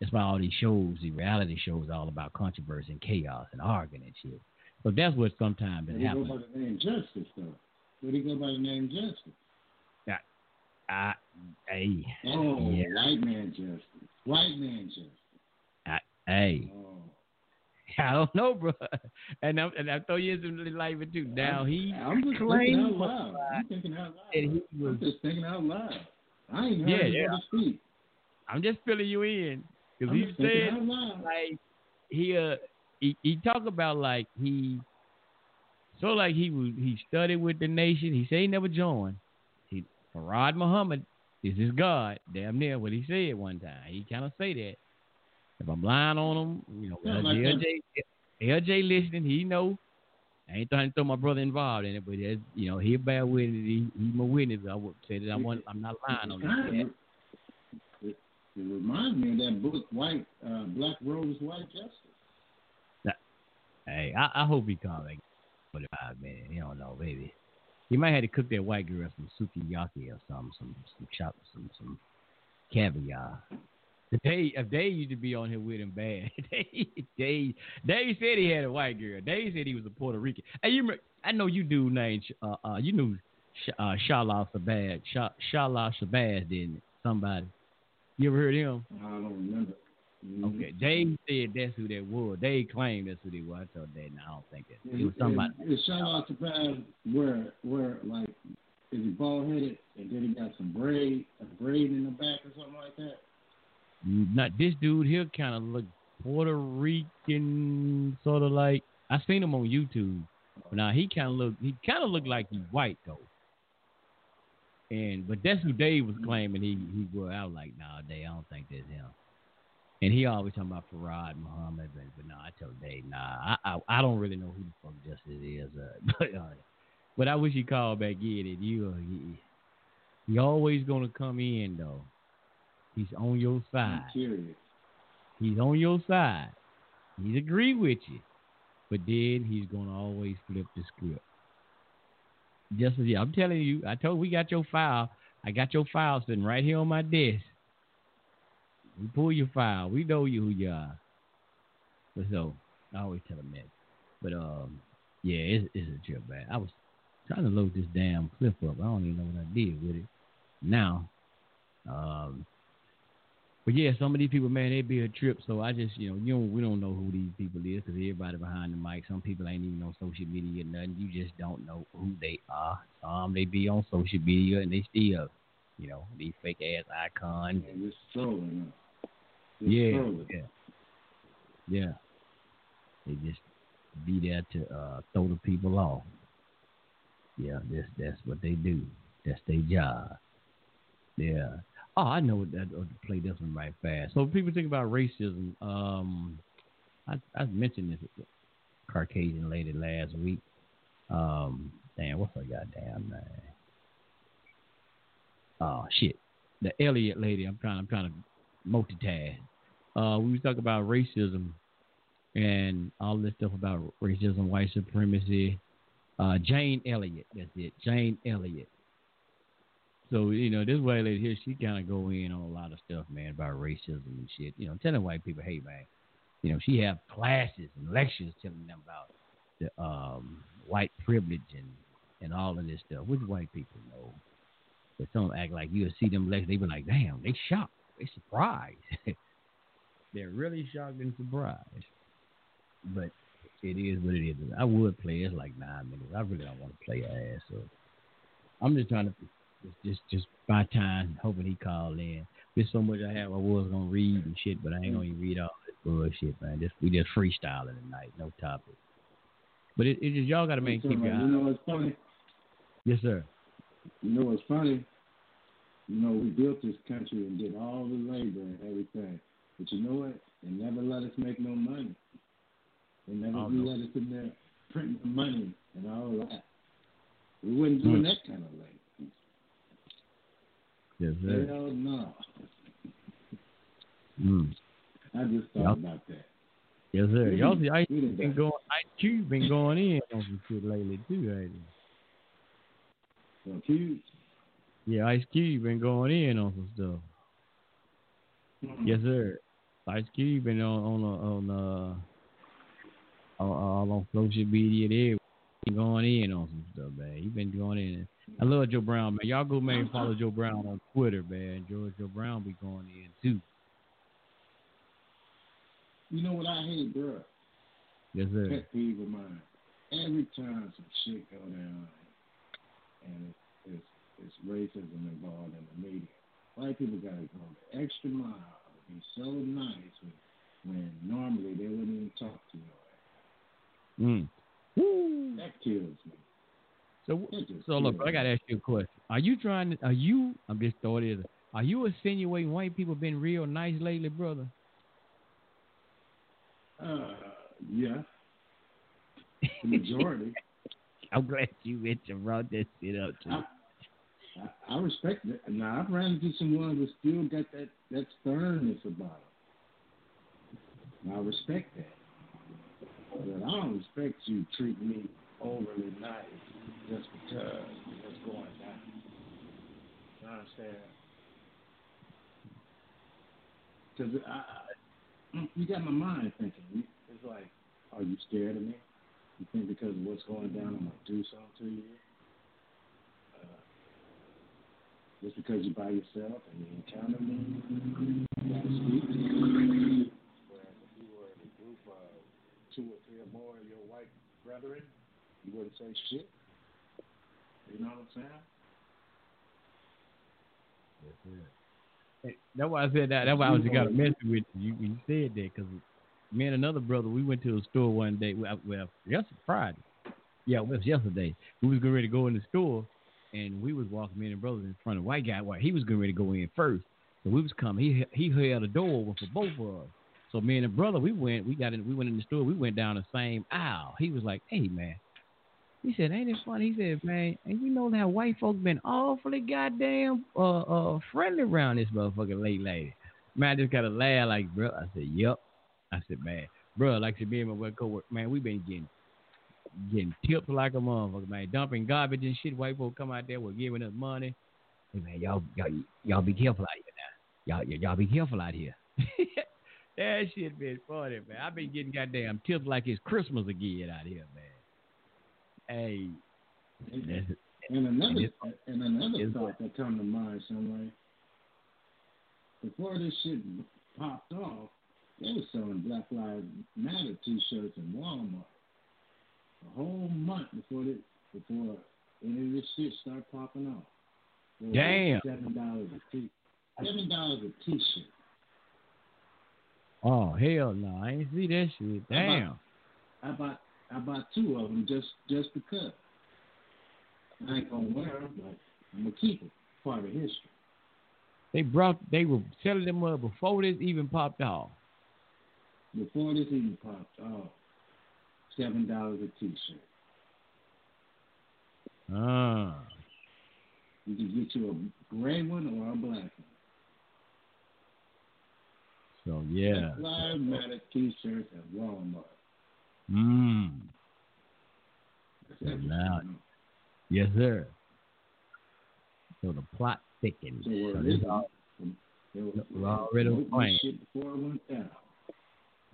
That's why all these shows, the reality shows, all about controversy and chaos and arguing and shit. So that's what sometimes it he go happens. by the name Justice, though? Did he go by the name Justice? I, hey, Oh, Yeah. white man Justice. White man. I, hey, Oh. *laughs* I don't know, bro. *laughs* And I'm and I throw you some light with too. Now he I'm just thinking claimed out loud. I'm thinking out loud. that he was. I'm just thinking out loud. I ain't heard Yeah, yeah. speak. I'm just filling you in because he said like he uh he, he talk about like he so like he was he studied with the nation. He said he never joined. He Farad Muhammad is God. Damn near what he said one time. He kind of say that. If I'm lying on him, you know, Yeah, like LJ, LJ listening, he know. I ain't trying to throw my brother involved in it, but that's, you know, he bear witness. He, he my witness. I would say that I want, I'm not lying on that. It, it reminds me of that book, White uh, Black Robes, White Justice. Hey, I, I hope he comes back. Forty-five minutes. You don't know, baby. He might have to cook that white girl some sukiyaki or some some chop, some some caviar. They they used to be on here with him bad, *laughs* they they Dave said he had a white girl. They said he was a Puerto Rican. Hey, you I know you do named uh, uh you knew Sh- uh Shala Shabazz Sha- Shala Shabazz didn't it? somebody. You ever heard him? I don't remember. Mhm. Okay, Dave said that's who they were. They claimed that's who they were. I told Dave, no, I don't think that. It was somebody. Is, is shout out to Paz where where like is he bald headed and then he got some braid a braid in the back or something like that? Not this dude here. Kind of look Puerto Rican, sort of like. I seen him on YouTube. But now he kind of look. He kind of looked like he's white though. And but that's who Dave was claiming he he was. I was like, nah, Dave, I don't think that's him. And he always talking about Farad Muhammad, but, but no, I told Dave, nah, I, I I don't really know who the fuck Justice is. Uh, *laughs* but uh, but I wish he called back in. And you, uh, he, always gonna come in though. He's on your side. He's on your side. He's agree with you. But then he's gonna always flip the script. Just as yeah, I'm telling you, I told we got your file. I got your file sitting right here on my desk. We pull your file. We know you who you are. But so I always tell them that. But um, yeah, it's, it's a trip, man. I was trying to load this damn clip up. I don't even know what I did with it. Now, um, but yeah, some of these people, man, they be a trip. So I just, you know, you we don't know who these people is because everybody behind the mic. Some people ain't even on social media, or nothing. You just don't know who they are. Some they be on social media and they still, you know, these fake ass icons. Just Yeah, yeah, yeah. They just be there to uh, throw the people off. Yeah, that's that's what they do. That's their job. Yeah. Oh, I know that. Or to play this one right fast. So people think about racism. Um, I I mentioned this Caucasian lady last week. Um, damn, what's her goddamn name? Oh shit, the Elliott lady. I'm trying. I'm trying to multitask. Uh, we was talking about racism and all this stuff about racism, white supremacy. Uh, Jane Elliott, that's it. Jane Elliott. So you know, this white lady here, she kind of go in on a lot of stuff, man, about racism and shit. You know, telling white people, hey, man, you know, she have classes and lectures telling them about the um, white privilege and and all of this stuff, which white people know. But some act like you'll see them lectures, they be like, damn, they shocked, they surprised. *laughs* They're really shocked and surprised. But it is what it is. I would play. It's like nine minutes. I really don't want to play your ass. So I'm just trying to just just just buy time, hoping he call in. There's so much I have. I was gonna read and shit, but I ain't gonna even read all this bullshit, man. Just we just freestyling tonight, no topic. But it, it just y'all gotta make keep You your eye. know what's funny? Yes, sir. You know what's funny? You know, we built this country and did all the labor and everything. But you know what? They never let us make no money. They never Oh, no. let us in there printing the money and all that. We wouldn't do Hmm. that kind of thing. Yes, sir. Hell no. Mm. I just thought Yup. about that. Yes, sir. Y'all see done been going been going in on some shit lately too, ain't he? Yeah, Ice Cube been going in on some stuff. Yes, sir. Ice Cube been on on uh, on uh all, on social media there. Going in on some stuff, man. He been going in. I love Joe Brown, man. Y'all go man follow Joe Brown on Twitter, man. Judge Joe Brown be going in too. You know what I hate, bro? Yes, sir. Pet peeve of mine. Every time some shit go down and it's, it's, it's racism involved in the media, white people got to go the extra mile be so nice when, when normally they wouldn't even talk to you. Mm. Woo. That kills me. So so look, I gotta ask you a question. Are you trying to? Are you? I'm just throwing it. Are you insinuating white people been real nice lately, brother? Uh, yeah. The majority. *laughs* I'm glad you mentioned brought that shit up too. I, I, respect it. Now I've ran into some ones that still got that that sternness about them. I respect that. But I don't expect you to treat me overly nice just because what's going down. You understand? Because I, I, mm, you got my mind thinking. It's like, are you scared of me? You think because of what's going down, I'm gonna do something to you? Uh, just because you're by yourself and you encounter me, you gotta speak. Whereas if you were in a group of two or three or more of your white brethren, you wouldn't say shit. You know what I'm saying? Hey, That's why I said that. That's why I was got to mess with you when you said that because me and another brother we went to a store one day. Well, well yesterday Friday. Yeah, it was yesterday. We was getting ready to go in the store, and we was walking me and the brother in front of the white guy. While he was getting ready to go in first, so we was coming. He he held the door open for both of us. So me and the brother, we went. We got in. We went in the store. We went down the same aisle. He was like, "Hey man." He said, "Ain't it funny?" He said, "Man, and you know that white folks been awfully goddamn uh uh friendly around this motherfucker late lady." Man, I just gotta laugh like, bro. I said, "Yep." I said, "Man, bro, like I said, me and my co-worker, man, we been getting getting tipped like a motherfucker, man, dumping garbage and shit. White folks come out there, were giving us money. Hey man, y'all y'all y'all be careful out here now. Y'all y'all be careful out here." *laughs* that shit been funny, man. I've been getting goddamn tips like it's Christmas again out here, man. Hey, that's- *laughs* And another and another thought that come to mind, some way. Before this shit popped off, they was selling Black Lives Matter T-shirts in Walmart. A whole month before this, before any of this shit started popping off. Damn. Seven dollars a t. Seven dollars a T-shirt. oh hell no, I ain't see that shit. Damn. I bought I bought two of them just just because. I ain't gonna wear them, but I'm gonna keep it. Part of history. They brought they were selling them up before this even popped off. Before this even popped off, seven dollars a T-shirt. Ah. You can get you a gray one or a black one. So yeah. Black Matter T-shirts at Walmart. Mm. That's So now- Yes, sir. So the plot thickens. So we're So this all- were- We're already they were playing. shit before it went down.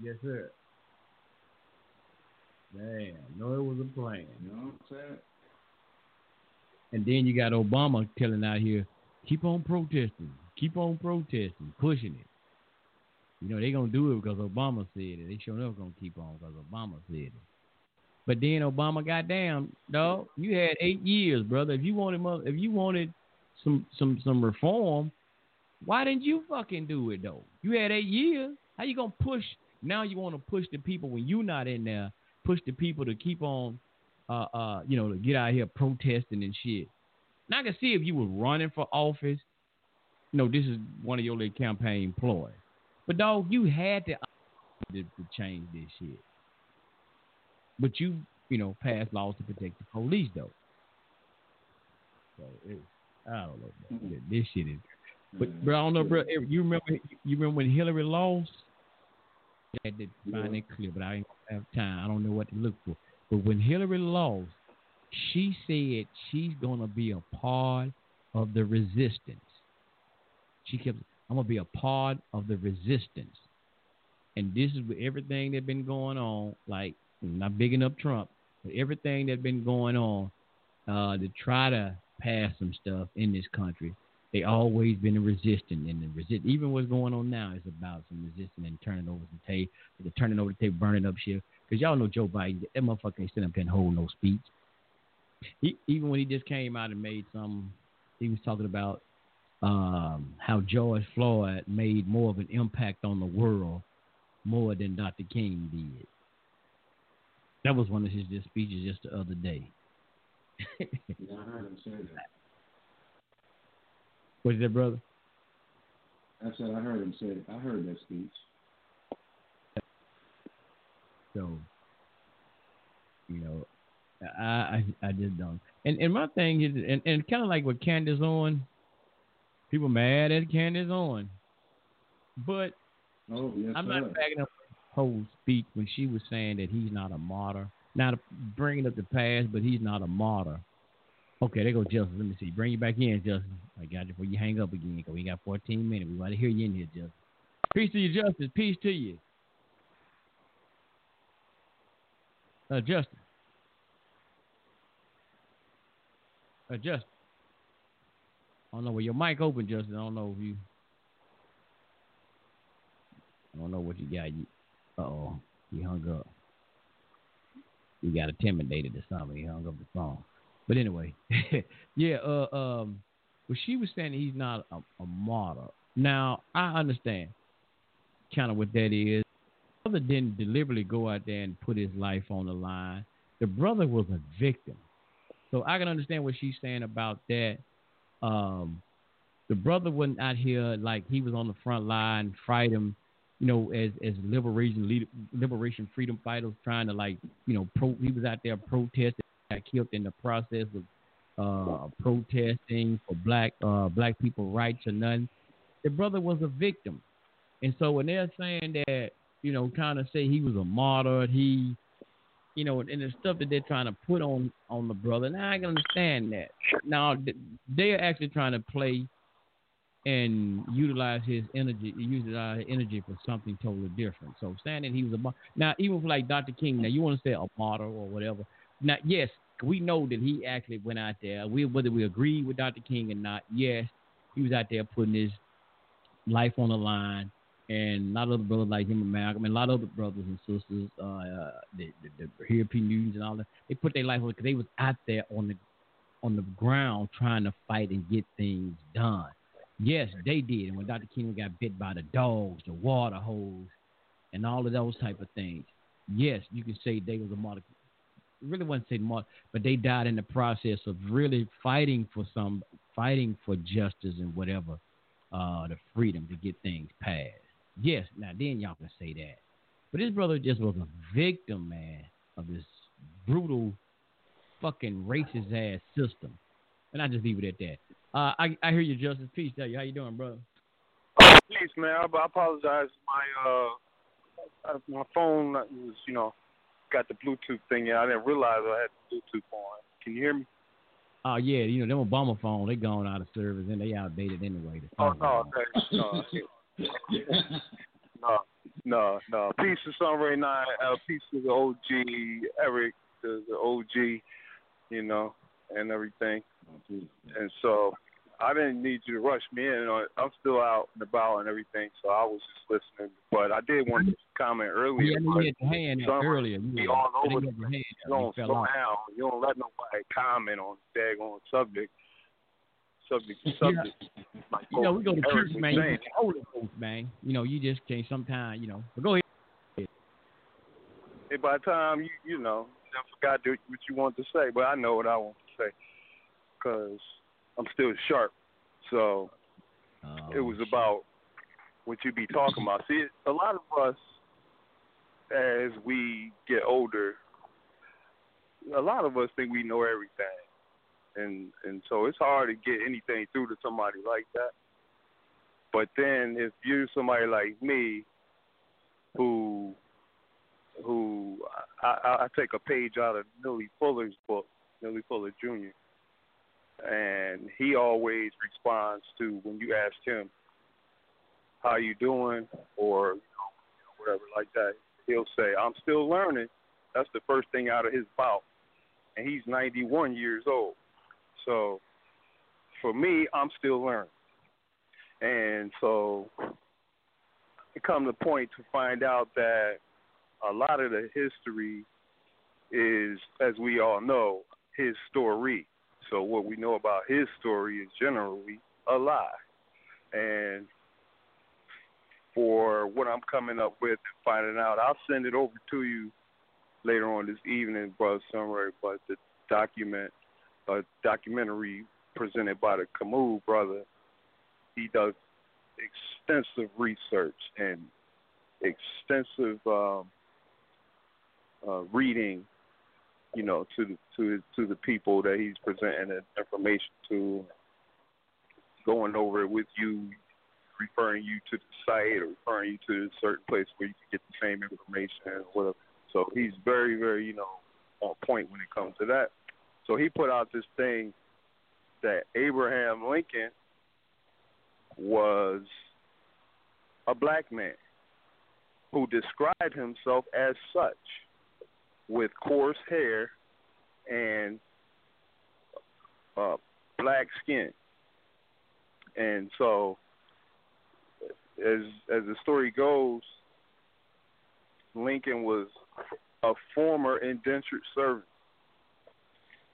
yes, sir. Damn, no, it was a plan. You know what I'm saying? And then you got Obama telling out here, keep on protesting, keep on protesting, pushing it. You know, they going to do it because Obama said it. They sure enough going to keep on because Obama said it. But then Obama got down, dog. You had eight years, brother. If you wanted, if you wanted some some some reform, why didn't you fucking do it though? You had eight years. How you gonna push? Now you want to push the people when you not in there. Push the people to keep on, uh, uh, you know, to get out here protesting and shit. Now I can see if you was running for office. You know, this is one of your little campaign ploys. But dog, you had to to, to change this shit. But you, you know, passed laws to protect the police though. So it, I don't know. Man. This shit is. But bro, I don't know, bro. You remember? You remember when Hillary lost? I had to find that clip, but I ain't have time. I don't know what to look for. But when Hillary lost, she said she's gonna be a part of the resistance. She kept, I'm gonna be a part of the resistance. And this is with everything that's been going on. Like, not bigging up Trump, but everything that's been going on uh, to try to pass some stuff in this country. They always been a resistant and resist. Even what's going on now is about some resisting and turning over the tape, the turning over the tape, burning up shit. Because y'all know Joe Biden, that motherfucker ain't sitting up and hold no speech. He, even when he just came out and made some, he was talking about um, how George Floyd made more of an impact on the world more than Dr. King did. That was one of his just speeches just the other day. *laughs* Yeah, I heard him say that. What is that, brother? I said I heard him say it. I heard that speech. So, you know, I I, I just don't. And and my thing is, and, and kind of like what Candace Owens, people mad at Candace Owens, but Oh yes, I'm sir. not backing up whole speech when she was saying that he's not a martyr. Not bringing up the past, but he's not a martyr. Okay, there go Justin. Let me see. Bring you back in, Justin. I got you before you hang up again. Cause we got 14 minutes. We want to hear you in here, Justin. Peace to you, Justin. Peace to you. Uh, Justin. Uh, Justin. I don't know where your mic open, Justin. I don't know if you. I don't know what you got. You. Uh oh. He hung up. He got intimidated or something. He hung up the phone. But anyway, *laughs* yeah. Uh, um, but she was saying he's not a, a martyr. Now I understand kind of what that is. The brother didn't deliberately go out there and put his life on the line. The brother was a victim. So I can understand what she's saying about that. Um, the brother wasn't out here like he was on the front line fighting, you know, as as liberation liberation freedom fighters trying to like, you know, pro. He was out there protesting, got killed in the process of uh, protesting for black uh, black people rights or nothing. The brother was a victim, and so when they're saying that, you know, kind of say he was a martyr, he you know, and the stuff that they're trying to put on on the brother. Now I can understand that. Now they're actually trying to play and utilize his energy, utilize his energy for something totally different. So saying that he was a martyr, now even for like Dr. King, now you want to say a martyr or whatever. Now yes, we know that he actually went out there. We whether we agree with Dr. King or not, yes, he was out there putting his life on the line and a lot of other brothers like him and Malcolm, and a lot of other brothers and sisters, uh, the, the, the European News and all that, they put their life on because they was out there on the on the ground trying to fight and get things done. Yes, they did. And when Dr. King got bit by the dogs, the water hose, and all of those type of things, yes, you can say they was a martyr. Really wasn't say martyr, but they died in the process of really fighting for some, fighting for justice and whatever, uh, the freedom to get things passed. Yes, now then y'all can say that. But this brother just was a victim, man, of this brutal, fucking racist ass system. And I just leave it at that. Uh, I I hear you, Justice. Peace, tell you. How you doing, brother? Peace, man. I, I apologize. My uh, my phone was, you know, got the Bluetooth thing. Yeah, I didn't realize I had the Bluetooth on. Can you hear me? Oh uh, yeah, you know them Obama phones. They gone out of service and they outdated anyway. The oh no, no, *laughs* no, no, no. Peace to Sunray Nine. Uh, peace to the OG Eric, the, the OG, you know, and everything. And so I didn't need you to rush me in. I'm still out and about and everything, so I was just listening. But I did want to comment earlier. Yeah, you had your hand earlier. You be all over. You, you don't slow down. You don't let nobody comment on the daggone subject subject to subject. Yeah. Like you know, we go to church, man. You get older man. You know, you just can't sometimes, you know. But go ahead. Hey, by the time you, you know, I forgot what you want to say, but I know what I want to say because I'm still sharp. So oh, it was shit. about what you be talking about. See, a lot of us, as we get older, a lot of us think we know everything and and so it's hard to get anything through to somebody like that. But then if you're somebody like me, who who I, I, I take a page out of Neely Fuller's book, Neely Fuller Jr. And he always responds to when you ask him, "How you doing?" or you know, whatever like that. He'll say, "I'm still learning." That's the first thing out of his mouth, and he's 91 years old. So for me, I'm still learning. And so it come to point to find out that a lot of the history is, as we all know, his story. So what we know about his story is generally a lie. And for what I'm coming up with and finding out, I'll send it over to you later on this evening, Brother Sunray. But the document a documentary presented by the Camus brother. He does extensive research and extensive um, uh, reading, you know, to to to the people that he's presenting information to, going over it with you referring you to the site or referring you to a certain place where you can get the same information or whatever. So he's very, very, you know, on point when it comes to that. So he put out this thing that Abraham Lincoln was a black man who described himself as such with coarse hair and uh, black skin. And so, as as the story goes, Lincoln was a former indentured servant.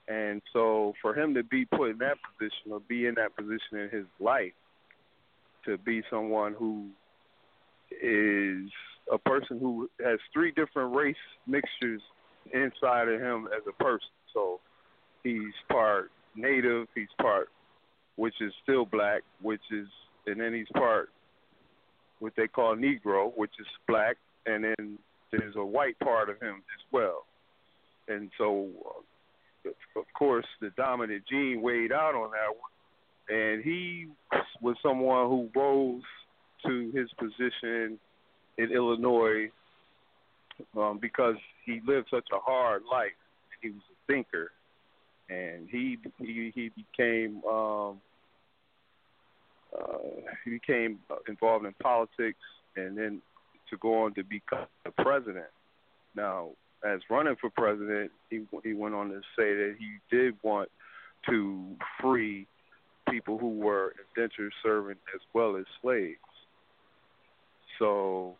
And so, for him to be put in that position or be in that position in his life, to be someone who is a person who has three different race mixtures inside of him as a person. So he's part native, he's part which is still black, which is and then he's part what they call Negro, which is black, and then there's a white part of him as well. And so, uh, of course, the dominant gene weighed out on that one, and he was someone who rose to his position in Illinois um, because he lived such a hard life. He was a thinker, and he he he became um, uh, he became involved in politics, and then to go on to become the president. Now, as running for president, he he went on to say that he did want to free people who were indentured servants as well as slaves. So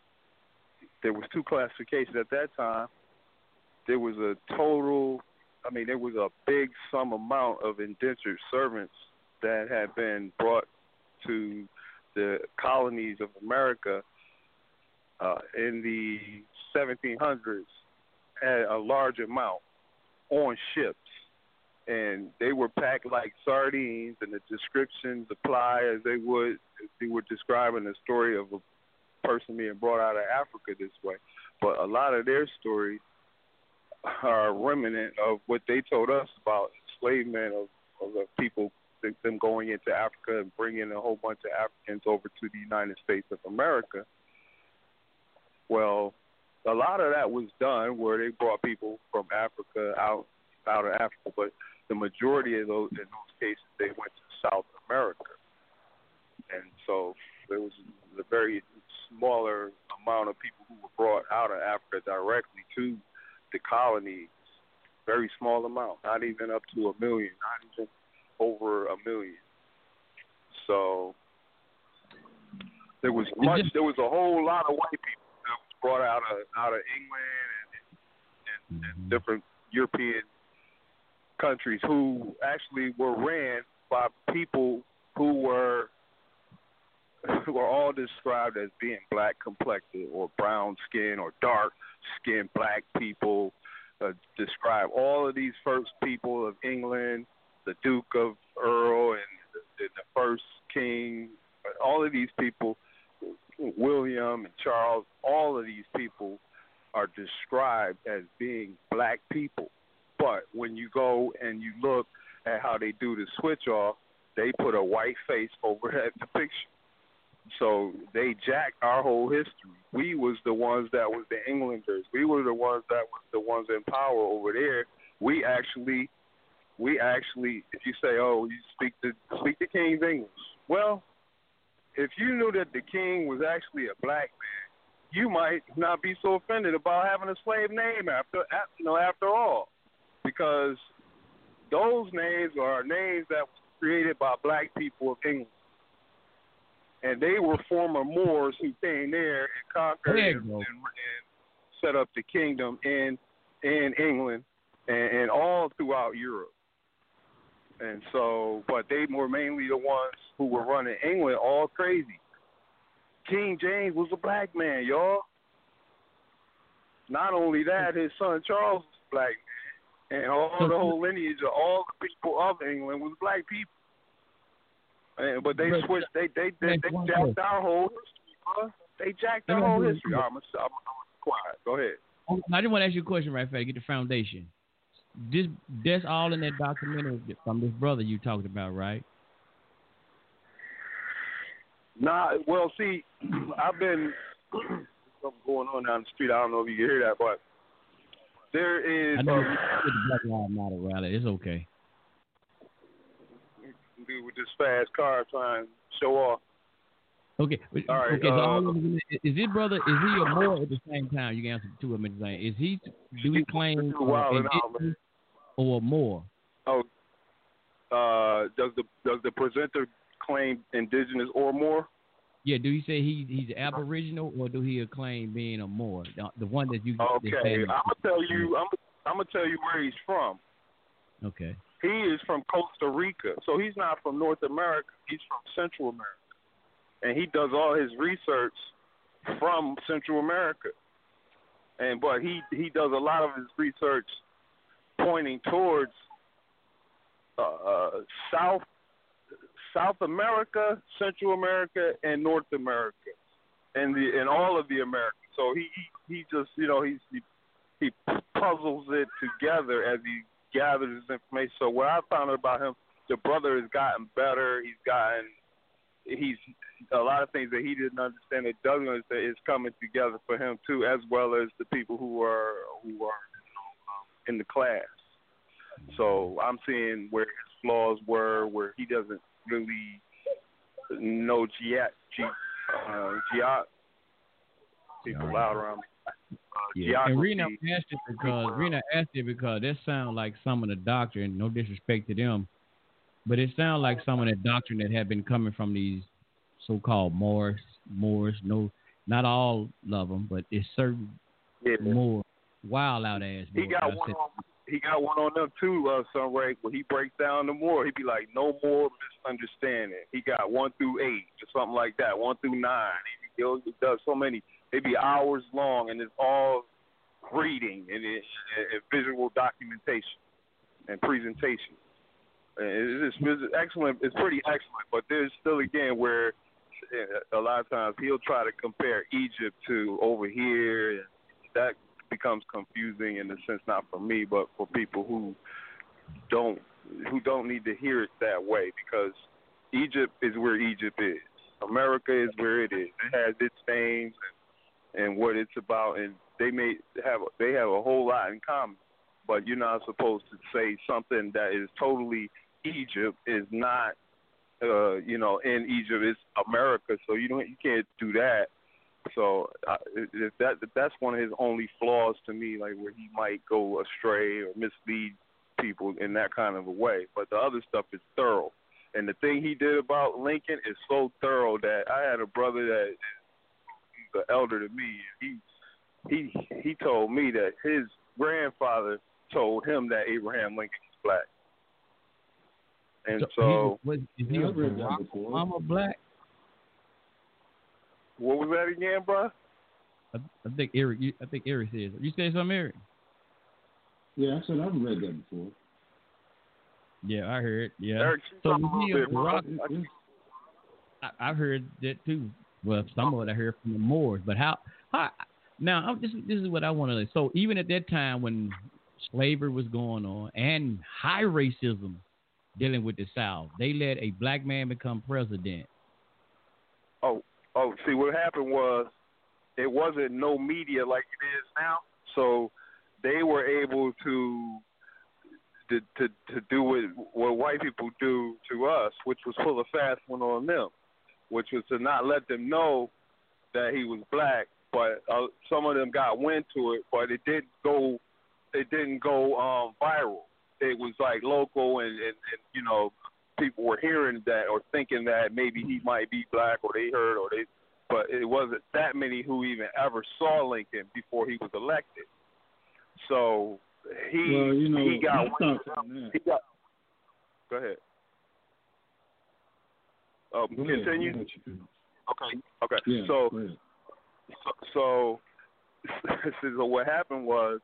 there was two classifications at that time. There was a total, I mean, there was a big sum amount of indentured servants that had been brought to the colonies of America uh, in the 1700s, had a large amount on ships. And they were packed like sardines, and the descriptions apply as they would if they were describing the story of a person being brought out of Africa this way. But a lot of their stories are remnant of what they told us about enslavement of, of the people, them going into Africa and bringing a whole bunch of Africans over to the United States of America. Well, a lot of that was done where they brought people from Africa out out of Africa, but the majority of those in those cases they went to South America, and so there was a very smaller amount of people who were brought out of Africa directly to the colonies. Very small amount, not even up to a million, not even over a million. So there was much. There was a whole lot of white people that was brought out of out of England and, and, and different European countries who actually were ran by people who were who are all described as being black complected or brown skin or dark skinned black people. Uh, describe all of these first people of England, the Duke of Earl and the, the first king, all of these people, William and Charles, all of these people are described as being black people. But when you go and you look at how they do the switch off, they put a white face over *laughs* that depiction. So they jacked our whole history. We was the ones that was the Englanders. We were the ones that was the ones in power over there. We actually, we actually, if you say, oh, you speak the speak the King's English. Well, if you knew that the king was actually a black man, you might not be so offended about having a slave name after, you know, after all, because those names are names that were created by black people of England and they were former Moors who came there and conquered and, and, and, set up the kingdom in in England and, and all throughout Europe. And so, but they were mainly the ones who were running England all crazy. King James was a black man, y'all. Not only that, his son Charles was a black man, and all the whole lineage of all the people of England was black people. And, but they switched. They they they, they jacked our whole history, bro. They jacked our whole history. I'm, I'm, I'm quiet. Go ahead. Oh, I just want to ask you a question right fast. Get the foundation. This that's all in that documentary from this brother you talked about, right? Nah, well, see, *clears throat* I've been *clears throat* something going on down the street. I don't know if you can hear that, but there is. I know um, the Black Lives Matter rally. It's okay. Dude with this fast car trying to show off. Okay. All right, okay. So uh, them- is his brother? Is he a Moor at the same time? You can answer two of them at the same. Is he? Do he claim He's wilding out, man. or Moor? Oh, uh, does the does the presenter claim indigenous or Moor? Yeah. Do he say he he's Aboriginal or do he claim being a Moor? The, the one that you. Okay, I'm gonna tell you. I'm I'm gonna tell you where he's from. Okay. He is from Costa Rica, so he's not from North America. He's from Central America, and he does all his research from Central America. And but he he does a lot of his research pointing towards uh, South South America, Central America, and North America, and the and all of the Americas. So he he, he just you know he's he, he puzzles it together as he gathers his information. So what I found out about him, the brother has gotten better. He's gotten he's a lot of things that he didn't understand that doesn't understand is coming together for him too, as well as the people who are who are um, in the class. So I'm seeing where his flaws were, where he doesn't really know ge ge uh, people out around me. Uh, Yeah. And Rena asked it because Rena asked it because that sounds like some of the doctrine. No disrespect to them, but it sounds like some of the doctrine that had been coming from these so-called Moors. Moors, no, not all of them, but it's certain Yeah. more wild out ass. He got one said, on he got one on them too, uh Sunray, where he breaks down the Moor, he'd be like, No more misunderstanding. He got one through eight or something like that, one through nine. He, he does so many it'd be hours long and it's all reading and, it, and visual documentation and presentation. It's, it's excellent. It's pretty excellent, but there's still again where uh, a lot of times he'll try to compare Egypt to over here, and that becomes confusing in the sense not for me, but for people who don't who don't need to hear it that way because Egypt is where Egypt is. America is where it is. It has its names and, and what it's about, and they may have they have a whole lot in common. But you're not supposed to say something that is totally Egypt is not, uh, you know, in Egypt. It's America, so you don't you can't do that. So uh, if that if that's one of his only flaws to me, like where he might go astray or mislead people in that kind of a way. But the other stuff is thorough. And the thing he did about Lincoln is so thorough that I had a brother that is he's the elder to me. And he he he told me that his grandfather told him that Abraham Lincoln was black. And so, he, was, is he Yeah, a I've read that Barack before. Obama black? what was that again, bro? I, I think Eric. You, I think Eric says. You say something, Eric? Yeah, I said I've read that before. Yeah, I heard. Yeah. Eric, so talk was he a bit. Barack I, I've heard that too. Well, some of it I heard from the Moors, but how? How? Now, this this is what I want to. Say. So even at that time when slavery was going on and high racism dealing with the South, they let a black man become president. Oh, oh, see, what happened was it wasn't no media like it is now, so they were able to to to, to do what what white people do to us, which was pull a fast one on them, which was to not let them know that he was black. But uh, some of them got wind to it, but it didn't go it didn't go um viral. It was like local, and, and, and you know people were hearing that or thinking that maybe he might be black, or they heard, or they. But it wasn't that many who even ever saw Lincoln before he was elected. So he well, you know, he got wind thoughts on that. he got. Go ahead. Um, ahead, continue. go ahead, you can- Okay. Okay. Yeah, so ahead. so, *laughs* so what happened was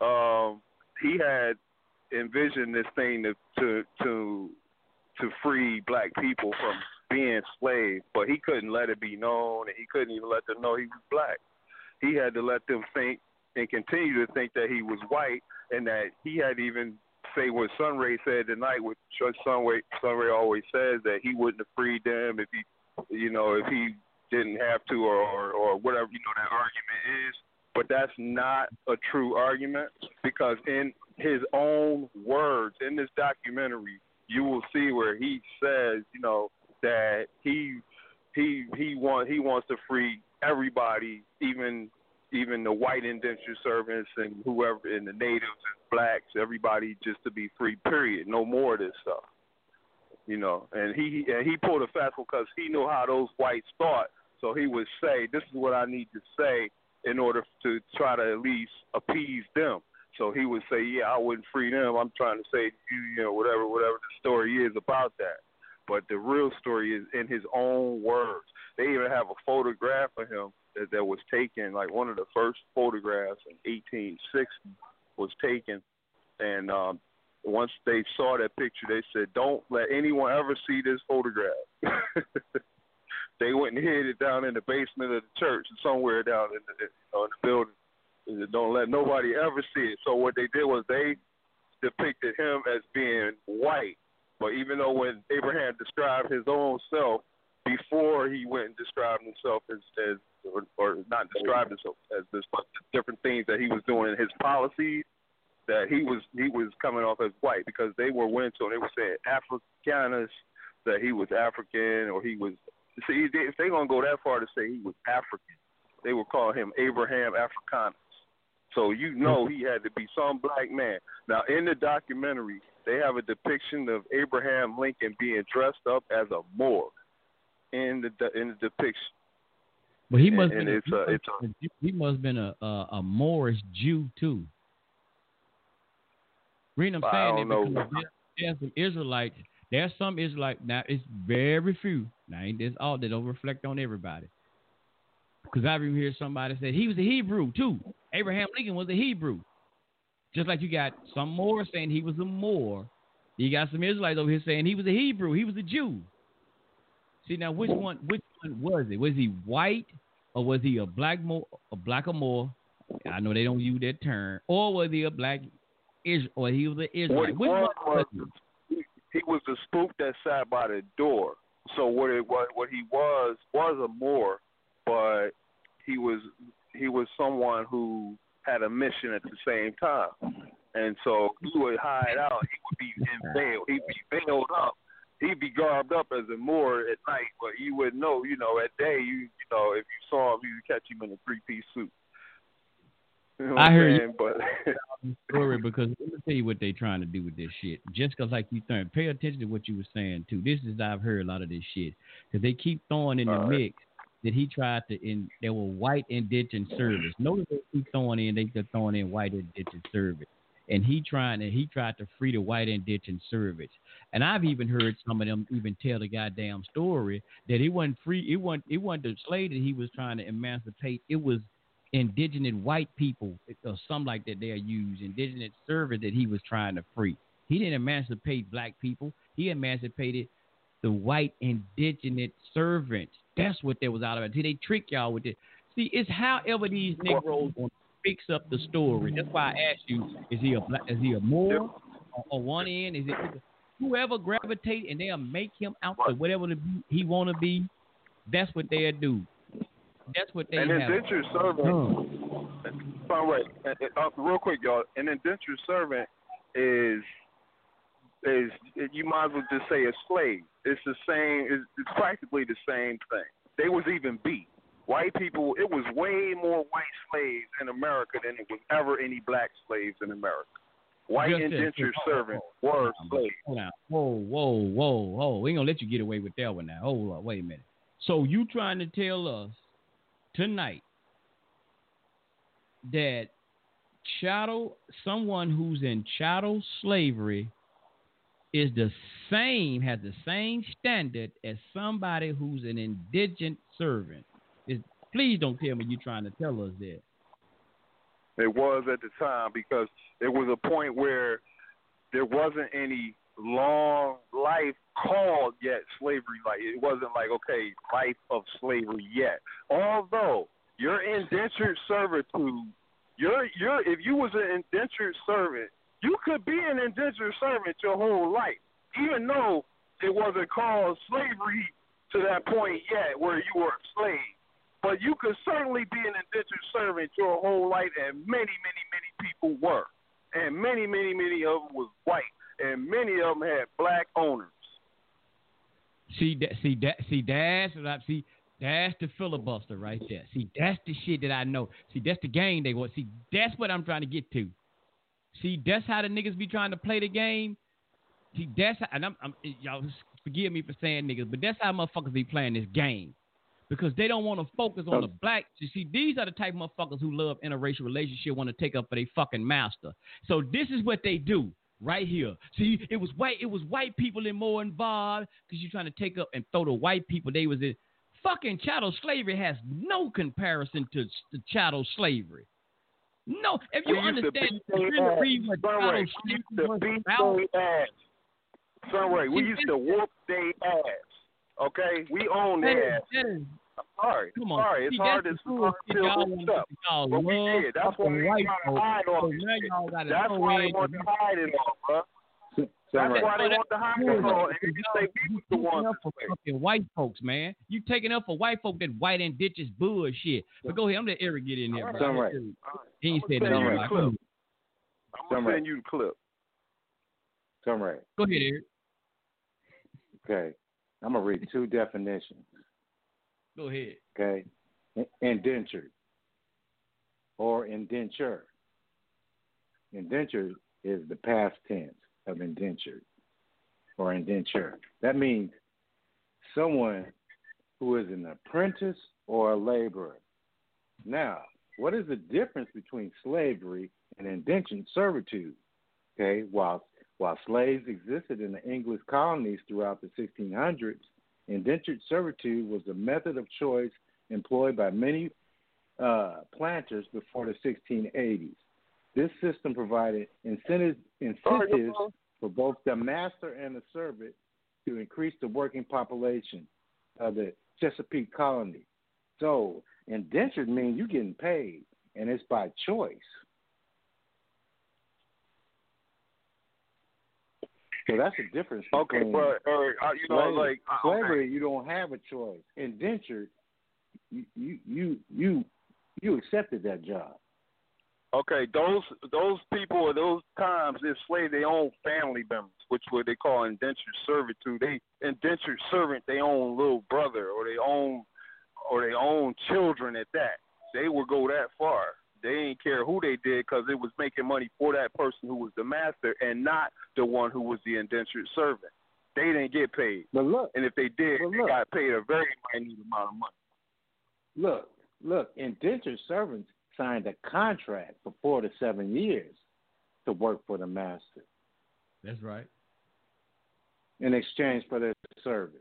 um he had envisioned this thing to to to to free black people from being slaves, but he couldn't let it be known and he couldn't even let them know he was black. He had to let them think and continue to think that he was white and that he had even say what Sunray said tonight, what Sunray Sunray always says that he wouldn't have freed them if he you know, if he didn't have to or, or or whatever you know that argument is. But that's not a true argument because in his own words in this documentary, you will see where he says, you know, that he he he want he wants to free everybody, even even the white indentured servants and whoever and the natives and blacks, everybody just to be free. Period. No more of this stuff. You know, and he and he pulled a fast one because he knew how those whites thought. So he would say, "This is what I need to say in order to try to at least appease them." So he would say, "Yeah, I wouldn't free them. I'm trying to say you, you know, whatever, whatever the story is about that." But the real story is in his own words. They even have a photograph of him that, that was taken, like one of the first photographs in 1860 was taken, and um, once they saw that picture, they said, "Don't let anyone ever see this photograph." *laughs* they went and hid it down in the basement of the church, somewhere down in the, in the building. Don't let nobody ever see it. So what they did was they depicted him as being white, but even though when Abraham described his own self before he went and described himself as, as or, or not described himself as this, but different things that he was doing in his policies, that he was he was coming off as white because they were went to and they were saying Africanus, that he was African or he was. See, if they gonna go that far to say he was African, they would call him Abraham Africanus. So you know he had to be some black man. Now in the documentary, they have a depiction of Abraham Lincoln being dressed up as a Moor in the in the depiction. But he must and, been and it's uh, a, it's a, he must have been a, a a Moorish Jew too. Reason I'm saying that because there's some Israelites. There's some Israelite now. It's very few. Now ain't this all They don't reflect on everybody. Because I even hear somebody say he was a Hebrew too. Abraham Lincoln was a Hebrew. Just like you got some Moor saying he was a Moor. You got some Israelites over here saying he was a Hebrew. He was a Jew. See now, which one? Which one was it? Was he white or was he a black Moor? A black or Moor? I know they don't use that term. Or was he a black Is or he was an Israelite? Which one was was he? he was the spook that sat by the door. So what it what what he was was a Moor, but he was he was someone who had a mission at the same time. And so he would hide out. He would be *laughs* in veil. He'd be veiled up. He'd be garbed up as a Moor at night, but you wouldn't know. You know, at day, you you know, if you saw him, you would catch him in a three piece suit. You know I heard you. But *laughs* story because let me tell you what they're trying to do with this shit. Just 'cause like you think, pay attention to what you were saying too. This is I've heard a lot of this shit because they keep throwing in the All right. mix that he tried to in there were white indentured service. Notice they keep throwing in they keep throwing in white indentured servants, and he trying to he tried to free the white indentured servants. And I've even heard some of them even tell the goddamn story that it wasn't free. It wasn't it wasn't the slave that he was trying to emancipate. It was indigenous white people uh, or something like that they'll use, indigenous servants that he was trying to free. He didn't emancipate black people. He emancipated the white indigenous servants. That's what they was out of it. See, they trick y'all with it. See, it's however these Negroes fix up the story. That's why I asked you, is he a black, is he a Moor or, or one end? Is it whoever gravitate and they'll make him out to whatever the, he want to be? That's what they'll do. That's what they an have. indentured servant. All right, uh, uh, real quick, y'all. An indentured servant is is you might as well just say a slave. It's the same. It's, it's practically the same thing. They was even beat. White people. It was way more white slaves in America than it was ever any black slaves in America. White Just indentured servants were slaves. Hold on. Whoa, whoa, whoa, whoa. We ain't gonna let you get away with that one now. Hold on, wait a minute. So you trying to tell us tonight that chattel someone who's in chattel slavery is the same, has the same standard as somebody who's an indigent servant. Is please don't tell me you're trying to tell us that. It was at the time because there was a point where there wasn't any long life called yet slavery. Like it wasn't like okay, life of slavery yet. Although your indentured servitude, your your if you was an indentured servant, you could be an indentured servant your whole life, even though it wasn't called slavery to that point yet where you were a slave, but you could certainly be an indentured servant your whole life, and many, many, many people were, and many, many, many of them was white, and many of them had black owners. See that? See that? See that's what I see. That's the filibuster right there. See, that's the shit that I know. See, that's the game they want. See, that's what I'm trying to get to. See, that's how the niggas be trying to play the game. See, that's how, and I'm, I'm y'all forgive me for saying niggas, but that's how motherfuckers be playing this game. Because they don't want to focus on the black. You see, these are the type of motherfuckers who love interracial relationship, want to take up for their fucking master. So this is what they do right here. See, it was white. It was white people in more involved because you're trying to take up and throw the white people. They was in fucking chattel slavery has no comparison to, to chattel slavery. No, if you understand, really read what chattel slavery was about. Sunray, we used to whoop their ass. Okay, we own their ass. Sorry. Come on. Sorry, it's See, hard to that's the cool shit y'all this want stuff. to y'all But we did. That's why fucking we white trying to folks. hide So this y'all shit. That's why in they want the- to hide it all, bro. That's Sunray. why they want to hide it all. And Because you y'all- say we was the taking ones. up for fucking white folks, man. You taking up for white folk that white and ditches bullshit. But go ahead, I'm letting Eric get in there. bro. Sunray. He ain't said send nothing. you right. I'm gonna Sunray. send you the clip. Come right. Go ahead, Eric. Okay. I'm gonna read two definitions. Go ahead. Okay. In- Indentured or indenture. Indentured is the past tense of indentured or indenture. That means someone who is an apprentice or a laborer. Now, what is the difference between slavery and indentured servitude? Okay, while while slaves existed in the English colonies throughout the 1600s, indentured servitude was the method of choice employed by many uh, planters before the 1680s. This system provided incentives, incentives for both the master and the servant to increase the working population of the Chesapeake colony. So, indentured means you're getting paid, and it's by choice. So that's the difference. Okay, but Eric, uh, you know, like uh, okay. slavery, you don't have a choice. Indentured, you you you you, you accepted that job. Okay, those those people or those times they enslaved their own family members, which what they call indentured servitude. They indentured servant their own little brother or their own or their own children at that. They would go that far. They didn't care who they did because it was making money for that person who was the master and not the one who was the indentured servant. They didn't get paid. But look, And if they did, But they got paid a very minute amount of money. look, look. Indentured servants signed a contract for four to seven years to work for the master That's right. in exchange for their service.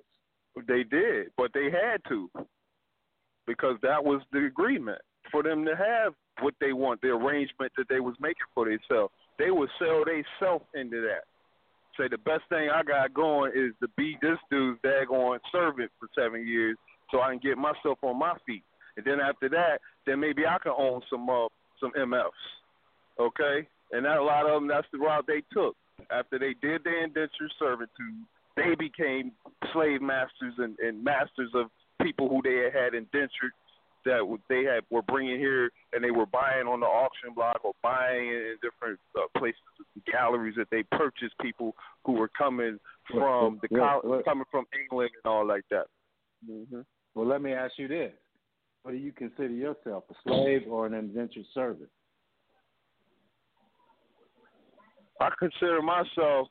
They did, but they had to because that was the agreement for them to have what they want, the arrangement that they was making for themselves. They would sell themselves into that. Say the best thing I got going is to be this dude's daggone servant for seven years, so I can get myself on my feet. And then after that, then maybe I can own some uh, some MFs. Okay, and that a lot of them that's the route they took. After they did their indentured servitude, they became slave masters and, and masters of people who they had had indentured that they had were bringing here, and they were buying on the auction block or buying in different uh, places, galleries that they purchased people who were coming from the Well, well- coming from England and all like that. hmm Well, let me ask you this: What do you consider yourself, a slave or an indentured servant? I consider myself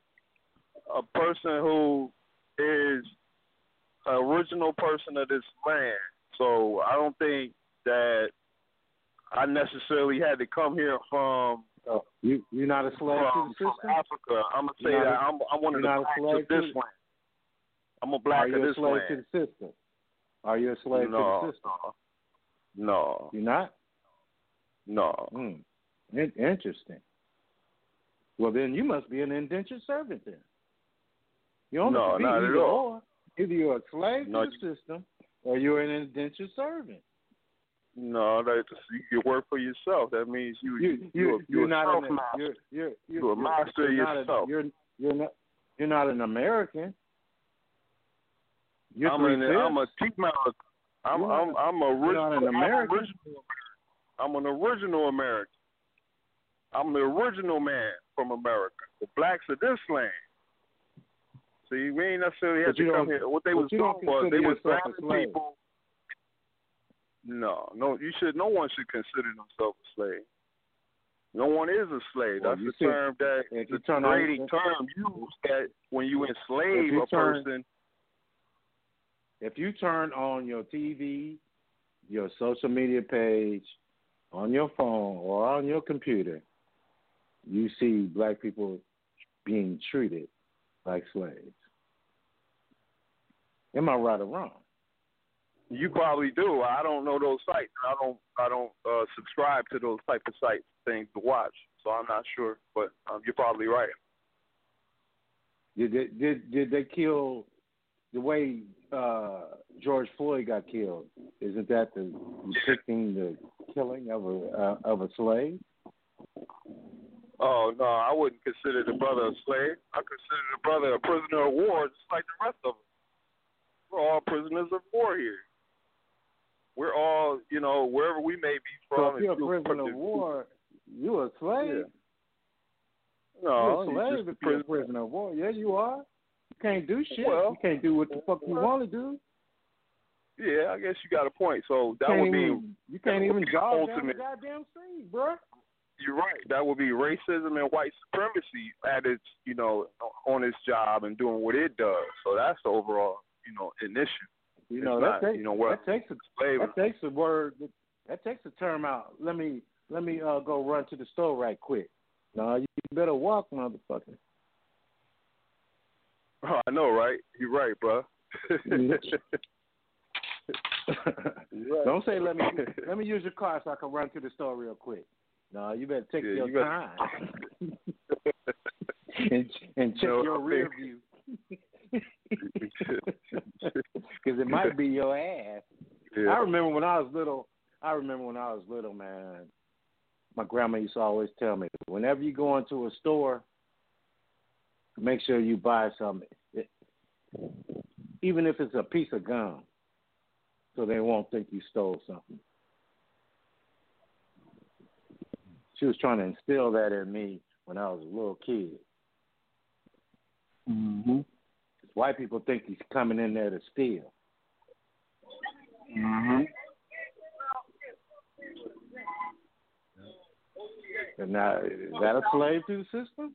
a person who is an original person of this land. So I don't think that I necessarily had to come here from Oh, you you're not a slave from, to the system. Africa. I'm gonna say that a- I'm I'm one of the blacks of this land. I'm a black Are you a slave land. to the system? Are you a slave no, to the system? no, no, You're not. no. Hmm. In- interesting. Well, then you must be an indentured servant then. You don't No, to be not at either all. or. Either you're a slave No, to the system or you're an indentured servant. No, that you work for yourself. That means you You, you you, you're, you're a not an, you're, you're, you're, You're a master you're not a- yourself. you're, you're not, you're not an American. You're I'm an, I'm a cheap man. I'm You're I'm I'm you're original. not an American. I'm an original American. I'm the original man from America. The blacks are this land. See, we ain't necessarily have But to come here. What they was doing was they was grabbing people. No, no, you should. No one should consider themselves a slave. No one is a slave. Well, That's the term that the you turn on- degrading term used that when you enslave you a turn- person. If you turn on your TV, your social media page, on your phone or on your computer, you see black people being treated like slaves. Am I right or wrong? You probably do. I don't know those sites. I don't. I don't uh, subscribe to those type of sites things to watch. So I'm not sure, but um, you're probably right. Did they, did did they kill the way uh, George Floyd got killed? Isn't that the depicting the killing of a uh, of a slave? Oh no, I wouldn't consider the brother a slave. I consider the brother a prisoner of war, just like the rest of us. We're all prisoners of war here. We're all, you know, wherever we may be from. So if you're a prisoner of war, you a slave. No, you're a you're slave if you're a prisoner. of war. Yeah, you are. You can't do shit. Well- you can't do what the fuck you want to do. Yeah, I guess you got a point. So that would be you can't even jog down the goddamn street, bro. You're right. That would be racism and white supremacy at its, you know, on its job and doing what it does. So that's the overall, you know, an issue. You It's know not, that takes you know, what that takes a slave. that takes a word that, that takes a term out. Let me let me uh, go run to the store right quick. No, you better walk, motherfucker. Oh, I know, right? You're right, bro. *laughs* Don't say let me let me use your car so I can run to the store real quick. No, you better take Yeah, your you better- time *laughs* and and check No, your rear view *laughs* because it might be your ass. Yeah. I remember when I was little. I remember when I was little, man. My grandma used to always tell me, whenever you go into a store, make sure you buy something, eh, It- even if it's a piece of gum, so they won't think you stole something. She was trying to instill that in me when I was a little kid. Mm-hmm. White people think he's coming in there to steal. Mm-hmm. And now, is that a slave to the system?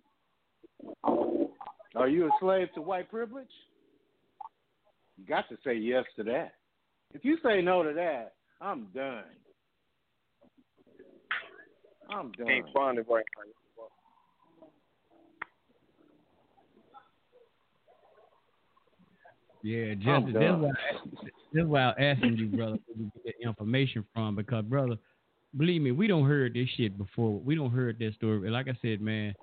Are you a slave to white privilege? You got to say yes to that. If you say no to that, I'm done. I'm done. Can't find right now. Yeah, I'm Justice. That's why, that's why I'm asking you, brother, where you get that information from. Because, brother, believe me, we don't heard this shit before. We don't heard that story. Like I said, man,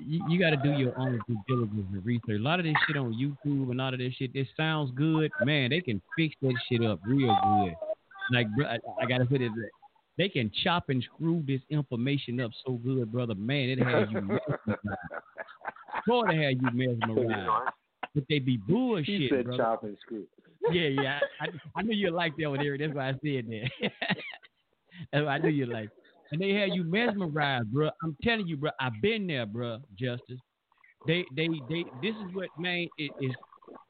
you, you got to do your own due diligence and research. A lot of this shit on YouTube and all of this shit, this sounds good. Man, they can fix that shit up real good. Like, bro, I, I got to put it. They can chop and screw this information up so good, brother. Man, it has you mesmerized. Boy, they have you mesmerized. But they be bullshit, He said brother. chop and screw. Yeah, yeah. I, I knew you liked that one, Eric. That's why I said that. *laughs* That's why I knew you like. And they had you mesmerized, bro. I'm telling you, bro. I've been there, bro. Justice. They, they, they. This is what, man. It is.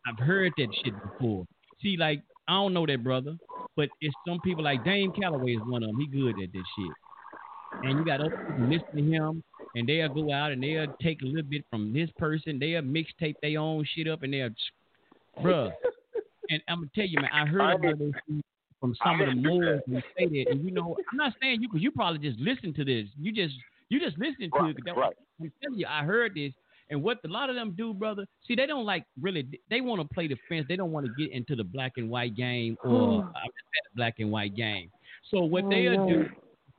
I've heard that shit before. See, like I don't know that brother, but it's some people like Dane Calloway is one of them. He good at this shit. And you got other people listen to him, and they'll go out and they'll take a little bit from this person. They'll mixtape their own shit up, and they'll, bruh. *laughs* And I'm gonna tell you, man, I heard about this from some of the Moors who say that. And you know, I'm not saying you because you probably just listen to this. You just you just listen to it. That, right. I'm telling you, I heard this. And what a lot of them do, brother, see, they don't like really. They want to play the fence. They don't want to get into the black and white game or uh, black and white game. So what they'll do,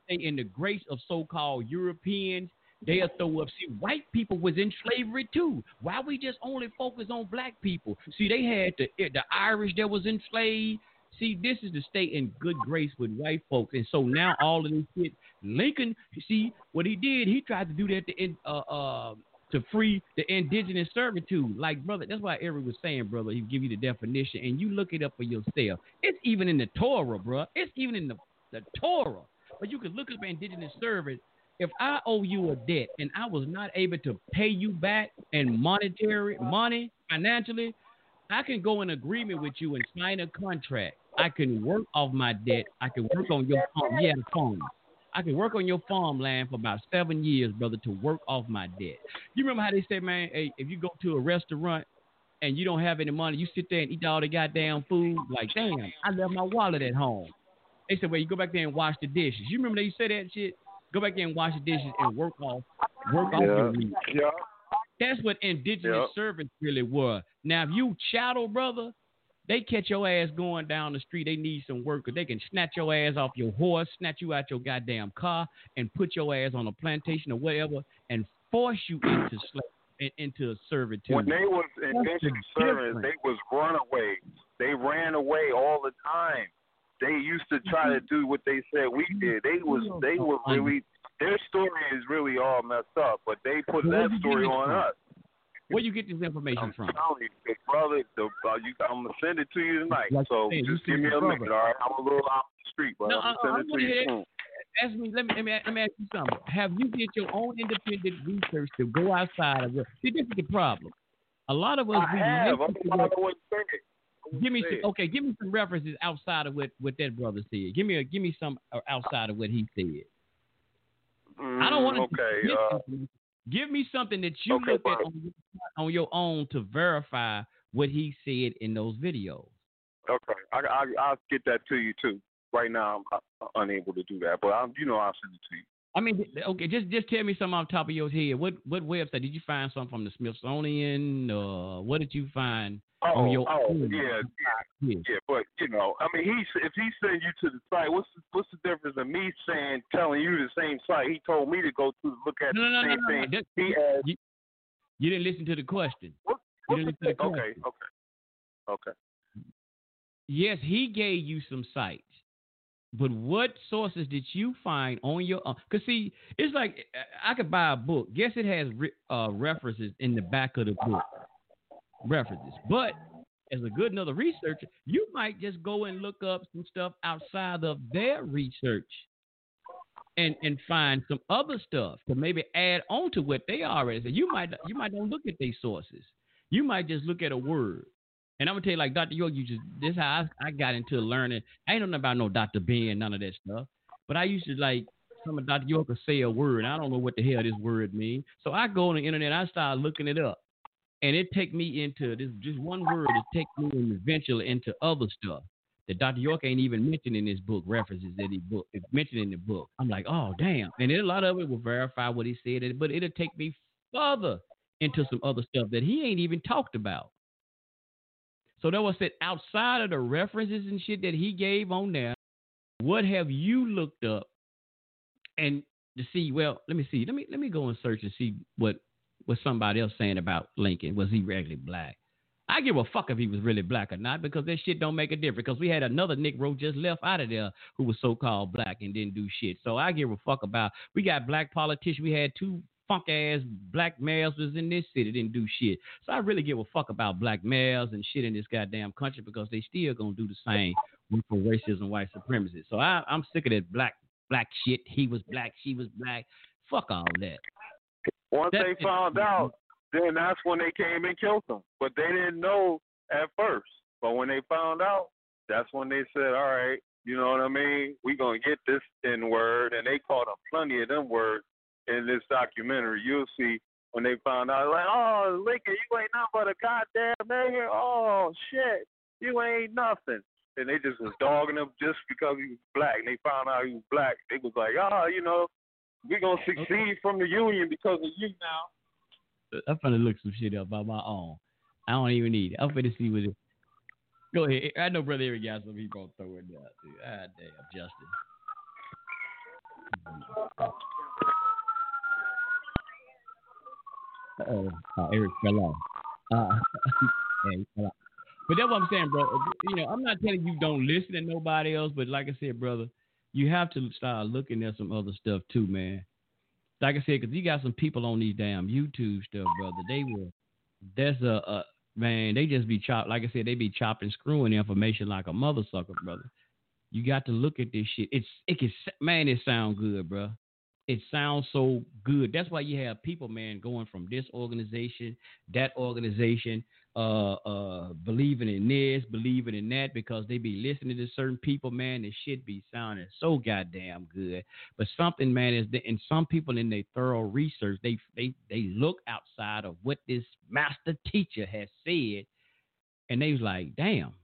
stay in the grace of so-called Europeans. They'll throw up. See, white people was in slavery too. Why we just only focus on black people? See, they had the the Irish that was enslaved. See, this is to stay in good grace with white folks, and so now all of this shit. Lincoln, see what he did? He tried to do that to uh, uh, to free the indigenous servitude. Like, brother, that's why Eric was saying, brother, he give you the definition and you look it up for yourself. It's even in the Torah, bro. It's even in the, the Torah. But you can look up indigenous service. If I owe you a debt and I was not able to pay you back in monetary money, financially, I can go in agreement with you and sign a contract. I can work off my debt. I can work on your farm. Yeah, the farm. I can work on your farmland for about seven years, brother, to work off my debt. You remember how they say, man, hey, if you go to a restaurant and you don't have any money, you sit there and eat all the goddamn food. Like, damn, I left my wallet at home. They said, well, you go back there and wash the dishes. You remember they said that shit? Go back there and wash the dishes and work off, work off your meat. Yeah. That's what indigenous Yep. servants really were. Now, if you chattel, brother, they catch your ass going down the street. They need some work, 'cause they can snatch your ass off your horse, snatch you out your goddamn car, and put your ass on a plantation or whatever, and force you into *coughs* slave, in- into servitude. When they was indentured servants, they was runaways. They ran away all the time. They used to try to mm-hmm. do what they said we mm-hmm. did. They was they were really their story is really all messed up, but they put that story on us. Where you get this information I'm from? telling you, big brother, the, uh, you, I'm gonna send it to you tonight. Like so you said, just give me a minute, all right? I'm a little out the street, but No, I'm uh, gonna uh, send it I to you. Ask me. Let me let me let me ask you something. Have you did your own independent research to go outside of it? See, this is the problem. A lot of us I have. I'm what-. Give me some. Okay, give me some references outside of what what that brother said. Give me a give me some uh, outside of what he said. I don't want Mm, to. Okay. Uh, Give me something that you Okay, looked at on your, on your own to verify what he said in those videos. Okay, I, I I'll get that to you too. Right now, I'm unable to do that, but I'm, you know, I'll send it to you. I mean, okay, just just tell me something off the top of your head. What what website did you find something from the Smithsonian? Uh, what did you find Oh, oh, yeah, Yeah. yeah, but you know, I mean, he's if he send you to the site, what's the, what's the difference of me saying telling you the same site he told me to go to look at No, the no, same no, thing? That- he asked, you, you didn't listen to the question. What- you didn't listen to the okay, question. okay, okay. Yes, he gave you some sites, but what sources did you find on your own? Because see, it's like uh, I could buy a book. Guess it has re- uh, references in the back of the book, references. But as a good another researcher, you might just go and look up some stuff outside of their research. And, and find some other stuff to maybe add on to what they already said. You might you might don't look at these sources. You might just look at a word. And I'm gonna tell you, like Dr. York, you just this is how I, I got into learning. I ain't know about no Dr. Ben, none of that stuff. But I used to like some of Dr. York would say a word. I don't know what the hell this word means. So I go on the internet, I start looking it up. And it take me into this just one word, it take me eventually into other stuff that Dr. York ain't even mentioned in his book, references that he book mentioned in the book. I'm like, oh damn. And a lot of it will verify what he said, but it'll take me further into some other stuff that he ain't even talked about. So that was said outside of the references and shit that he gave on there, what have you looked up and to see, well, let me see. Let me let me go and search and see what what somebody else saying about Lincoln. Was he really black? I give a fuck if he was really black or not because that shit don't make a difference. Because we had another Negro just left out of there who was so called black and didn't do shit. So I give a fuck about. We got black politicians. We had two funk ass black males was in this city didn't do shit. So I really give a fuck about black males and shit in this goddamn country because they still gonna do the same for racism, white supremacy. So I, I'm sick of that black black shit. He was black, she was black. Fuck all that. Once That they found out, then that's when they came and killed him. But they didn't know at first. But when they found out, that's when they said, "All right, you know what I mean? We gonna get this N word," and they called him plenty of them words in this documentary. You'll see when they found out, like, "Oh, Lincoln, you ain't nothing but a goddamn nigga. Oh shit, you ain't nothing." And they just was dogging him just because he was black. And they found out he was black. They was like, "Oh, you know, we gonna succeed from the union because of you now." I'm finna look some shit up by my own. I don't even need it. I'm finna see what it. Go ahead. I know Brother Eric got some. He gonna throw it down. Too. Ah, damn, Justin. Uh-oh. Uh, Eric fell off. Uh, *laughs* yeah, fell off. But that's what I'm saying, bro. You know, I'm not telling you don't listen to nobody else, but like I said, brother, you have to start looking at some other stuff too, man. like I said, because you got some people on these damn YouTube stuff, brother. They will. That's a, a man. They just be chop. Like I said, they be chopping, screwing information like a mother sucker, brother. You got to look at this shit. It's it can man. It sound good, bro. It sounds so good. That's why you have people, man, going from this organization, that organization, uh, uh, believing in this, believing in that, because they be listening to certain people, man. This shit be sounding so goddamn good. But something, man, is that, and some people in their thorough research, they they they look outside of what this master teacher has said, and they was like, damn.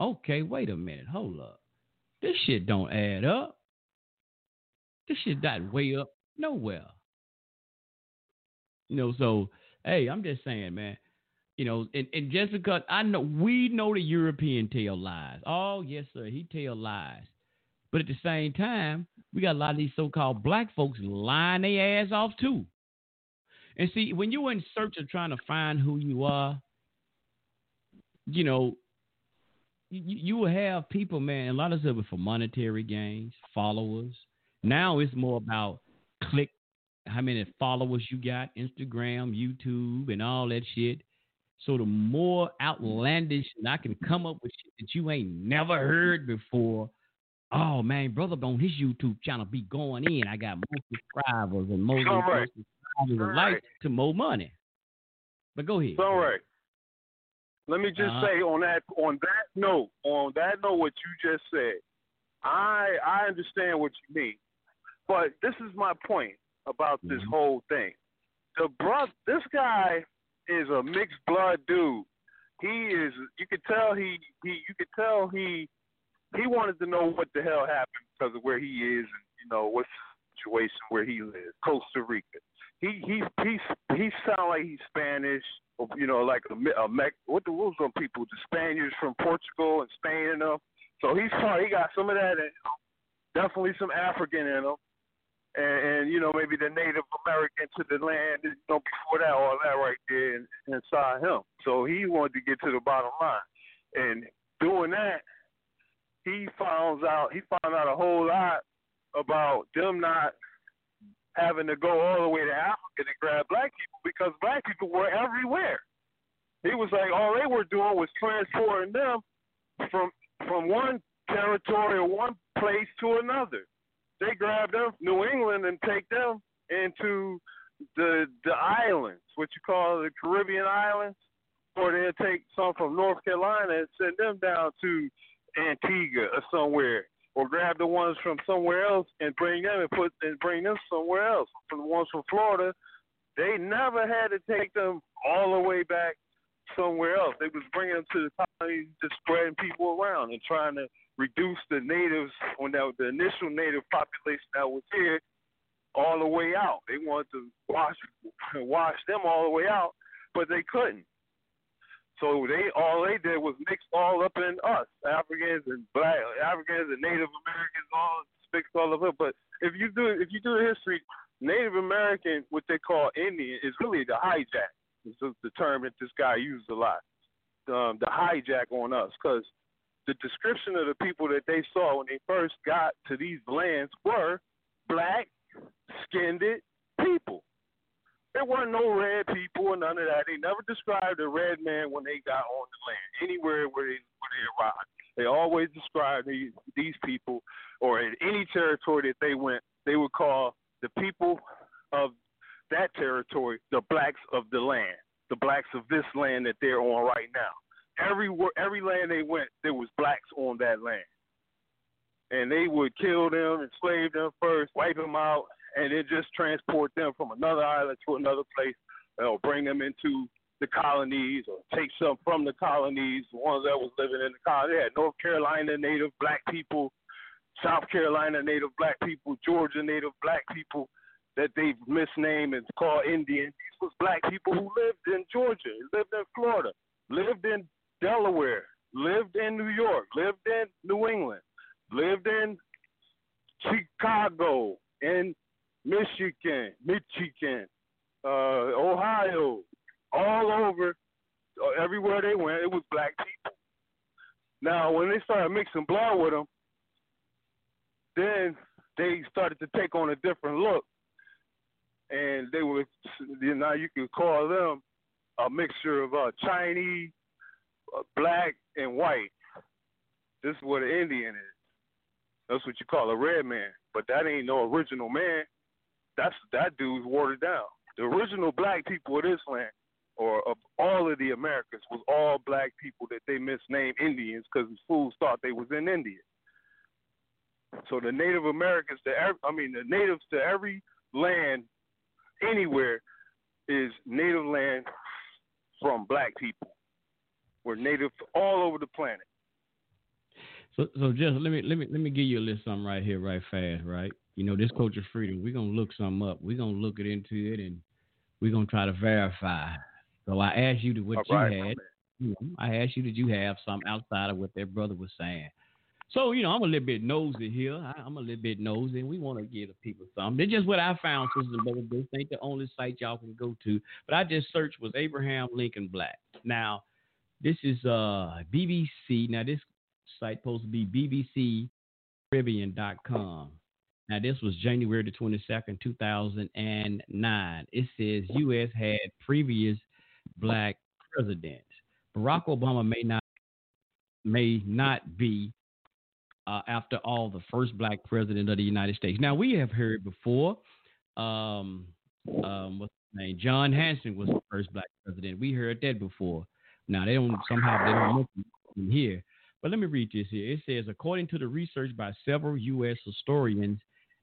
Okay, wait a minute, hold up. This shit don't add up. This shit not way up nowhere. You know, so hey, I'm just saying, man. You know, and, and because I know we know the European tell lies. Oh, yes, sir, he tell lies. But at the same time, we got a lot of these so-called black folks lying their ass off too. And see, when you're in search of trying to find who you are, you know, you, you will have people, man. A lot of stuff for monetary gains, followers, now it's more about click, how many followers you got, Instagram, YouTube, and all that shit. So the more outlandish and I can come up with shit that you ain't never heard before. Oh man, brother on his YouTube channel be going in. I got more subscribers and more, right. subscribers and likes to more money. But go ahead. All right. Let me just Uh-huh. say on that on that note, on that note, what you just said, I I understand what you mean, but this is my point about this whole thing. The brother, this guy is a mixed blood dude. He is. You could tell he he. You could tell he he wanted to know what the hell happened because of where he is and you know what's the situation where he lives, Costa Rica. He he he he sound like he's Spanish, or, you know, like a, a. What the rules on people? The Spaniards from Portugal and Spain and them. So he's part. He got some of that in him. Definitely some African in him. And, and you know maybe the Native American to the land, you know, before that, all that right there in, inside him. So he wanted to get to the bottom line, and doing that, he found out he found out a whole lot about them not having to go all the way to Africa to grab black people because black people were everywhere. He was like all they were doing was transporting them from from one territory or one place to another. They grab them New England and take them into the the islands, what you call the Caribbean islands, or they'll take some from North Carolina and send them down to Antigua or somewhere, or grab the ones from somewhere else and bring them and put and bring them somewhere else. From the ones from Florida, they never had to take them all the way back somewhere else. They was bringing them to the colonies, just spreading people around and trying to reduce the natives when that the initial native population that was here all the way out. They wanted to wash *laughs* wash them all the way out, but they couldn't. So they all they did was mix all up in us, Africans and black Africans and Native Americans, all mixed all of it. But if you do if you do the history, Native American, what they call Indian, is really the hijack. It's the the term that this guy used a lot. Um, the hijack on us, because the description of the people that they saw when they first got to these lands were black skinned people. There weren't no red people or none of that. They never described a red man when they got on the land, anywhere where they where they arrived. They always described these these people, or in any territory that they went, they would call the people of that territory the blacks of the land, the blacks of this land that they're on right now. Every every land they went, there was blacks on that land, and they would kill them, enslave them first, wipe them out, and then just transport them from another island to another place, or bring them into the colonies, or take some from the colonies, the ones that was living in the colony. They had North Carolina native black people, South Carolina native black people, Georgia native black people that they misnamed and called Indian. These was black people who lived in Georgia, lived in Florida, lived in Delaware, lived in New York, lived in New England, lived in Chicago, in Michigan, Michigan, uh, Ohio, all over, uh, everywhere they went, it was black people. Now, when they started mixing blood with them, then they started to take on a different look. and they were now you can call them a mixture of uh, Chinese, Uh, black, and white. This is what an Indian is. That's what you call a red man, but that ain't no original man. That's that dude's watered down. The original black people of this land, or of all of the Americas, was all black people that they misnamed Indians because fools thought they was in India. So the Native Americans to every, I mean the natives to every land anywhere is native land from black people. We're native all over the planet. So, so just let me let me let me give you a little something right here, right fast, right? You know, this culture freedom. We're gonna look something up. We're gonna look it into it, and we're gonna try to verify. So I asked you to what you had. You know, I asked you did you have some outside of what their brother was saying. So you know, I'm a little bit nosy here. I, I'm a little bit nosy, and we want to give the people something. It's just what I found, sisters and brothers. This ain't the only site y'all can go to. But I just searched was Abraham Lincoln Black. Now, this is uh BBC. Now this site supposed to be BBCCaribbean.com. Now this was January the 22nd, 2009. It says U.S. had previous black presidents. Barack Obama may not may not be uh, after all, the first black president of the United States. Now, we have heard before, um, um, what's his name? John Hanson was the first black president. We heard that before. Now, they don't, somehow, they don't mention here. But let me read this here. It says, according to the research by several U.S. historians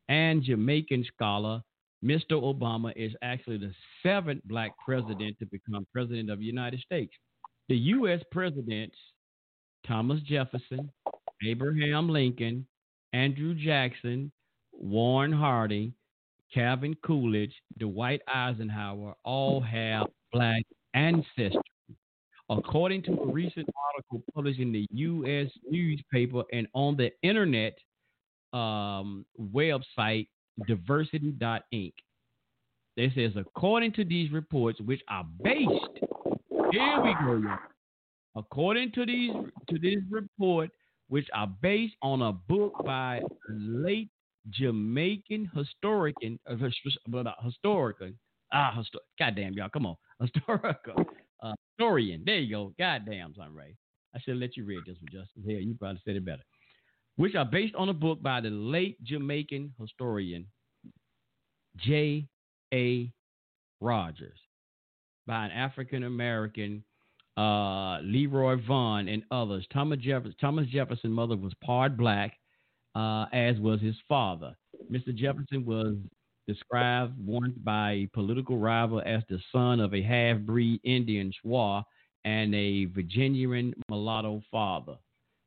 and Jamaican scholar, Mr. Obama is actually the seventh black president to become president of the United States. The U.S. presidents, Thomas Jefferson, Abraham Lincoln, Andrew Jackson, Warren Harding, Calvin Coolidge, Dwight Eisenhower all have black ancestry. According to a recent article published in the U.S. newspaper and on the internet um, website, diversity.inc, it says, according to these reports, which are based, here we go. According to these to this report, which are based on a book by late Jamaican historian, uh, historian, ah, histor- goddamn y'all, come on, *laughs* historical uh, historian. There you go, goddamn, I'm right. I should let you read this one, Justin. Hell, you probably said it better. Which are based on a book by the late Jamaican historian J. A. Rogers by an African American uh, Leroy Vaughn, and others. Thomas Jefferson, Thomas Jefferson's mother was part black, uh, as was his father. Mr. Jefferson was described once by a political rival as the son of a half-breed Indian squaw and a Virginian mulatto father.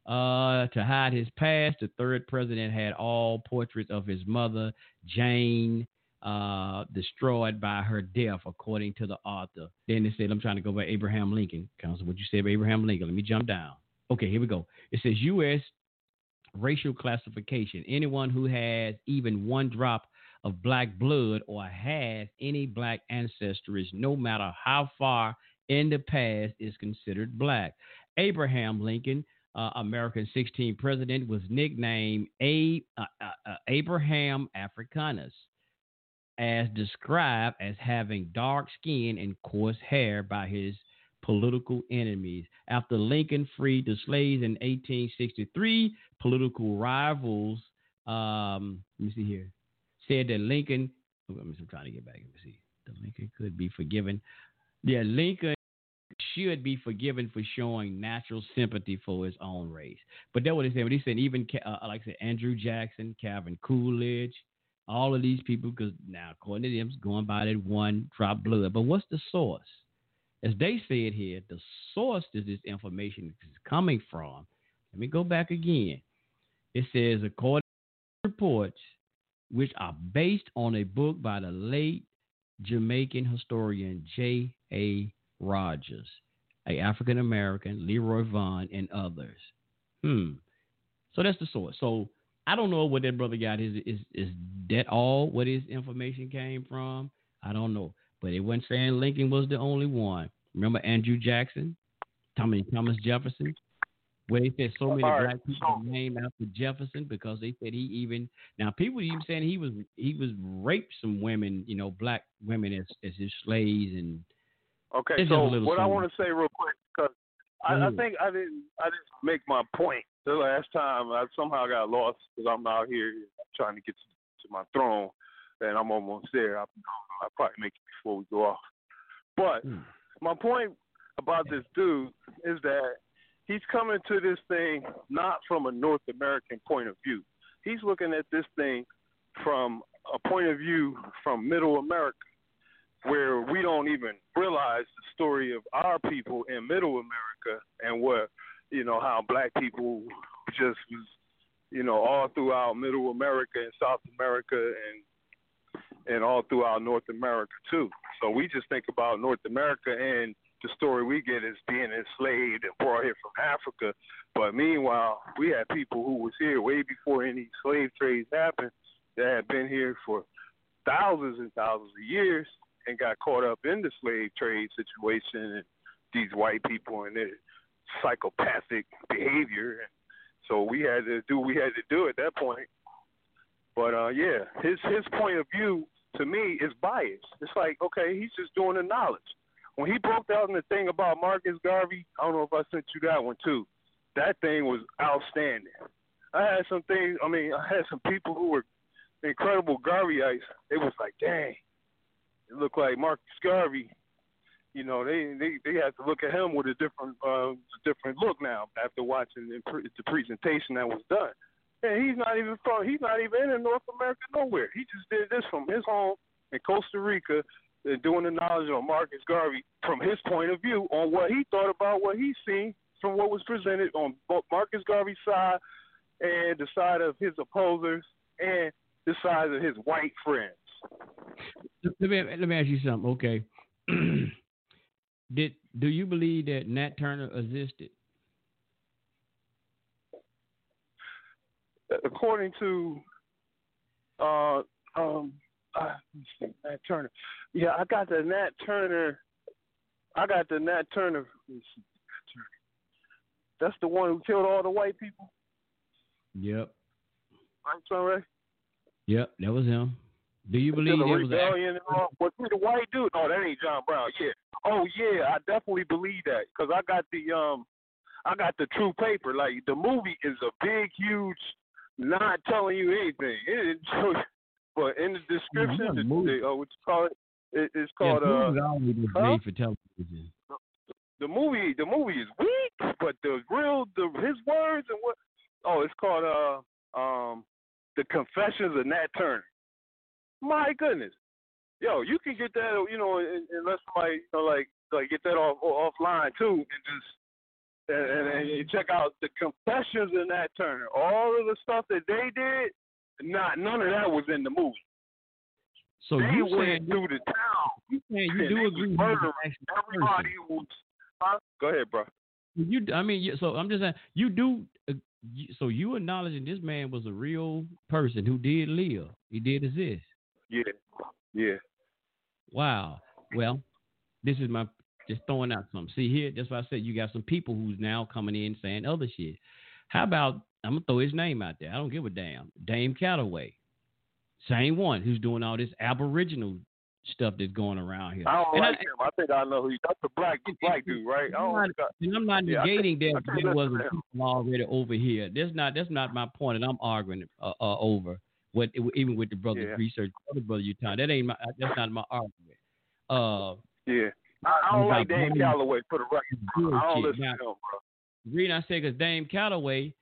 Uh, to hide his past, the third president had all portraits of his mother, Jane, uh, destroyed by her death, according to the author. Then they said, I'm trying to go by Abraham Lincoln. Council, what you say about Abraham Lincoln? Let me jump down. Okay, here we go. It says U.S. racial classification. Anyone who has even one drop of black blood or has any black ancestries, no matter how far in the past, is considered black. Abraham Lincoln, uh, American 16th president, was nicknamed A- uh, uh, uh Abraham Africanus as described as having dark skin and coarse hair by his political enemies. After Lincoln freed the slaves in 1863, political rivals, um, let me see here, said that Lincoln, oh, I'm trying to get back and see, the Lincoln could be forgiven. Yeah, Lincoln should be forgiven for showing natural sympathy for his own race. But that's what he said. But he said even, uh, like I said, Andrew Jackson, Calvin Coolidge, all of these people, because now according to them, going by that one drop blood. But what's the source? As they said here, the source to this information is coming from. Let me go back again. It says according to reports, which are based on a book by the late Jamaican historian J. A. Rogers, a African American, Leroy Vaughn, and others. Hmm. So that's the source. So I don't know what that brother got. Is is is that all what his information came from? I don't know. But it wasn't saying Lincoln was the only one. Remember Andrew Jackson, Thomas Thomas Jefferson, where they said so many right, black people named after Jefferson because they said he even now people even saying he was he was raped some women, you know, black women as as his slaves and Okay, It's just a so what I want to say real quick, because I, I think I didn't I didn't make my point the last time. I somehow got lost because I'm out here trying to get to, to my throne, and I'm almost there. I, I'll probably make it before we go off. But Hmm. my point about this dude is that he's coming to this thing not from a North American point of view. He's looking at this thing from a point of view from Middle America where we don't even realize the story of our people in middle America and what you know how black people just was you know all throughout middle America and South America and and all throughout North America too. So we just think about North America and the story we get is being enslaved and brought here from Africa. But meanwhile, we had people who was here way before any slave trades happened that had been here for thousands and thousands of years and got caught up in the slave trade situation and these white people and their psychopathic behavior. So we had to do what we had to do at that point. But uh yeah, his his point of view to me is biased. It's like, okay, he's just doing the knowledge. When he broke down the thing about Marcus Garvey, I don't know if I sent you that one too. That thing was outstanding. I had some things I mean, I had some people who were incredible Garveyites. It was like, dang, it looked like Marcus Garvey. You know, they they they have to look at him with a different uh different look now after watching the, the presentation that was done. And he's not even from he's not even in North America nowhere. He just did this from his home in Costa Rica, uh, doing the knowledge on Marcus Garvey from his point of view on what he thought about what he seen from what was presented on both Marcus Garvey's side and the side of his opposers and the side of his white friends. let me let me ask you something. Okay, *clears throat* did do you believe that Nat Turner existed? according to uh um uh, let me see, Nat Turner. Yeah, I got the Nat Turner. I got the Nat Turner. let me see, Nat Turner. That's the one who killed all the white people, Yep, right, Son Ray? yep, that was him. Do you believe there was a rebellion and all. Was he the white dude? Oh, that ain't John Brown. Yeah. Oh yeah, I definitely believe that because I got the um, I got the true paper. Like the movie is a big, huge, not telling you anything. It, it but in the description, the, the, uh, what you call it? it it's Yeah, called the uh, movie's always been huh? made for television. the movie. The movie is weak, but the real, the his words and what? Oh, it's called uh um, the Confessions of Nat Turner. My goodness, yo, you can get that, you know, un- unless somebody, you know, like, like get that off offline too, and just and, and, and you check out the Confessions of Nat Turner. All of the stuff that they did, not none of that was in the movie. So they you went saying through the town. you saying you do agree with everybody who. Huh? Go ahead, bro. You, I mean, so I'm just saying you do. Uh, so you acknowledging this man was a real person who did live. He did exist. Yeah, yeah. Wow. Well, this is my just throwing out some. See here, that's why I said you got some people who's now coming in saying other shit. How about I'm gonna throw his name out there. I don't give a damn. Dane Calloway. Same one who's doing all this aboriginal stuff that's going around here. I don't And I- him. I think I know who. he- That's the black black dude, right? I I'm don't not, think and I'm not Yeah, negating can't- that there wasn't to him. people already over here. That's not that's not my point, and I'm arguing uh, uh, over what even with the brother Yeah. research, other brother you talking. That ain't my that's not my argument. Uh, Yeah. I, I don't About like Dane. Calloway for the record. I don't listen Now, to him, bro. the reason I say because Dane Calloway,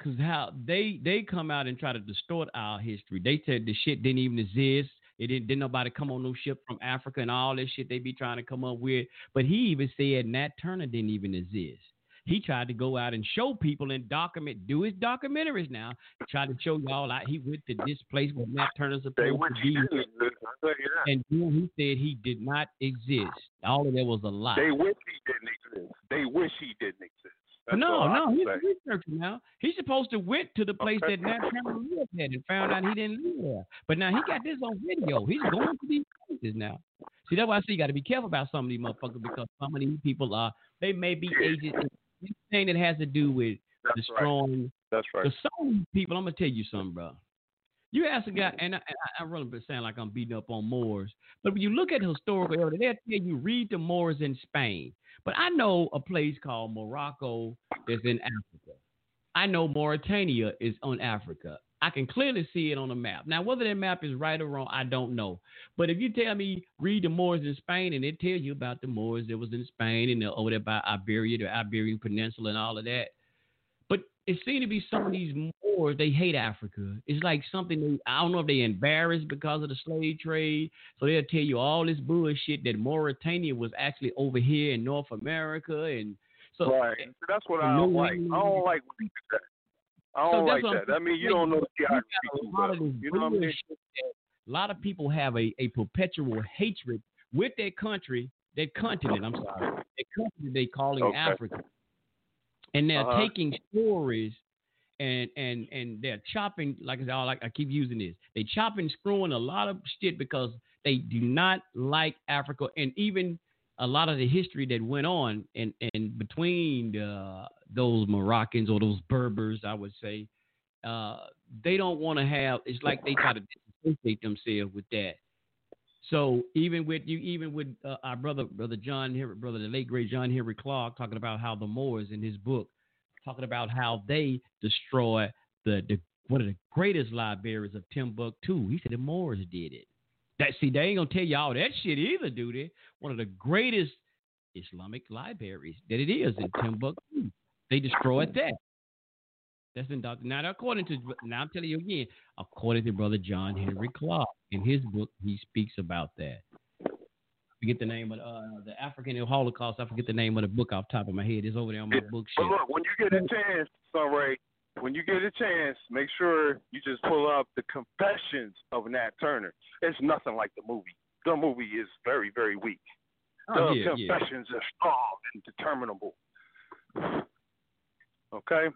because how they they come out and try to distort our history. They said the shit didn't even exist. It didn't, didn't nobody come on no ship from Africa and all this shit they be trying to come up with. But he even said Nat Turner didn't even exist. He tried to go out and show people and document, do his documentaries now. Try to show y'all out he went to this place where Nat Turner's supposed to be. didn't exist. I tell you that. And he said he did not exist. All of that was a lie. They wish he didn't exist. They wish he didn't exist. That's no, no, he's say. a researcher now. He's supposed to went to the place Okay. that Nat Turner lived at and found out he didn't live there. But now he got this on video. He's going to these places now. See, that's why I say you got to be careful about some of these motherfuckers because some of these people are they may be agents anything that has to do with That's destroying right. That's right. the some people, I'm gonna tell you something, bro. You ask a guy, mm. and I, I, I really been sound like I'm beating up on Moors, but when you look at historical evidence, they'll tell you read the Moors in Spain. But I know a place called Morocco that's in Africa. I know Mauritania is on Africa. I can clearly see it on the map. Now, whether that map is right or wrong, I don't know. But if you tell me read the Moors in Spain, and it tells you about the Moors that was in Spain and over there by Iberia, the Iberian Peninsula, and all of that. It seems to be some of these Moors they hate Africa. It's like something they, I don't know if they embarrassed because of the slave trade, so they'll tell you all this bullshit that Mauritania was actually over here in North America, and so right. So that's what I don't like. I don't like when they do that. I don't that's like that. I mean, you don't know the You got geography a lot of You know what I mean? a lot of people have a, a perpetual hatred with their country, their continent. I'm sorry, their country they calling Okay. Africa, and they're Uh-huh. taking stories and and and they're chopping like I said, like I keep using this. They chopping, screwing a lot of shit because they do not like Africa, and even a lot of the history that went on and and between uh, those Moroccans or those Berbers, I would say, uh, they don't want to have. It's like they try to disassociate themselves with that. So even with you, even with uh, our brother, brother John, Henry, brother the late great John Henrik Clarke, talking about how the Moors in his book, talking about how they destroy the the one of the greatest libraries of Timbuktu. He said the Moors did it. That see, they ain't gonna tell you all that shit either, do they? One of the greatest Islamic libraries that it is in Timbuktu. They destroyed that. That's in Doctor. Now, according to now, I'm telling you again, according to Brother John Henrik Clarke, in his book, he speaks about that. I forget the name of uh, the African Holocaust. I forget the name of the book off the top of my head. It's over there on my But bookshelf. look, when you get a chance, Sunray, when you get a chance, make sure you just pull up the Confessions of Nat Turner. It's nothing like the movie. The movie is very, very weak. Oh, the yeah, yeah. confessions are strong and determinable. Okay?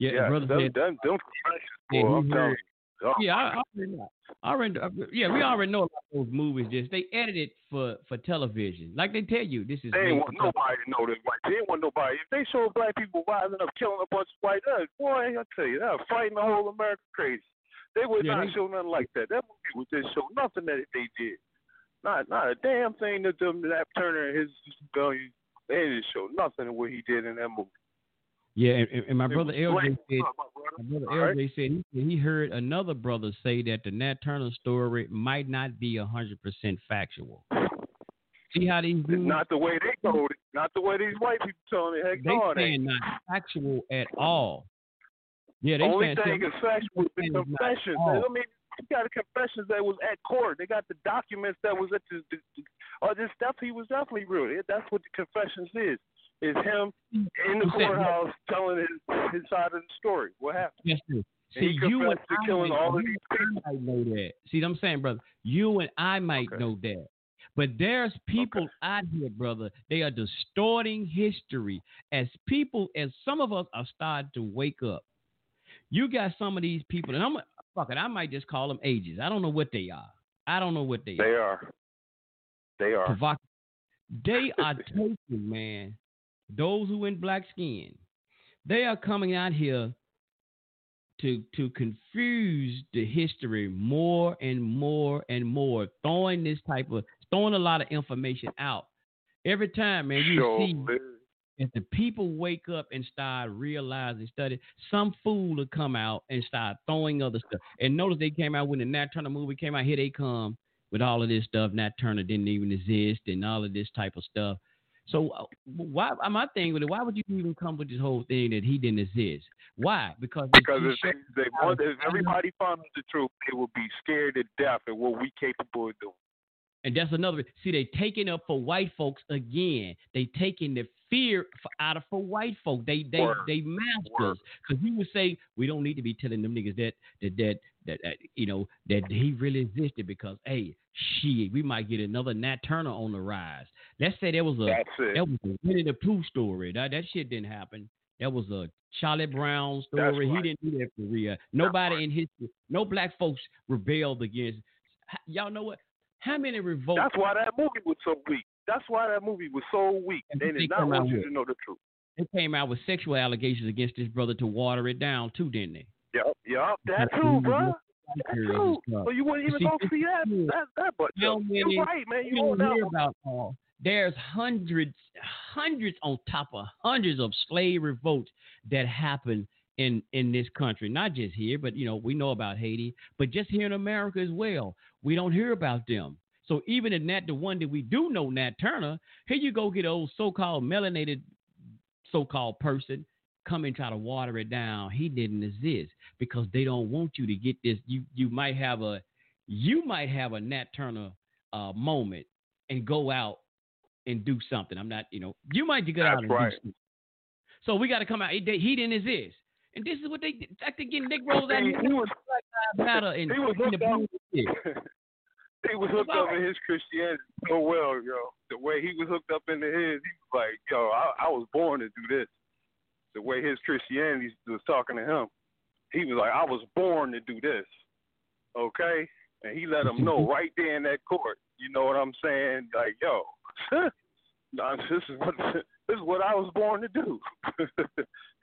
Yeah, yeah brother them, said- them, them confessions, Yeah, boy, he I'm telling heard- you. Oh, Yeah, I, I already know. I already, uh, yeah, we already know about those movies. Just they edited for for television, like they tell you. This is They made ain't for want nobody to know this white. They want nobody. If they show black people rising up, killing a bunch of white, uh, boy, I tell you, they're fighting the whole America crazy. They would Yeah, not they- show nothing like that. That movie would just show nothing that they did. Not not a damn thing that them that Turner and his rebellion. They didn't show nothing of what he did in that movie. Yeah, and, and- my It brother LJ blatant. said, Look, my brother. All right. Said he, he heard another brother say that the Nat Turner story might not be hundred percent factual. See how these dudes Not the way they told it. Not the way these white people telling it. Heck they no, saying not factual at all. Yeah, they Only thing is factual is the saying it's not confessions. I mean, you got the confessions that was at court. They got the documents that was at the. the, the oh, this stuff he was definitely real. That's what the confessions is. Is him in the You said- courthouse telling his his side of the story. What happened? Yes, sir. See, you and I killing might, all of these I might know that. See, what I'm saying, brother, you and I might Okay. know that. But there's people out here, brother. They are distorting history as people, as some of us are starting to wake up. You got some of these people, and I'm fuck it. I might just call them ages. I don't know what they are. I don't know what they, are. They are. are. They are. Provoc- they *laughs* are taking, man, those who in black skin, they are coming out here to to confuse the history more and more and more, throwing this type of throwing a lot of information out. Every time, man, you Sure see is. if the people wake up and start realizing, study, some fool will come out and start throwing other stuff. And notice they came out when the Nat Turner movie came out. Here they come with all of this stuff. Nat Turner didn't even exist and all of this type of stuff. So uh, why? My thing with it, why would you even come with this whole thing that he didn't exist? Why? Because Because if they, they want, if everybody found the truth, they would be scared to death at what we capable of doing. And that's another. See, they taking up for white folks again. They taking the fear f- out of for white folk. They they Word. they masters. Because you would say we don't need to be telling them niggas that that that that, that you know that he really existed because hey shit we might get another Nat Turner on the rise. Let's say there was a that was a Winnie the Pooh story. That that shit didn't happen. That was a Charlie Brown story. He didn't do that for real. Nobody in history, no black folks rebelled against. Y'all know what? How many revolts? That's why that movie was so weak. That's why that movie was so weak. And They did not want you to know the truth. they came out with sexual allegations against his brother to water it down too, didn't they? Yep, yep, that too, bro. That too. So you wouldn't even go see that. That that, but many- you're right, man. you You on don't hear one. about all. There's hundreds, hundreds on top of hundreds of slave revolts that happen in in this country. Not just here, but you know we know about Haiti, but just here in America as well. We don't hear about them. So even in that, the one that we do know, Nat Turner, here you go get old so-called melanated so-called person come and try to water it down. He didn't exist because they don't want you to get this. You you might have a you might have a Nat Turner uh, moment and go out and do something. I'm not, you know, you might get out That's and right. do something. So we got to come out. He, he didn't exist, and this is what they did. They getting out He- here. he was- Black Lives Matter and he was the hooked up. *laughs* he was hooked up in his Christianity so well, yo. The way he was hooked up into his, he was like, yo, I, I was born to do this. The way his Christianity was talking to him, he was like, I was born to do this. Okay? And he let him know *laughs* right there in that court. You know what I'm saying? Like, yo, *laughs* nah, this is what this is what I was born to do.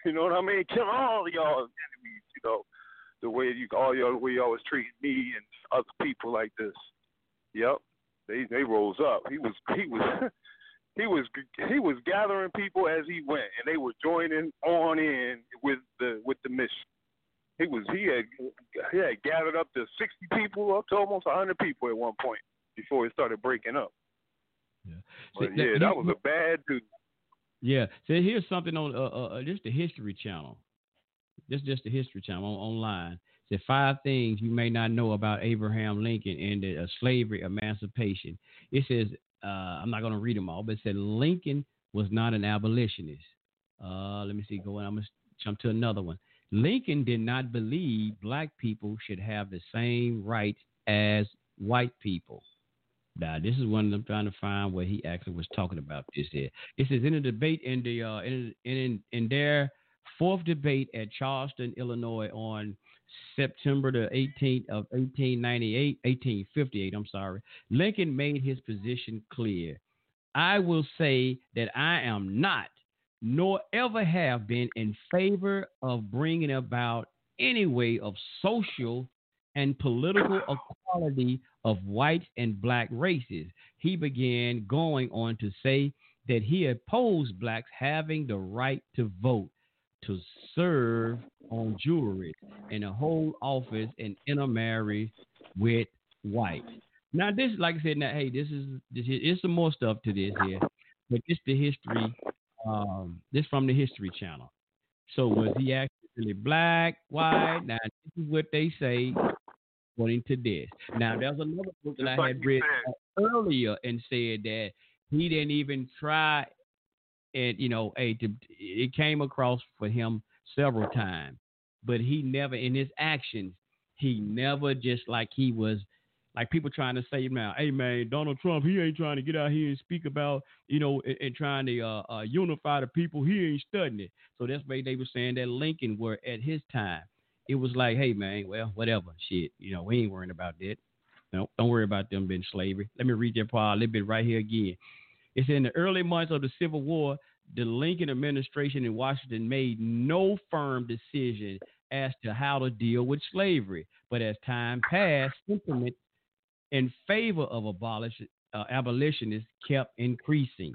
You know what I mean? Kill all y'all enemies. You know the way you all y'all the way y'all was treating me and other people like this. Yep, they they rose up. He was he was *laughs* he was he was gathering people as he went, and they were joining on in with the with the mission. He was he had he had gathered up to sixty people, up to almost hundred people at one point before it started breaking up. Yeah. But See, yeah, that- that was a bad dude. Yeah. So here's something on uh, uh, uh, just the History Channel. This just the History Channel on, online. Said five things you may not know about Abraham Lincoln and the uh, slavery emancipation. It says uh, I'm not going to read them all, but it said Lincoln was not an abolitionist. Uh, let me see. Go on. I'm gonna jump to another one. Lincoln did not believe black people should have the same rights as white people. Now, this is one of them trying to find where he actually was talking about this here. It says in a debate in the uh, in, in in their fourth debate at Charleston, Illinois, on September the 18th of 1898, 1858. I'm sorry. Lincoln made his position clear. I will say that I am not, nor ever have been, in favor of bringing about any way of social and political equality of whites and black races. He began going on to say that he opposed blacks having the right to vote, to serve on juries, and to hold office and intermarry with whites. Now, this, like I said, now, hey, this is this is some more stuff to this here, but this the history. Um, this from the History Channel. So was he actually black, white? Now this is what they say according to this. Now there's another book that Just I like had read said. earlier and said that he didn't even try and you know, to, it came across for him several times, but he never in his actions, he never just like he was like people trying to say now, hey man, Donald Trump, he ain't trying to get out here and speak about, you know, and, and trying to uh, uh, unify the people. He ain't studying it. So that's why they were saying that Lincoln were at his time. It was like, hey man, well, whatever, shit, you know, we ain't worrying about that. No, don't worry about them being slavery. Let me read that part a little bit right here again. It's in the early months of the Civil War, the Lincoln administration in Washington made no firm decision as to how to deal with slavery. But as time passed, sentiment in favor of abolish, uh, abolitionists kept increasing.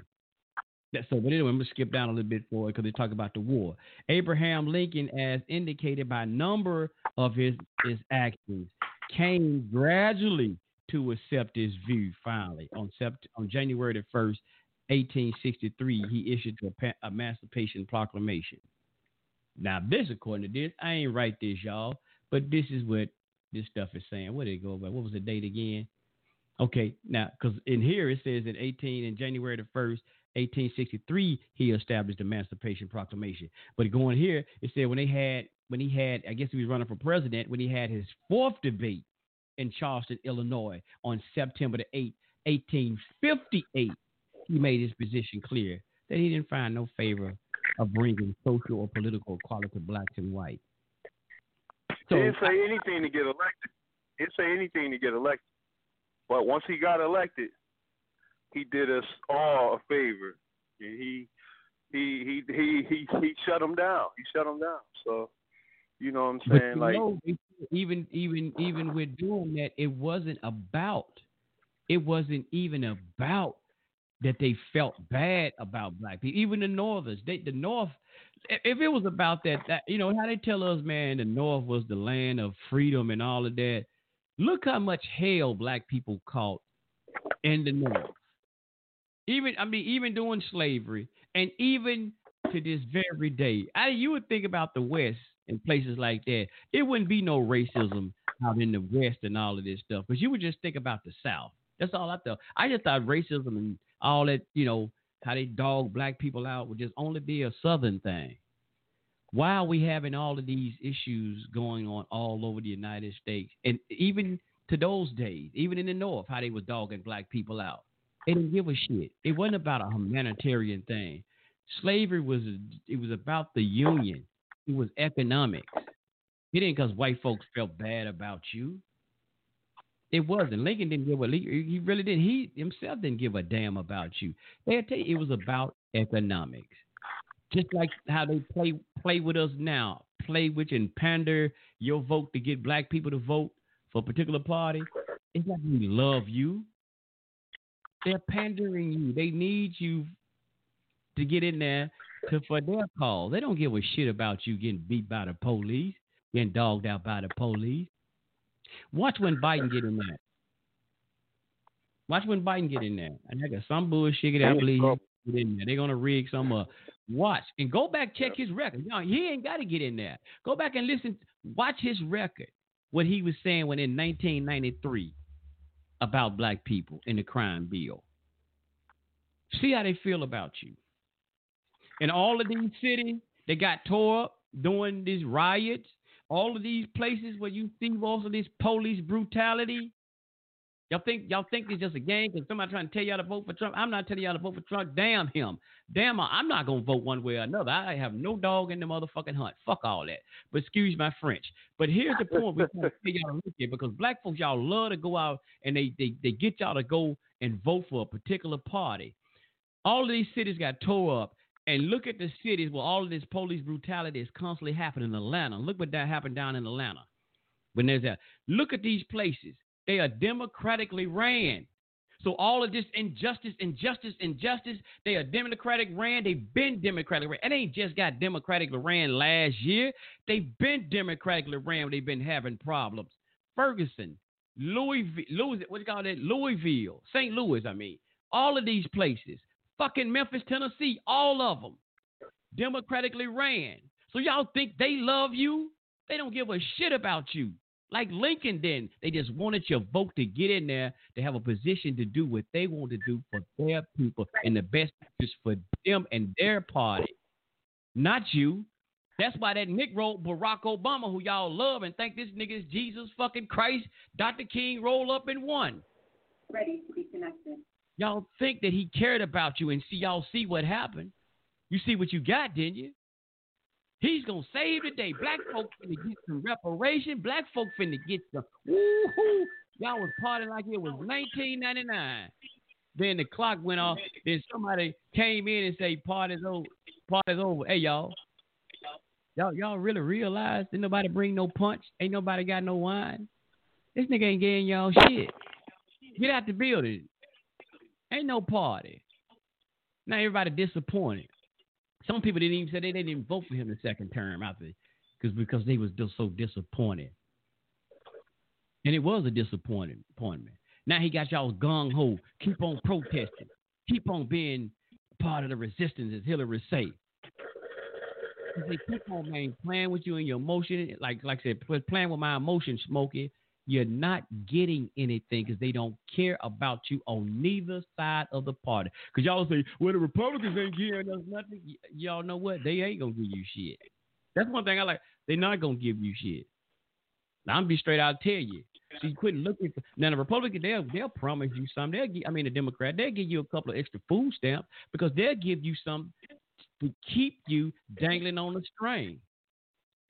That- So, but anyway, I'm gonna skip down a little bit for it because they talk about the war. Abraham Lincoln, as indicated by number of his his actions, came gradually to accept his view. Finally, on sept- on January the first, 1863, he issued the pa- Emancipation Proclamation. Now, this, according to this, I ain't write this, y'all, but this is what this stuff is saying. Where did it go by? What was the date again? Okay, now, because in here it says in 18, in January the 1st, 1863, he established the Emancipation Proclamation. But going here, it said when they had, when he had, I guess he was running for president, when he had his fourth debate in Charleston, Illinois on September the 8th, 1858, he made his position clear that he didn't find no favor of bringing social or political equality to blacks and whites. he didn't say anything to get elected. He didn't say anything to get elected. But once he got elected, he did us all a favor. And he he he he he he shut him down. He shut him down. So you know what I'm saying? you like know, even even even with doing that, it wasn't about. It wasn't even about that they felt bad about black people. Even the Northers, they the North. If it was about that, that you know how they tell us, man, the North was the land of freedom and all of that. Look how much hell black people caught in the North. Even I mean, even during slavery, and even to this very day, I, you would think about the West and places like that. It wouldn't be no racism out in the West and all of this stuff, because you would just think about the South. That's all I thought. I just thought racism and all that, you know, how they dog black people out would just only be a Southern thing. Why are we having all of these issues going on all over the United States, and even to those days, even in the North, how they was dogging black people out? They didn't give a shit. It wasn't about a humanitarian thing. Slavery was it was about the union. It was economics. It didn't because white folks felt bad about you. It wasn't. Lincoln didn't give a he really didn't. He himself didn't give a damn about you. They tell you it was about economics. Just like how they play play with us now, play with and pander your vote to get black people to vote for a particular party. It's not we love you. They're pandering you. They need you to get in there to for their call. They don't give a shit about you getting beat by the police, getting dogged out by the police. Watch when Biden get in there. Watch when Biden get in there. And I got some bullshit. I believe get in there. They're gonna rig some uh watch and go back check his record. You know, he ain't got to get in there. Go back and listen. Watch his record. What he was saying when in 1993 about black people in the crime bill. See how they feel about you. In all of these cities, they got tore up during these riots. All of these places where you see of this police brutality. Y'all think y'all think it's just a game because somebody trying to tell y'all to vote for Trump. I'm not telling y'all to vote for Trump. Damn him. Damn, I'm not gonna vote one way or another. I have no dog in the motherfucking hunt. Fuck all that. But excuse my French. But here's the point we trying to tell y'all to look at because black folks y'all love to go out and they they they get y'all to go and vote for a particular party. All of these cities got tore up. And look at the cities where all of this police brutality is constantly happening in Atlanta. Look what that happened down in Atlanta. When there's that. Look at these places. They are democratically ran. So all of this injustice, injustice, injustice, they are democratic ran. They've been democratic ran. It ain't just got democratically ran last year. They've been democratically ran they've been having problems. Ferguson, Louisville, Louis, what do you call that? Louisville, St. Louis, I mean. All of these places. Fucking Memphis, Tennessee, all of them. Democratically ran. So y'all think they love you? They don't give a shit about you. Like Lincoln did. They just wanted your vote to get in there to have a position to do what they want to do for their people and the best is for them and their party. Not you. That's why that Nick wrote Barack Obama, who y'all love and think this nigga is Jesus fucking Christ, Dr. King roll up in one. Ready to be connected. Y'all think that he cared about you and see y'all see what happened. You see what you got, didn't you? He's gonna save the day. Black folk finna get some reparation. Black folk finna get some woohoo. Y'all was partying like it was 1999. Then the clock went off. Then somebody came in and say party's over. Party's over. Hey y'all. Y'all y'all really realize that nobody bring no punch? Ain't nobody got no wine? This nigga ain't getting y'all shit. Get out the building. Ain't no party. Now everybody disappointed. Some people didn't even say they, they didn't even vote for him the second term after because because they was just so disappointed. And it was a disappointment. Appointment. Now he got y'all gung ho. Keep on protesting. Keep on being part of the resistance, as Hillary say. They keep on man playing with you and your emotion, like like I said, playing with my emotion, Smokey. You're not getting anything because they don't care about you on neither side of the party. Because y'all say, well, the Republicans ain't giving us nothing. Y- y'all know what? They ain't gonna give you shit. That's one thing I like. They're not gonna give you shit. Now, I'm be straight out tell you. So you quit looking for now the Republican they'll they'll promise you something. They'll give, I mean the Democrat they'll give you a couple of extra food stamps because they'll give you some to keep you dangling on the string.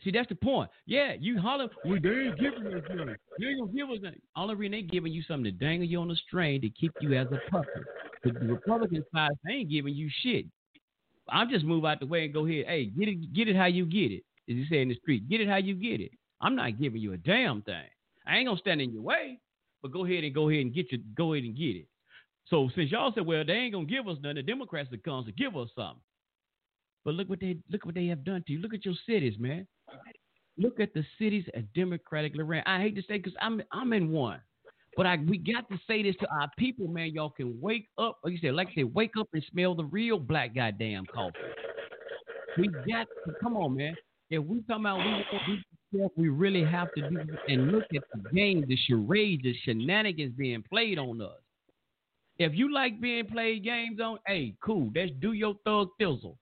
See, that's the point. Yeah, you holler, well, they ain't giving us nothing. They ain't gonna give us nothing. Only reason they giving you something to dangle you on the string to keep you as a puppet. The Republican side, they ain't giving you shit. I'm just move out the way and go ahead. Hey, get it, get it how you get it. As you say in the street, get it how you get it. I'm not giving you a damn thing. I ain't gonna stand in your way, but go ahead and go ahead and get your go ahead and get it. So since y'all said, well, they ain't gonna give us nothing, the Democrats that comes to give us something. But look what they look what they have done to you. Look at your cities, man. Look at the cities that democratically ran. I hate to say because I'm I'm in one. But I we got to say this to our people, man. Y'all can wake up. Like you said, like I said, wake up and smell the real black goddamn coffee. We got to come on, man. If we come out, we we, we really have to do and look at the game, the charades, the shenanigans being played on us. If you like being played games on, hey, cool. Let's do your thug thizzle.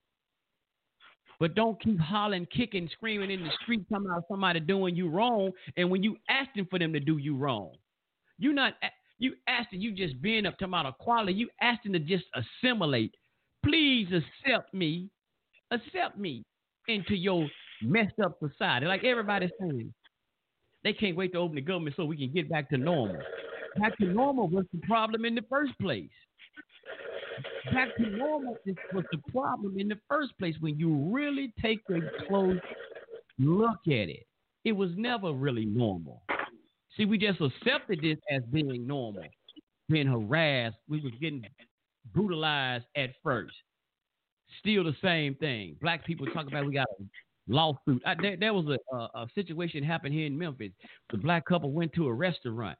But don't keep hollering, kicking, screaming in the street, talking about somebody doing you wrong. And when you asking for them to do you wrong, you're not you asking you just being up talking about equality. You asking to just assimilate. Please accept me, accept me into your messed up society. Like everybody's saying, they can't wait to open the government so we can get back to normal. Back to normal was the problem in the first place. Back to normal was the problem in the first place when you really take a close look at it. It was never really normal. See, we just accepted this as being normal, being harassed. We was getting brutalized at first. Still the same thing. Black people talk about we got a lawsuit. I, there, there, was a, a, a situation happened here in Memphis. The black couple went to a restaurant,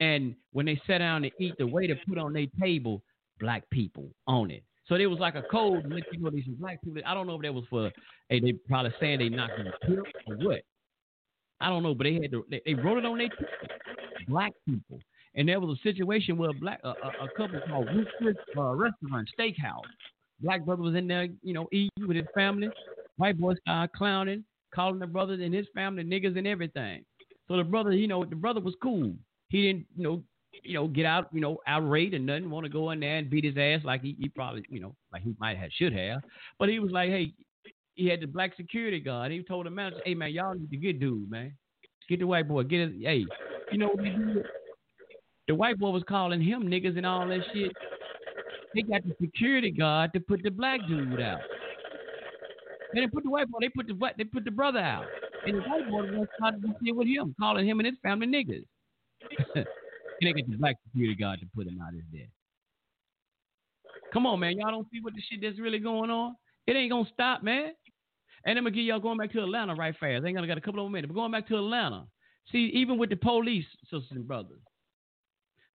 and when they sat down to eat, the waiter put on their table black people on it. So there was like a code let you know these black people. I don't know if that was for, hey, they probably saying they not to kill or what. I don't know, but they had to, they, they wrote it on their black people. And there was a situation where a black a, a couple called Chris uh, Restaurant Steakhouse. Black brother was in there, you know, eating with his family. White boy started clowning, calling the brothers and his family niggas and everything. So the brother, you know, the brother was cool. He didn't, you know, you know, get out, you know, outraged and nothing, want to go in there and beat his ass like he, he probably, you know, like he might have should have. But he was like, hey, he had the black security guard. He told the manager, "Hey man, y'all need to get dude, man. Get the white boy. Get it. Hey, you know? The white boy was calling him niggas and all that shit. They got the security guard to put the black dude out. They put the white boy. They put the they put the brother out. And the white boy was trying to deal with him, calling him and his family niggas. *laughs* and they got the black security guard to put him out his dead. Come on, man. Y'all don't see what the shit that's really going on? It ain't gonna stop, man. And I'm gonna give y'all going back to Atlanta right fast. I ain't gonna got a couple of minutes, but going back to Atlanta. See, even with the police, sisters and brothers,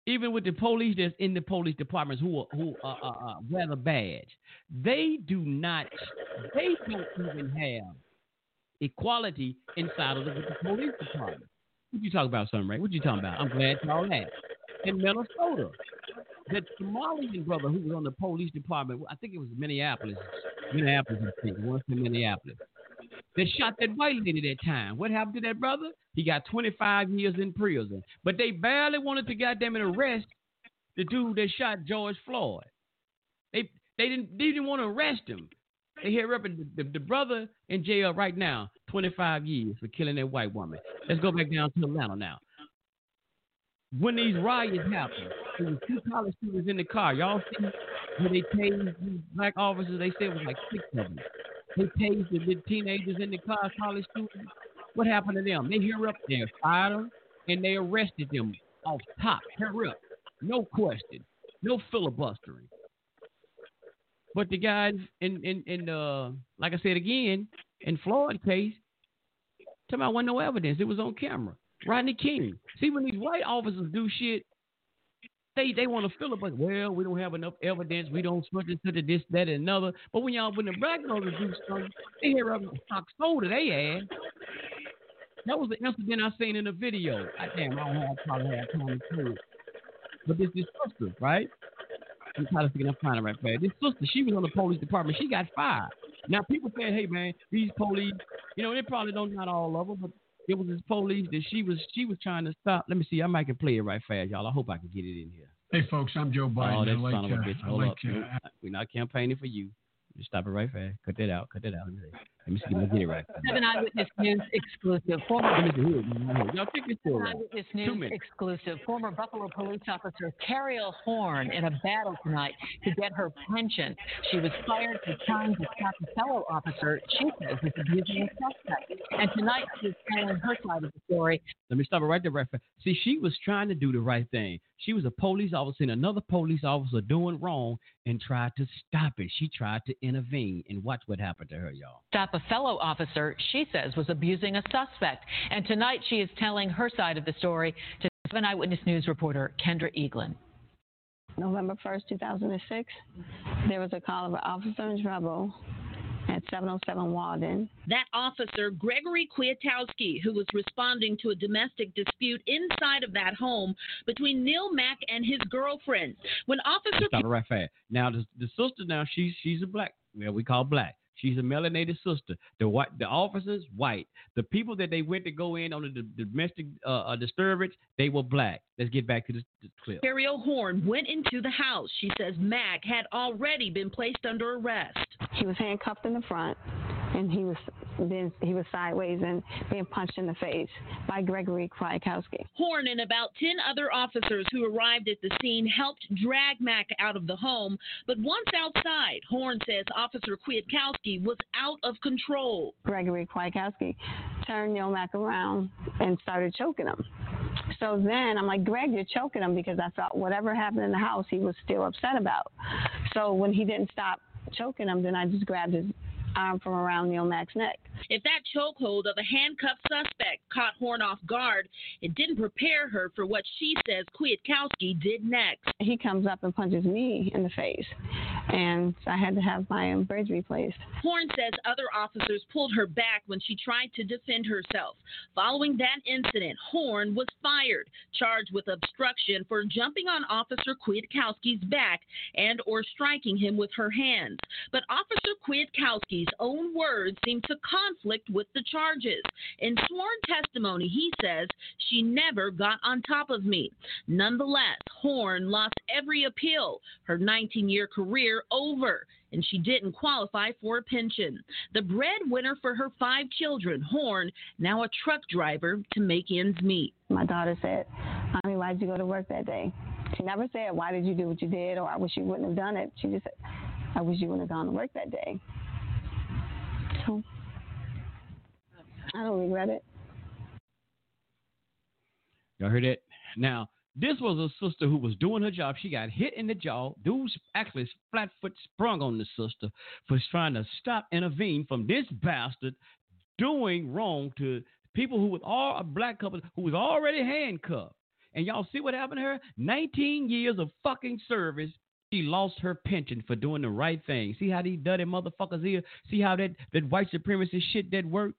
even with the police that's in the police departments who are, who are, wear the badge, they do not, they don't even have equality inside of the, the police department. What you talking about, something, right? What you talking about? I'm glad y'all that. In Minnesota, the Somalian brother who was on the police department, I think it was Minneapolis, Minneapolis, I think, once in Minneapolis. They shot that white lady that time. What happened to that brother? He got 25 years in prison. But they barely wanted to goddamn arrest the dude that shot George Floyd. They they didn't they didn't want to arrest him. They hear up the, the, the brother in jail right now, 25 years for killing that white woman. Let's go back down to Atlanta now. When these riots happened, there was two college students in the car. Y'all see when they tased these black officers? They said it was like six of them. They tased the teenagers in the car, college students. What happened to them? They hear up there, fired them, and they arrested them off top. Hurry up. No question. No filibustering. But the guys in in in uh like I said again, in Floyd case, me I wasn't no evidence. It was on camera. Rodney King. See when these white officers do shit, they they want to fill up like, well, we don't have enough evidence. We don't switch it to the this, that, and another. But when y'all when the black brothers do something, they hear up stock soda they add. That was the incident I seen in the video. I damn, I don't probably have time to tell it. But this this sister, right? I'm trying to figure I'm finding right there. This sister, she was on the police department. She got fired. Now people saying, hey man, these police, you know, they probably don't not all of them, but it was this police that she was she was trying to stop. Let me see. I might can play it right fast, y'all. I hope I can get it in here. Hey, folks, I'm Joe Biden. Oh, that's I like, son of a uh, bitch. Hold like, up. uh, We're not campaigning for you. Just stop it right fast. Cut that out. Cut that out. Let me see. Let me get it right. Seven Eyewitness News exclusive. Former. Y'all take this Seven Eyewitness News exclusive. Former Buffalo police officer Cariol Horne in a battle tonight to get her pension. She was fired for trying to stop a fellow officer she says is abusing a suspect. And tonight she is telling her side of the story. Let me stop it right there, right there. See, she was trying to do the right thing. She was a police officer and another police officer doing wrong and tried to stop it. She tried to intervene, and watch what happened to her, y'all. Stop a fellow officer she says was abusing a suspect. And tonight she is telling her side of the story to Seven Eyewitness News reporter Kendra Eaglin. November 1st, 2006, there was a call of an officer in trouble at 707 Walden. That officer, Gregory Kwiatkowski, who was responding to a domestic dispute inside of that home between Neil Mack and his girlfriend. When Officer Stop right fast. Now the the sister now she's she's a black. Yeah, we call black. She's a melanated sister. The white the officers white. The people that they went to go in on the, the domestic uh, uh, disturbance they were black. Let's get back to this, this clip. Cariol Horne went into the house, she says Mack had already been placed under arrest. He was handcuffed in the front, and he was then he was sideways and being punched in the face by Gregory Kwiatkowski. Horne and about 10 other officers who arrived at the scene helped drag Mack out of the home, but once outside, Horne says Officer Kwiatkowski was out of control. Gregory Kwiatkowski turned Neil Mack around and started choking him. So then I'm like, Greg, you're choking him because I thought whatever happened in the house, he was still upset about. So when he didn't stop choking him, then I just grabbed his arm from around Neil Mack's neck. If that chokehold of a handcuffed suspect caught Horne off guard, it didn't prepare her for what she says Kwiatkowski did next. He comes up and punches me in the face, and I had to have my um, bridge replaced. Horne says other officers pulled her back when she tried to defend herself. Following that incident, Horne was fired, charged with obstruction for jumping on Officer Kwiatkowski's back and or striking him with her hands. But Officer Kwiatkowski's own words seem to conflict with the charges. In sworn testimony, he says she never got on top of me. Nonetheless, Horne lost every appeal, her 19-year career over and she didn't qualify for a pension. The breadwinner for her five children, Horne, now a truck driver to make ends meet. My daughter said, Mommy, why did you go to work that day? She never said, Why did you do what you did? or I wish you wouldn't have done it. She just said, I wish you wouldn't have gone to work that day. So I don't regret it. Y'all heard that? Now, this was a sister who was doing her job. She got hit in the jaw. Dudes actually flat foot sprung on the sister for trying to stop, intervene from this bastard doing wrong to people who was all a black couple who was already handcuffed. And y'all see what happened to her? 19 years of fucking service. She lost her pension for doing the right thing. See how these dirty motherfuckers here? See how that, that white supremacist shit that worked?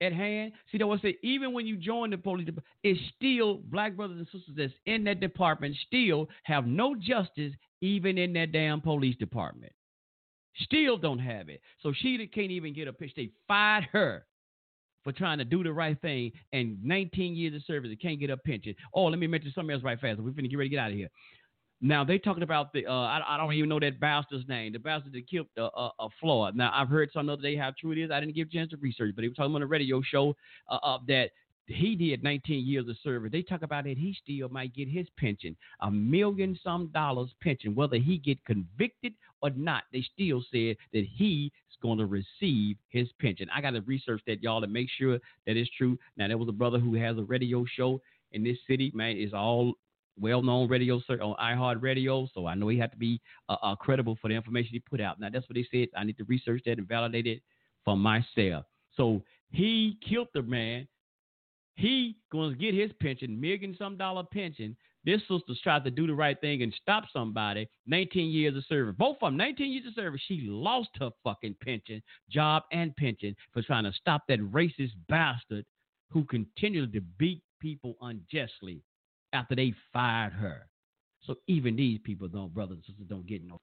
at hand. See, that was say even when you join the police, department, it's still black brothers and sisters that's in that department still have no justice, even in that damn police department. Still don't have it. So she can't even get a pitch. They fired her for trying to do the right thing and 19 years of service. and can't get a pension. Oh, let me mention something else right fast. We're finna get ready to get out of here. Now they talking about the uh, I, I don't even know that bastard's name. The bastard that killed a uh, uh, Floyd. Now I've heard some other day how true it is. I didn't give a chance to research, but he was talking on a radio show uh, that he did 19 years of service. They talk about that he still might get his pension, a million some dollars pension, whether he get convicted or not. They still said that he's going to receive his pension. I got to research that y'all to make sure that it's true. Now there was a brother who has a radio show in this city. Man, it's all well-known radio sir, on iHeart Radio, so I know he had to be uh, uh, credible for the information he put out. Now that's what they said. I need to research that and validate it for myself. So he killed the man. He going to get his pension, million some dollar pension. This sister tried to do the right thing and stop somebody. 19 years of service. Both of them, 19 years of service. She lost her fucking pension, job and pension for trying to stop that racist bastard who continued to beat people unjustly after they fired her. So even these people don't, brothers and sisters, don't get no.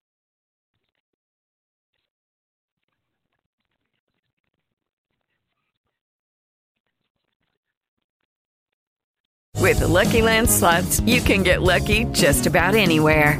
With the Lucky Land slots, you can get lucky just about anywhere.